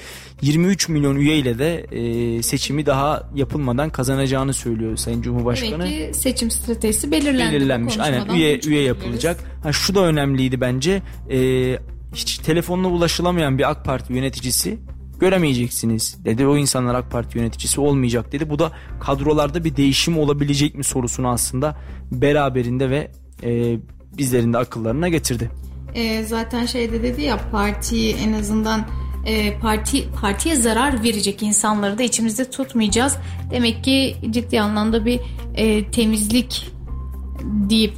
23 milyon üyeyle de e, seçimi daha yapılmadan kazanacağını söylüyor Sayın Cumhurbaşkanı. Demek ki seçim stratejisi belirlendi. belirlenmiş. Aynen üye üye yapılacak. Ha şu da önemliydi bence. Ee, hiç telefonla ulaşılamayan bir AK Parti yöneticisi göremeyeceksiniz dedi. O insanlar AK Parti yöneticisi olmayacak dedi. Bu da kadrolarda bir değişim olabilecek mi sorusunu aslında beraberinde ve e, bizlerin de akıllarına getirdi. E, zaten şeyde dedi ya partiyi en azından e, parti partiye zarar verecek insanları da içimizde tutmayacağız. Demek ki ciddi anlamda bir e, temizlik deyip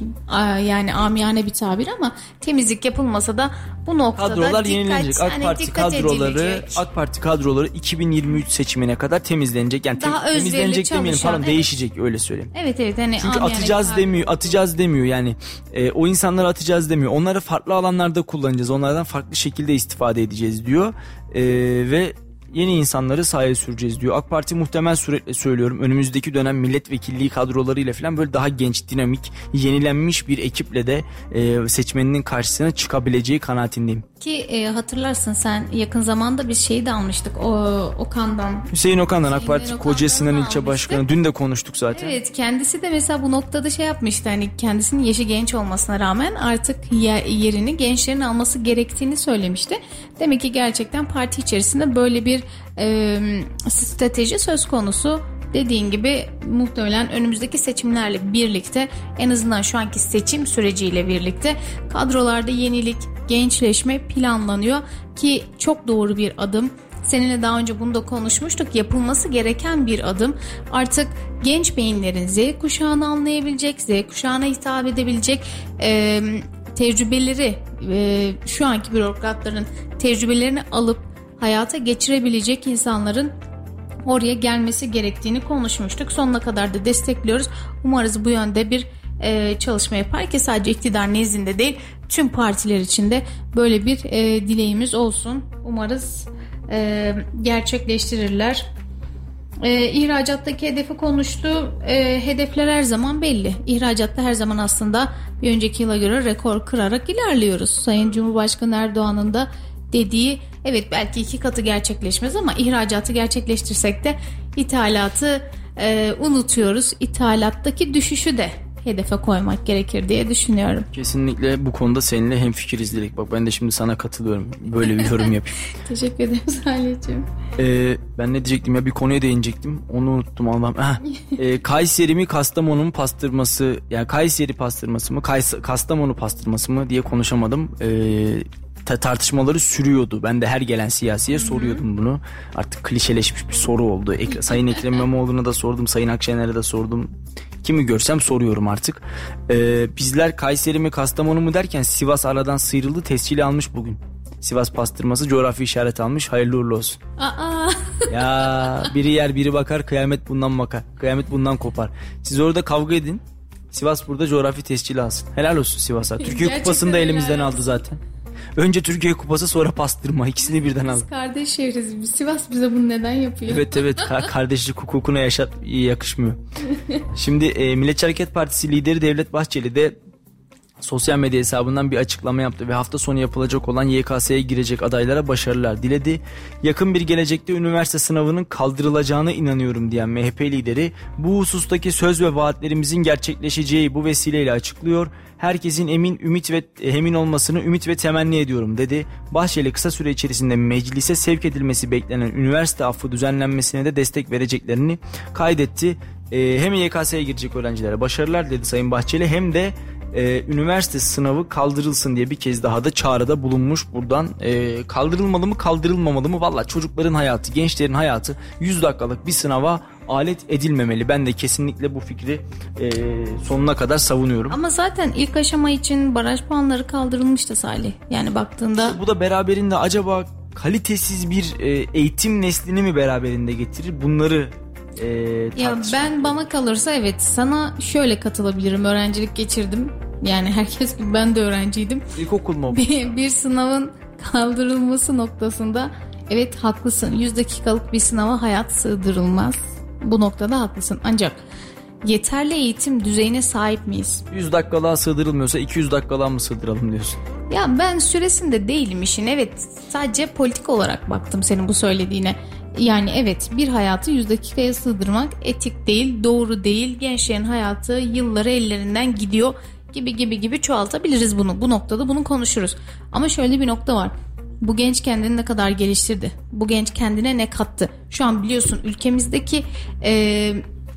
yani amiyane bir tabir ama temizlik yapılmasa da bu noktada Kadrolar dikkat, yenilenecek. AK hani Parti dikkat kadroları edilecek. AK Parti kadroları 2023 seçimine kadar temizlenecek. Yani Daha tem- temizlenecek demeyelim pardon evet. değişecek öyle söyleyeyim. Evet evet hani Çünkü atacağız tabir. demiyor, atacağız demiyor yani. E, o insanları atacağız demiyor. Onları farklı alanlarda kullanacağız. Onlardan farklı şekilde istifade edeceğiz diyor. E, ve yeni insanları sahaya süreceğiz diyor. AK Parti muhtemel suretle söylüyorum. Önümüzdeki dönem milletvekilliği kadrolarıyla falan böyle daha genç, dinamik, yenilenmiş bir ekiple de e, seçmeninin karşısına çıkabileceği kanaatindeyim. Ki e, hatırlarsın sen yakın zamanda biz şeyi de almıştık o Okan'dan. Hüseyin Okan'dan AK Parti Okan'dan Koca Sinan ilçe başkanı. Dün de konuştuk zaten. Evet kendisi de mesela bu noktada şey yapmıştı hani kendisinin yaşı genç olmasına rağmen artık ye- yerini gençlerin alması gerektiğini söylemişti. Demek ki gerçekten parti içerisinde böyle bir e, strateji söz konusu. Dediğin gibi muhtemelen önümüzdeki seçimlerle birlikte en azından şu anki seçim süreciyle birlikte kadrolarda yenilik, gençleşme planlanıyor ki çok doğru bir adım. Seninle daha önce bunu da konuşmuştuk. Yapılması gereken bir adım. Artık genç beyinlerin Z kuşağını anlayabilecek, Z kuşağına hitap edebilecek e, tecrübeleri, e, şu anki bürokratların tecrübelerini alıp hayata geçirebilecek insanların oraya gelmesi gerektiğini konuşmuştuk. Sonuna kadar da destekliyoruz. Umarız bu yönde bir e, çalışma yapar ki sadece iktidar nezdinde değil tüm partiler içinde böyle bir e, dileğimiz olsun. Umarız e, gerçekleştirirler. e, ihracattaki hedefi konuştu. E, hedefler her zaman belli. İhracatta her zaman aslında bir önceki yıla göre rekor kırarak ilerliyoruz. Sayın Cumhurbaşkanı Erdoğan'ın da dediği evet belki iki katı gerçekleşmez ama ihracatı gerçekleştirsek de ithalatı e, unutuyoruz. İthalattaki düşüşü de hedefe koymak gerekir diye düşünüyorum. Kesinlikle bu konuda seninle hemfikiriz Dilek. Bak ben de şimdi sana katılıyorum. Böyle bir yorum yapayım. Teşekkür ederim Salih'ciğim. Ee, ben ne diyecektim ya bir konuya değinecektim. Onu unuttum Allah'ım. Ee, Kayseri mi Kastamonu mu pastırması yani Kayseri pastırması mı Kays- Kastamonu pastırması mı diye konuşamadım. Ee, ta- tartışmaları sürüyordu. Ben de her gelen siyasiye soruyordum bunu. Artık klişeleşmiş bir soru oldu. Ek- Sayın Ekrem İmamoğlu'na da sordum. Sayın Akşener'e de sordum. Kimi görsem soruyorum artık. Ee, bizler Kayseri mi Kastamonu mu derken Sivas aradan sıyrıldı tescili almış bugün. Sivas pastırması coğrafi işaret almış. Hayırlı uğurlu olsun. Aa, Ya biri yer biri bakar kıyamet bundan bakar. Kıyamet bundan kopar. Siz orada kavga edin. Sivas burada coğrafi tescili alsın. Helal olsun Sivas'a. Türkiye Gerçekten kupasını da elimizden aldı zaten. Önce Türkiye kupası sonra pastırma. İkisini birden aldı. biz kardeş şehriz. Biz. Sivas bize bunu neden yapıyor? Evet evet ka- kardeşlik hukukuna yaşat yakışmıyor. Şimdi e, Milliyetçi Hareket Partisi lideri Devlet Bahçeli de sosyal medya hesabından bir açıklama yaptı ve hafta sonu yapılacak olan YKS'ye girecek adaylara başarılar diledi. Yakın bir gelecekte üniversite sınavının kaldırılacağına inanıyorum diyen MHP lideri bu husustaki söz ve vaatlerimizin gerçekleşeceği bu vesileyle açıklıyor. Herkesin emin, ümit ve emin olmasını ümit ve temenni ediyorum dedi. Bahçeli kısa süre içerisinde meclise sevk edilmesi beklenen üniversite affı düzenlenmesine de destek vereceklerini kaydetti. Ee, hem YKS'ye girecek öğrencilere başarılar dedi Sayın Bahçeli hem de e, üniversite sınavı kaldırılsın diye bir kez daha da çağrıda bulunmuş buradan. E, kaldırılmalı mı kaldırılmamalı mı? Valla çocukların hayatı, gençlerin hayatı 100 dakikalık bir sınava alet edilmemeli. Ben de kesinlikle bu fikri e, sonuna kadar savunuyorum. Ama zaten ilk aşama için baraj puanları kaldırılmıştı Salih. Yani baktığında Bu da beraberinde acaba kalitesiz bir e, eğitim neslini mi beraberinde getirir? Bunları e, ya ben bana kalırsa evet sana şöyle katılabilirim. Öğrencilik geçirdim. Yani herkes gibi ben de öğrenciydim. İlkokul mu? Bir, bir sınavın kaldırılması noktasında evet haklısın. 100 dakikalık bir sınava hayat sığdırılmaz. Bu noktada haklısın. Ancak yeterli eğitim düzeyine sahip miyiz? 100 dakikalığa sığdırılmıyorsa 200 dakikalığa mı sığdıralım diyorsun? Ya ben süresinde değilim işin. Evet sadece politik olarak baktım senin bu söylediğine. Yani evet bir hayatı 100 dakikaya sığdırmak etik değil, doğru değil. Gençlerin hayatı yılları ellerinden gidiyor gibi gibi gibi çoğaltabiliriz bunu. Bu noktada bunu konuşuruz. Ama şöyle bir nokta var. Bu genç kendini ne kadar geliştirdi? Bu genç kendine ne kattı? Şu an biliyorsun ülkemizdeki e,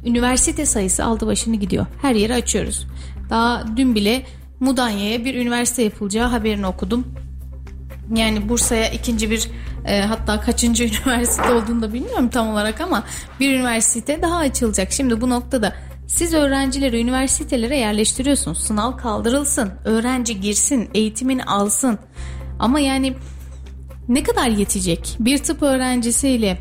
üniversite sayısı aldı başını gidiyor. Her yeri açıyoruz. Daha dün bile Mudanya'ya bir üniversite yapılacağı haberini okudum. Yani Bursa'ya ikinci bir e, hatta kaçıncı üniversite olduğunu da bilmiyorum tam olarak ama bir üniversite daha açılacak. Şimdi bu noktada siz öğrencileri üniversitelere yerleştiriyorsunuz. Sınav kaldırılsın, öğrenci girsin, eğitimini alsın. Ama yani ne kadar yetecek? Bir tıp öğrencisiyle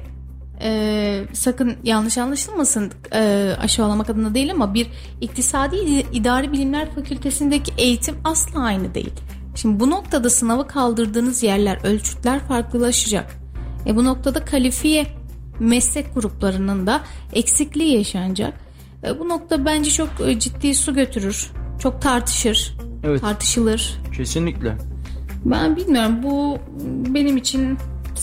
e, sakın yanlış anlaşılmasın e, aşağılamak adına değil ama bir iktisadi idari bilimler fakültesindeki eğitim asla aynı değil. Şimdi bu noktada sınavı kaldırdığınız yerler, ölçütler farklılaşacak. E bu noktada kalifiye meslek gruplarının da eksikliği yaşanacak. E bu nokta bence çok e, ciddi su götürür. Çok tartışır. Evet. Tartışılır. Kesinlikle. Ben bilmiyorum bu benim için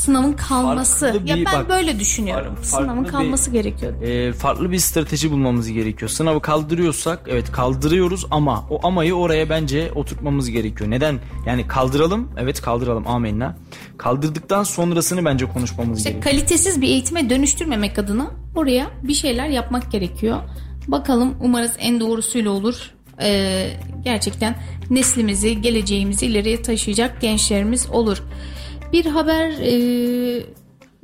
sınavın kalması. Farklı ya bir- ben bak, böyle düşünüyorum. farklı Sınavın bir- kalması gerekiyor. e, farklı bir strateji bulmamız gerekiyor. Sınavı kaldırıyorsak evet kaldırıyoruz ama o amayı oraya bence oturtmamız gerekiyor. Neden? Yani kaldıralım evet kaldıralım amenna. Kaldırdıktan sonrasını bence konuşmamız İşte gerekiyor. kalitesiz bir eğitime dönüştürmemek adına oraya bir şeyler yapmak gerekiyor. Bakalım umarız en doğrusuyla olur. Ee, gerçekten neslimizi, geleceğimizi ileriye taşıyacak gençlerimiz olur. Bir haber e,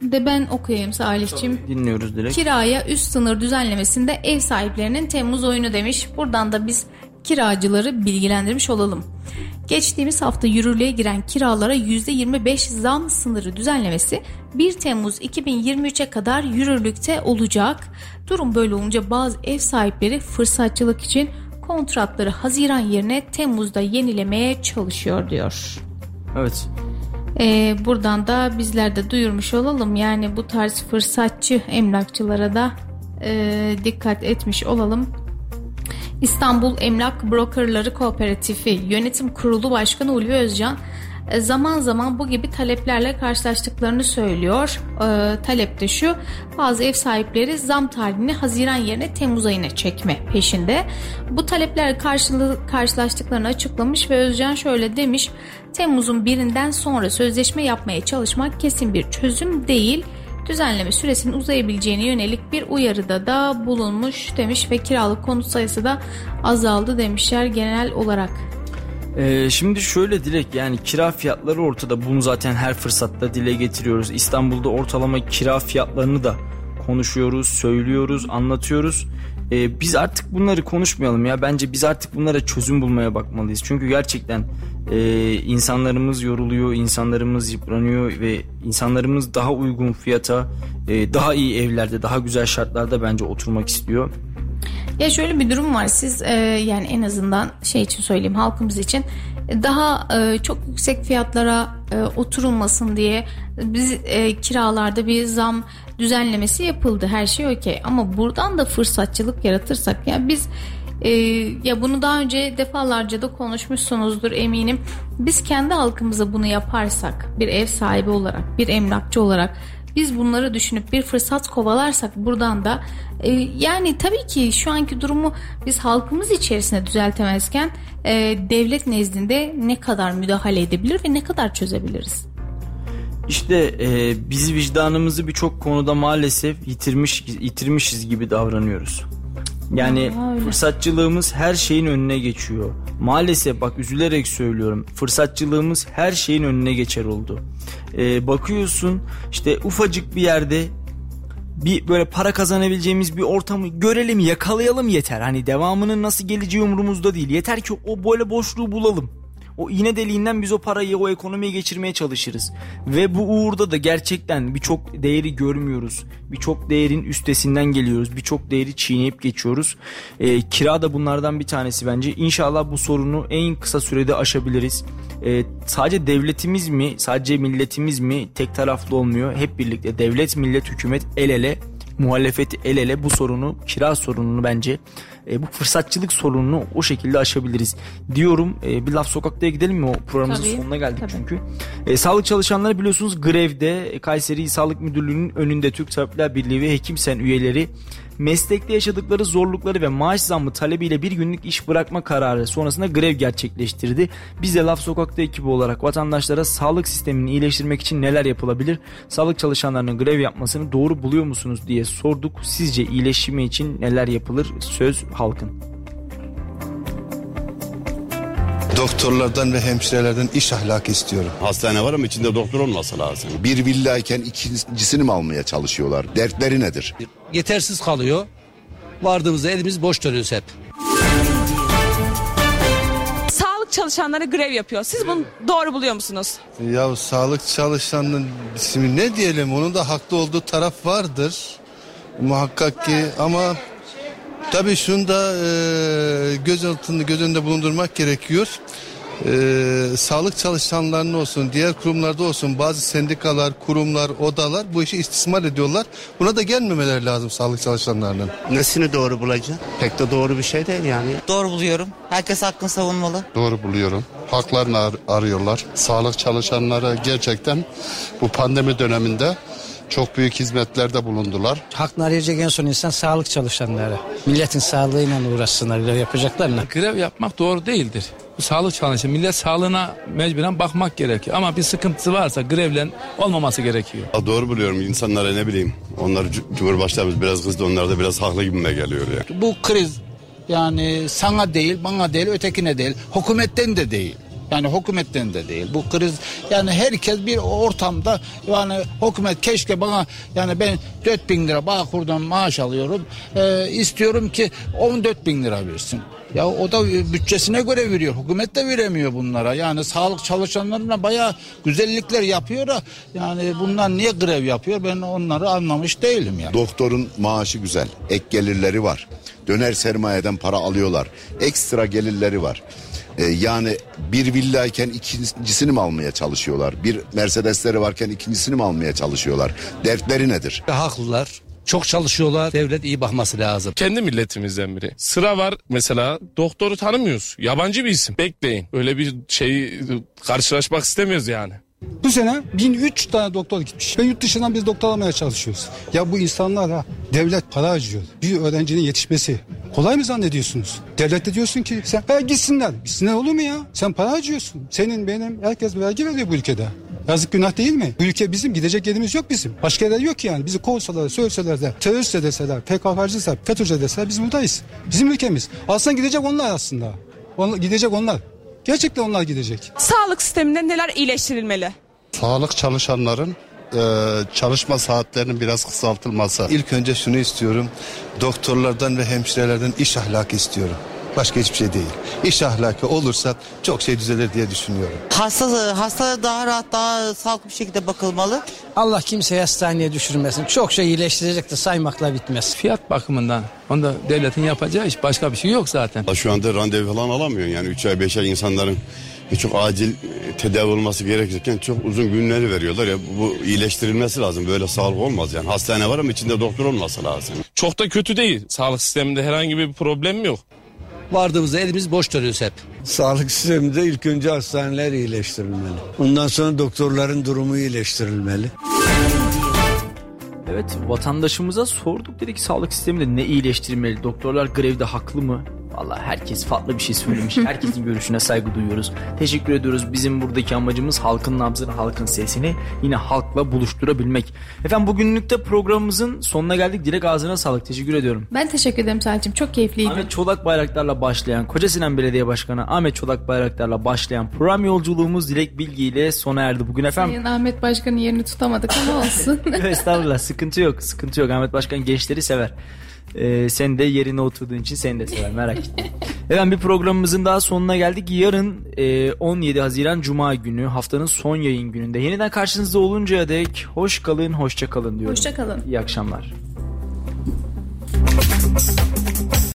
de ben okuyayım Salih'ciğim. Dinliyoruz direkt. Kiraya üst sınır düzenlemesinde ev sahiplerinin Temmuz oyunu demiş. Buradan da biz kiracıları bilgilendirmiş olalım. Geçtiğimiz hafta yürürlüğe giren kiralara %25 zam sınırı düzenlemesi 1 Temmuz 2023'e kadar yürürlükte olacak. Durum böyle olunca bazı ev sahipleri fırsatçılık için kontratları Haziran yerine Temmuz'da yenilemeye çalışıyor diyor. Evet. Ee, buradan da bizler de duyurmuş olalım. Yani bu tarz fırsatçı emlakçılara da e, dikkat etmiş olalım. İstanbul Emlak Brokerları Kooperatifi Yönetim Kurulu Başkanı Ulvi Özcan e, zaman zaman bu gibi taleplerle karşılaştıklarını söylüyor. E, talep de şu bazı ev sahipleri zam tarihini Haziran yerine Temmuz ayına çekme peşinde. Bu talepler karşılığı, karşılaştıklarını açıklamış ve Özcan şöyle demiş Temmuz'un birinden sonra sözleşme yapmaya çalışmak kesin bir çözüm değil düzenleme süresinin uzayabileceğine yönelik bir uyarıda da bulunmuş demiş ve kiralık konut sayısı da azaldı demişler genel olarak. Ee, şimdi şöyle Dilek yani kira fiyatları ortada bunu zaten her fırsatta dile getiriyoruz. İstanbul'da ortalama kira fiyatlarını da konuşuyoruz, söylüyoruz, anlatıyoruz. Ee, biz artık bunları konuşmayalım ya bence biz artık bunlara çözüm bulmaya bakmalıyız. Çünkü gerçekten e, insanlarımız yoruluyor, insanlarımız yıpranıyor ve insanlarımız daha uygun fiyata, e, daha iyi evlerde, daha güzel şartlarda bence oturmak istiyor. Ya şöyle bir durum var siz e, yani en azından şey için söyleyeyim halkımız için e, daha e, çok yüksek fiyatlara e, oturulmasın diye biz e, kiralarda bir zam düzenlemesi yapıldı. Her şey okey. Ama buradan da fırsatçılık yaratırsak ya biz e, ya bunu daha önce defalarca da konuşmuşsunuzdur eminim. Biz kendi halkımıza bunu yaparsak bir ev sahibi olarak bir emlakçı olarak biz bunları düşünüp bir fırsat kovalarsak buradan da e, yani tabii ki şu anki durumu biz halkımız içerisinde düzeltemezken e, devlet nezdinde ne kadar müdahale edebilir ve ne kadar çözebiliriz? İşte e, biz vicdanımızı birçok konuda maalesef yitirmiş yitirmişiz gibi davranıyoruz. Yani öyle. fırsatçılığımız her şeyin önüne geçiyor. Maalesef bak üzülerek söylüyorum. Fırsatçılığımız her şeyin önüne geçer oldu. Ee, bakıyorsun işte ufacık bir yerde bir böyle para kazanabileceğimiz bir ortamı görelim yakalayalım yeter. Hani devamının nasıl geleceği umurumuzda değil. Yeter ki o böyle boşluğu bulalım. O iğne deliğinden biz o parayı o ekonomiye geçirmeye çalışırız. Ve bu uğurda da gerçekten birçok değeri görmüyoruz. Birçok değerin üstesinden geliyoruz. Birçok değeri çiğneyip geçiyoruz. Ee, kira da bunlardan bir tanesi bence. İnşallah bu sorunu en kısa sürede aşabiliriz. Ee, sadece devletimiz mi, sadece milletimiz mi tek taraflı olmuyor. Hep birlikte devlet, millet, hükümet el ele muhalefeti el ele bu sorunu kira sorununu bence e, bu fırsatçılık sorununu o şekilde aşabiliriz diyorum. E, bir laf sokakta gidelim mi o programımızın Tabii, sonuna geldik tabii. çünkü. E, sağlık çalışanları biliyorsunuz grevde E, Kayseri Sağlık Müdürlüğü'nün önünde Türk Tabipler Birliği ve Hekimsen üyeleri meslekte yaşadıkları zorlukları ve maaş zammı talebiyle bir günlük iş bırakma kararı sonrasında grev gerçekleştirdi. Biz de Laf Sokak'ta ekibi olarak vatandaşlara sağlık sistemini iyileştirmek için neler yapılabilir? Sağlık çalışanlarının grev yapmasını doğru buluyor musunuz diye sorduk. Sizce iyileşme için neler yapılır? Söz halkın. Doktorlardan ve hemşirelerden iş ahlakı istiyorum. Hastane var ama içinde doktor olması lazım. Bir villayken ikincisini mi almaya çalışıyorlar? Dertleri nedir? yetersiz kalıyor. Vardığımızda elimiz boş dönüyoruz hep. Sağlık çalışanları grev yapıyor. Siz bunu doğru buluyor musunuz? Ya sağlık çalışanının ismi ne diyelim onun da haklı olduğu taraf vardır. Muhakkak ki ama tabii şunu da e, göz altında göz önünde bulundurmak gerekiyor. E, sağlık çalışanlarının olsun diğer kurumlarda olsun bazı sendikalar, kurumlar, odalar bu işi istismar ediyorlar. Buna da gelmemeleri lazım sağlık çalışanlarının. Nesini doğru bulacaksın? Pek de doğru bir şey değil yani. Doğru buluyorum. Herkes hakkını savunmalı. Doğru buluyorum. Haklarını ar- arıyorlar. Sağlık çalışanları gerçekten bu pandemi döneminde çok büyük hizmetlerde bulundular. Hakkını arayacak en son insan sağlık çalışanları. Milletin sağlığıyla uğraşsınlar grev yapacaklarına. Grev yapmak doğru değildir. Bu sağlık çalışanı millet sağlığına mecburen bakmak gerekiyor. Ama bir sıkıntısı varsa grevlen olmaması gerekiyor. Ya doğru buluyorum insanlara ne bileyim. Onlar cu- Cumhurbaşkanımız biraz kızdı onlar da biraz haklı gibime geliyor ya. Bu kriz yani sana değil, bana değil, ötekine değil, hükümetten de değil. Yani hükümetten de değil. Bu kriz yani herkes bir ortamda yani hükümet keşke bana yani ben 4 bin lira Bağkur'dan maaş alıyorum. Ee, istiyorum ki 14 bin lira versin. Ya o da bütçesine göre veriyor. Hükümet de veremiyor bunlara. Yani sağlık çalışanlarına bayağı güzellikler yapıyor da yani bunlar niye grev yapıyor ben onları anlamış değilim yani. Doktorun maaşı güzel. Ek gelirleri var. Döner sermayeden para alıyorlar. Ekstra gelirleri var. E, yani bir villayken ikincisini mi almaya çalışıyorlar? Bir Mercedesleri varken ikincisini mi almaya çalışıyorlar? Dertleri nedir? Haklılar. Çok çalışıyorlar. Devlet iyi bakması lazım. Kendi milletimizden biri. Sıra var mesela doktoru tanımıyoruz. Yabancı bir isim. Bekleyin. Öyle bir şeyi karşılaşmak istemiyoruz yani. Bu sene 1003 tane doktor gitmiş. Ve yurt dışından biz doktor almaya çalışıyoruz. Ya bu insanlar ha devlet para harcıyor. Bir öğrencinin yetişmesi. Kolay mı zannediyorsunuz? Devlet de diyorsun ki sen ha gitsinler. Gitsinler olur mu ya? Sen para harcıyorsun. Senin benim herkes vergi veriyor bu ülkede. Yazık günah değil mi? Bu ülke bizim gidecek yerimiz yok bizim. Başka yerler yok yani. Bizi kovsalar, söyleseler de, terörist de deseler, PKK'cısa, FETÖ'cü deseler biz buradayız. Bizim ülkemiz. Aslında gidecek onlar aslında. Onlar, gidecek onlar. Gerçekten onlar gidecek. Sağlık sisteminde neler iyileştirilmeli? Sağlık çalışanların e, çalışma saatlerinin biraz kısaltılması. İlk önce şunu istiyorum. Doktorlardan ve hemşirelerden iş ahlakı istiyorum. Başka hiçbir şey değil. İş ahlakı olursa çok şey düzelir diye düşünüyorum. Hasta, hasta daha rahat, daha sağlıklı bir şekilde bakılmalı. Allah kimseyi hastaneye düşürmesin. Çok şey iyileştirecek de saymakla bitmez. Fiyat bakımından onda devletin yapacağı iş başka bir şey yok zaten. Şu anda randevu falan alamıyorsun yani 3 ay 5 ay insanların çok acil tedavi olması gerekirken çok uzun günleri veriyorlar ya bu iyileştirilmesi lazım böyle sağlık olmaz yani hastane var ama içinde doktor olması lazım. Çok da kötü değil. Sağlık sisteminde herhangi bir problem yok. Vardığımızda elimiz boş duruyoruz hep. Sağlık sisteminde ilk önce hastaneler iyileştirilmeli. Ondan sonra doktorların durumu iyileştirilmeli. Evet vatandaşımıza sorduk dedik sağlık sisteminde ne iyileştirmeli? Doktorlar grevde haklı mı? Valla herkes farklı bir şey söylemiş. Herkesin görüşüne saygı duyuyoruz. Teşekkür ediyoruz. Bizim buradaki amacımız halkın nabzını, halkın sesini yine halkla buluşturabilmek. Efendim bugünlük de programımızın sonuna geldik. Dilek ağzına sağlık. Teşekkür ediyorum. Ben teşekkür ederim Salih'cim. Çok keyifliydi. Ahmet Çolak Bayraktar'la başlayan, Koca Sinan Belediye Başkanı Ahmet Çolak Bayraktar'la başlayan program yolculuğumuz Dilek Bilgi ile sona erdi. Bugün efendim Sayın Ahmet Başkan'ın yerini tutamadık ama olsun. Estağfurullah sıkıntı yok sıkıntı yok Ahmet Başkan gençleri sever. Ee, sen de yerine oturduğun için seni de sever merak etme. Efendim bir programımızın daha sonuna geldik. Yarın e, 17 Haziran Cuma günü haftanın son yayın gününde yeniden karşınızda oluncaya dek hoş kalın hoşça kalın diyorum. Hoşça kalın. İyi akşamlar.